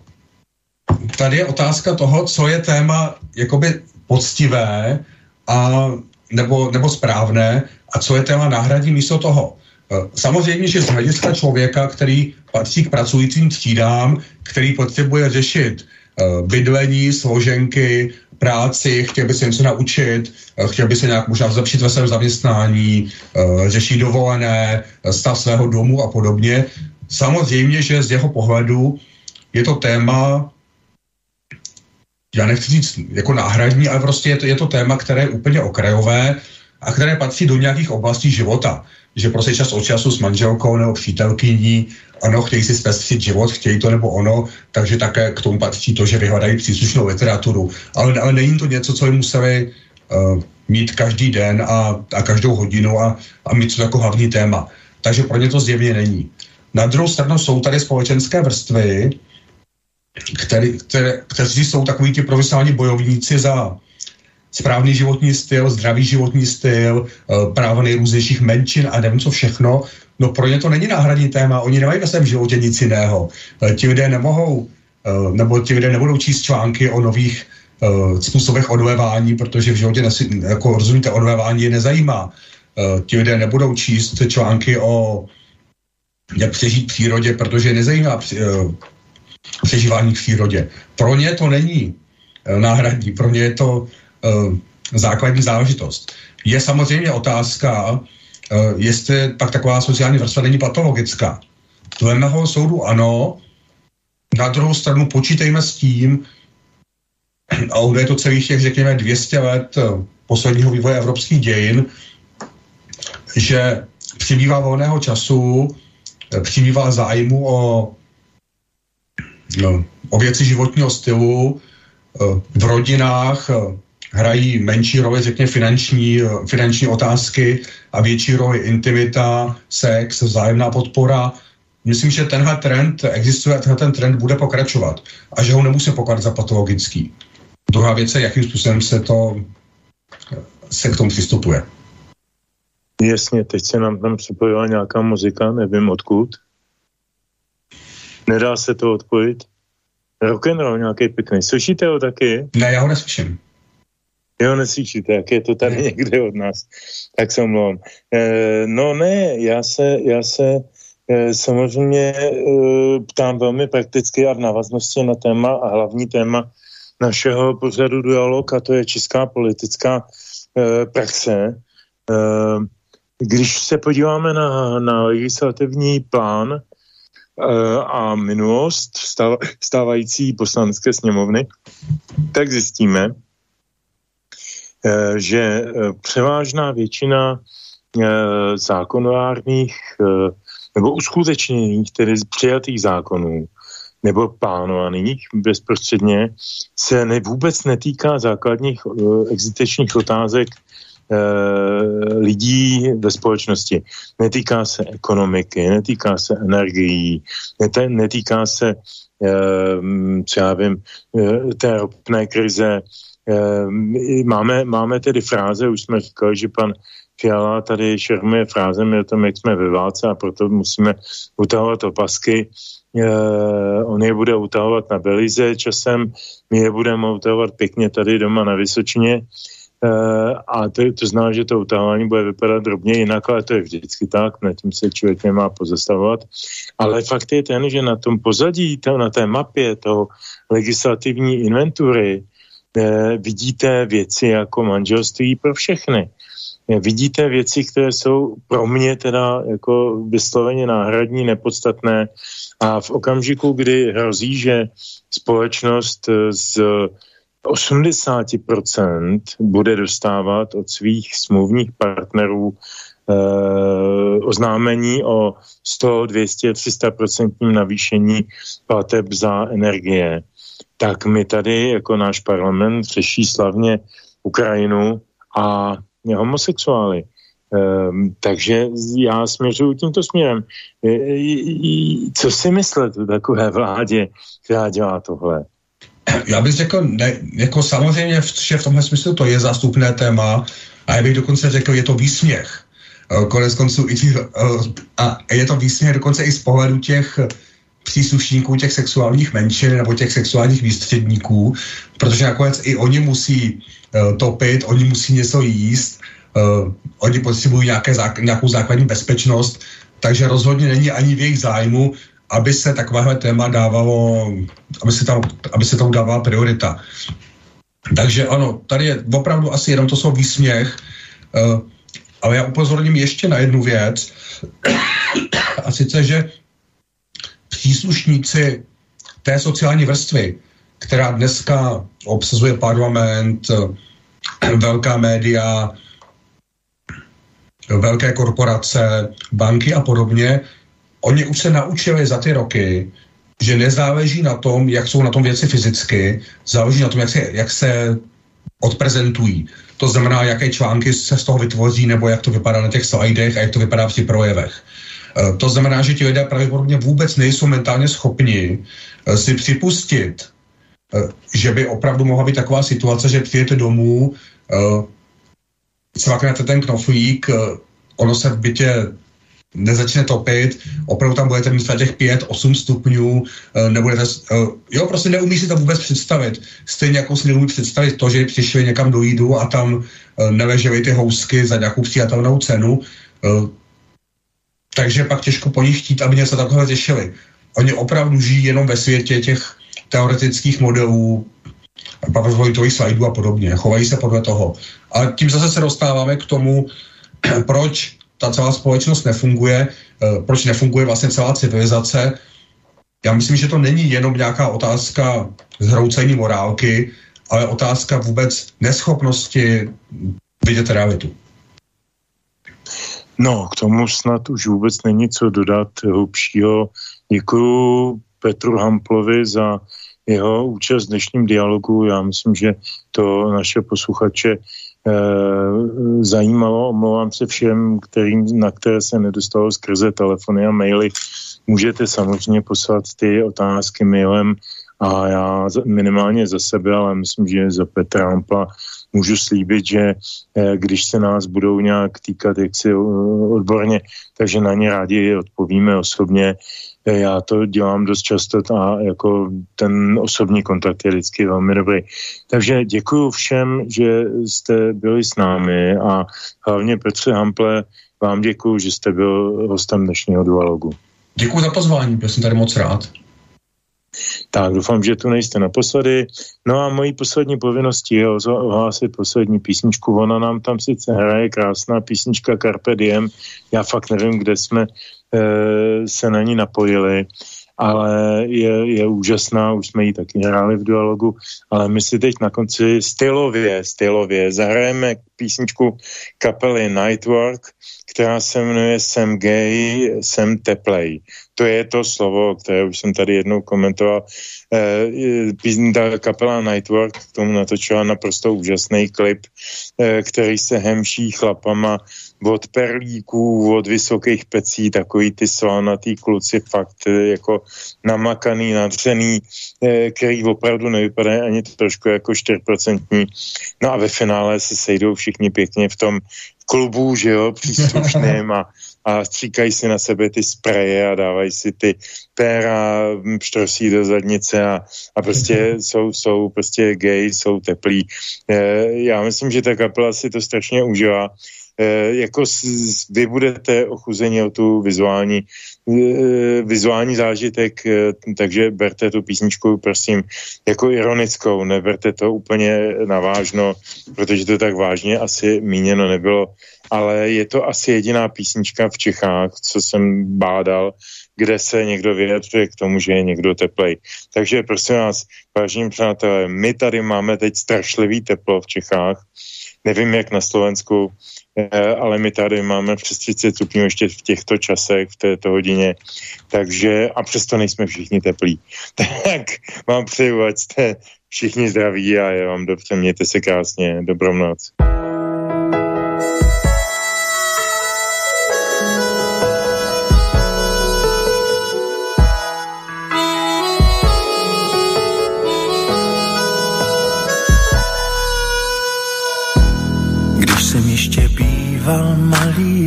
tady je otázka toho, co je téma jakoby poctivé a nebo, nebo správné a co je téma náhradní místo toho. Eh, samozřejmě, že z hlediska člověka, který patří k pracujícím třídám, který potřebuje řešit eh, bydlení, složenky, práci, chtěl by se něco naučit, eh, chtěl by se nějak možná zlepšit ve svém zaměstnání, řešit dovolené, stav svého domu a podobně. Samozřejmě, že z jeho pohledu je to téma, já nechci říct jako náhradní, ale prostě je to, je to téma, které je úplně okrajové a které patří do nějakých oblastí života že prostě čas od času s manželkou nebo přítelkyní, ano, chtějí si zpestřit život, chtějí to nebo ono, takže také k tomu patří to, že vyhledají příslušnou literaturu. Ale, ale není to něco, co jim museli uh, mít každý den a, a každou hodinu a, a mít to jako hlavní téma. Takže pro ně to zjevně není. Na druhou stranu jsou tady společenské vrstvy, který, které, kteří jsou takový ti profesionální bojovníci za správný životní styl, zdravý životní styl, eh, práva nejrůznějších menšin a nevím co všechno, no pro ně to není náhradní téma, oni nemají ve svém životě nic jiného. Eh, ti lidé nemohou, eh, nebo ti lidé nebudou číst články o nových způsobech odlévání, protože v životě, nesi, jako rozumíte, odlévání je nezajímá. Ti lidé nebudou číst články o jak přežít v přírodě, protože je nezajímá přežívání v přírodě. Pro ně to není náhradní, pro ně je to uh, základní záležitost. Je samozřejmě otázka, uh, jestli pak taková sociální vrstva není patologická. Dle mého soudu ano. Na druhou stranu počítejme s tím, a je to celých těch, řekněme, 200 let eh, posledního vývoje evropských dějin, že přibývá volného času, přibývá zájmu o, o věci životního stylu v rodinách, hrají menší roli, řekněme, finanční, eh, finanční otázky a větší roli intimita, sex, vzájemná podpora. Myslím, že tenhle trend existuje a tenhle ten trend bude pokračovat a že ho nemusím pokládat za patologický. Druhá věc je, jakým způsobem se to se k tomu přistupuje. Jasně, teď se nám tam připojila nějaká muzika, nevím odkud. Nedá se to odpojit? Rock and roll nějaký pěkný. Slyšíte ho taky? Ne, já ho neslyším. Jo, neslyšíte, jak je to tady někde od nás. Tak se omlouvám. E, no ne, já se, já se e, samozřejmě e, ptám velmi prakticky a v návaznosti na téma a hlavní téma našeho pořadu dialog a to je česká politická e, praxe. E, když se podíváme na, na legislativní plán a minulost stávající poslanecké sněmovny, tak zjistíme, Eh, že eh, převážná většina eh, zákonodárných nebo uskutečněných, tedy přijatých zákonů, nebo plánovaných bezprostředně, se ne, vůbec netýká základních existenčních otázek lidí ve společnosti. Netýká se ekonomiky, netýká se energií, net, netýká se, co já vím, uh, té ropné krize, máme, máme tedy fráze, už jsme říkali, že pan Fiala tady šermuje frázemi o tom, jak jsme ve válce a proto musíme utahovat opasky. Uh, on je bude utahovat na Belize časem, my je budeme utahovat pěkně tady doma na Vysočině. Uh, a to, to znamená, že to utahování bude vypadat drobně jinak, ale to je vždycky tak, na tím se člověk nemá pozastavovat. Ale fakt je ten, že na tom pozadí, to, na té mapě toho legislativní inventury eh, vidíte věci jako manželství pro všechny. Eh, vidíte věci, které jsou pro mě teda jako vysloveně náhradní, nepodstatné a v okamžiku, kdy hrozí, že společnost eh, z 80% bude dostávat od svých smluvních partnerů eh, oznámení o 100, 200, 300% navýšení plateb za energie tak my tady jako náš parlament řeší slavně Ukrajinu a homosexuály. Um, takže já směřuji tímto směrem. E, e, co si myslíte o takové vládě, která dělá tohle? Já bych řekl, ne, jako samozřejmě, že v tomhle smyslu to je zástupné téma a já bych dokonce řekl, je to výsměch. E, konec konců i těch, a je to výsměch dokonce i z pohledu těch příslušníků těch sexuálních menšin nebo těch sexuálních výstředníků, protože nakonec i oni musí uh, topit, oni musí něco jíst, oni potřebují nějaké nějakou základní bezpečnost, takže rozhodně není ani v jejich zájmu, aby se takovéhle téma dávalo, aby se tam, aby se tomu dávala priorita. Takže ano, tady je opravdu asi jenom to jsou výsměch, uh, ale já upozorním ještě na jednu věc, a sice, že příslušníci té sociální vrstvy, která dneska obsazuje parlament, velká média, velké korporace, banky a podobně, oni už se naučili za ty roky, že nezáleží na tom, jak jsou na tom věci fyzicky, záleží na tom, jak se, jak se odprezentují. To znamená, jaké články se z toho vytvoří, nebo jak to vypadá na těch slidech a jak to vypadá v těch projevech. Eh, to znamená, že ti lidé pravděpodobně vůbec nejsou mentálně schopni eh, si připustit, eh, že by opravdu mohla být taková situace, že přijete domů, cvaknete ten knoflík, ono se v bytě nezačne topit, opravdu tam budete mít těch 5-8 stupňů, nebudete, jo, prostě neumí si to vůbec představit. Stejně jako si neumí představit to, že přišli někam do jídu a tam neležely ty housky za nějakou přijatelnou cenu, takže pak těžko po nich chtít, aby něco takového řešili. Oni opravdu žijí jenom ve světě těch teoretických modelů, PowerPointových slajdů a podobně. Chovají se podle toho. A tím zase se dostáváme k tomu, proč ta celá společnost nefunguje, eh, proč nefunguje vlastně celá civilizace. Já myslím, že to není jenom nějaká otázka zhroucení morálky, ale otázka vůbec neschopnosti vidět realitu. No, k tomu snad už vůbec není co dodat hlubšího. Děkuju Petru Hamplovi za jeho účast v dnešním dialogu. Já myslím, že to naše posluchače zajímalo. Omlouvám se všem, kterým, na které se nedostalo skrze telefony a maily. Můžete samozřejmě poslat ty otázky mailem a já minimálně za sebe, ale myslím, že za Petra Hampla můžu slíbit, že eh, když se nás budou nějak týkat jaksi eh, odborně, takže na ně rádi odpovíme osobně. Já to dělám dost často a jako ten osobní kontakt je vždycky velmi dobrý. Takže děkuji všem, že jste byli s námi a hlavně Petře Hample, vám děkuji, že jste byl hostem dnešního dualogu. Děkuji za pozvání, byl jsem tady moc rád. Tak, doufám, že tu nejste naposledy. No a mojí poslední povinností je ohlásit poslední písničku. Ona nám tam sice hraje krásná písnička Carpe Diem. Já fakt nevím, kde jsme se na ní napojili, ale je, je úžasná, už jsme ji taky hráli v dialogu, ale my si teď na konci stylově, stylově zahrajeme písničku kapely Nightwork, která se jmenuje Jsem gay, jsem teplej. To je to slovo, které už jsem tady jednou komentoval. E, ta kapela Nightwork k tomu natočila naprosto úžasný klip, e, který se hemší chlapama od perlíků, od vysokých pecí, takový ty svalnatý kluci, fakt e, jako namakaný, nadřený, e, který opravdu nevypadají ani trošku jako 4%. No a ve finále se sejdou všichni pěkně v tom klubu, že jo, příslušným a, a stříkají si na sebe ty spreje a dávají si ty péra, pštrosí do zadnice a, a prostě jsou, jsou prostě gay, jsou teplí. E, já myslím, že ta kapela si to strašně užila Eh, jako vy budete ochuzeni o tu vizuální, eh, vizuální zážitek, eh, takže berte tu písničku, prosím, jako ironickou, neberte to úplně navážno, protože to tak vážně asi míněno nebylo, ale je to asi jediná písnička v Čechách, co jsem bádal, kde se někdo vyjadřuje k tomu, že je někdo teplej. Takže prosím vás, vážení přátelé, my tady máme teď strašlivý teplo v Čechách, nevím jak na Slovensku, Eh, ale my tady máme přes 30 stupňů ještě v těchto časech, v této hodině, takže a přesto nejsme všichni teplí. Tak vám přeju, ať jste všichni zdraví a já vám dobře, mějte se krásně, dobrou noc.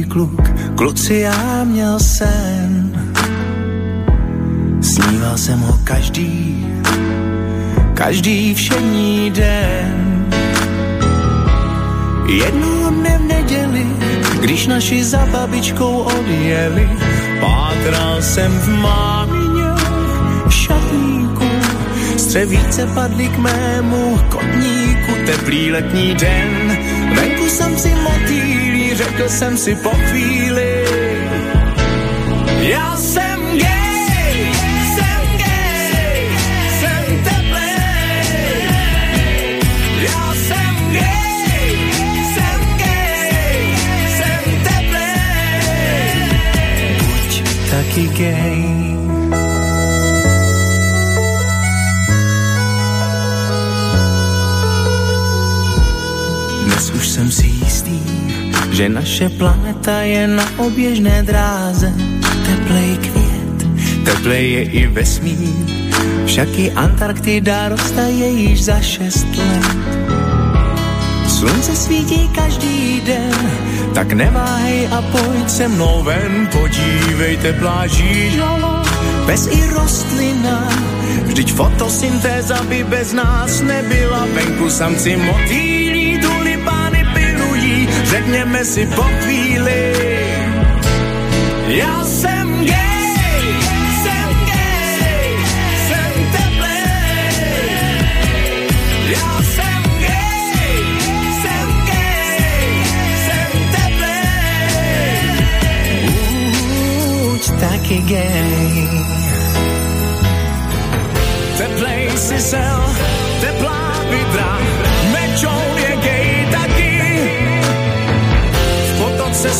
Kluk, kluci já měl sen. Sníval jsem ho každý, každý všední den. Jednou mě v neděli, když naši za babičkou odjeli, pátral jsem v mámině šatníku. Střevíce padly k mému kotníku, teplý letní den, venku jsem si motýl řekl jsem si po chvíli, já jsem gay, jsem gay, jsem teplej. Já jsem gay, jsem gay, jsem teplej. Buď taky gay. Dnes už jsem si že naše planeta je na oběžné dráze. Teplej květ, teplej je i vesmír, však i Antarktida roztaje již za šest let. Slunce svítí každý den, tak neváhej a pojď se mnou ven, podívejte pláží žala, bez i rostlina, vždyť fotosyntéza by bez nás nebyla, venku samci tulipány řekněme si po chvíli. Já jsem gay, jsem gay, jsem. Já jsem gay, jsem gay, jsem taky gay. Teplej si sel, se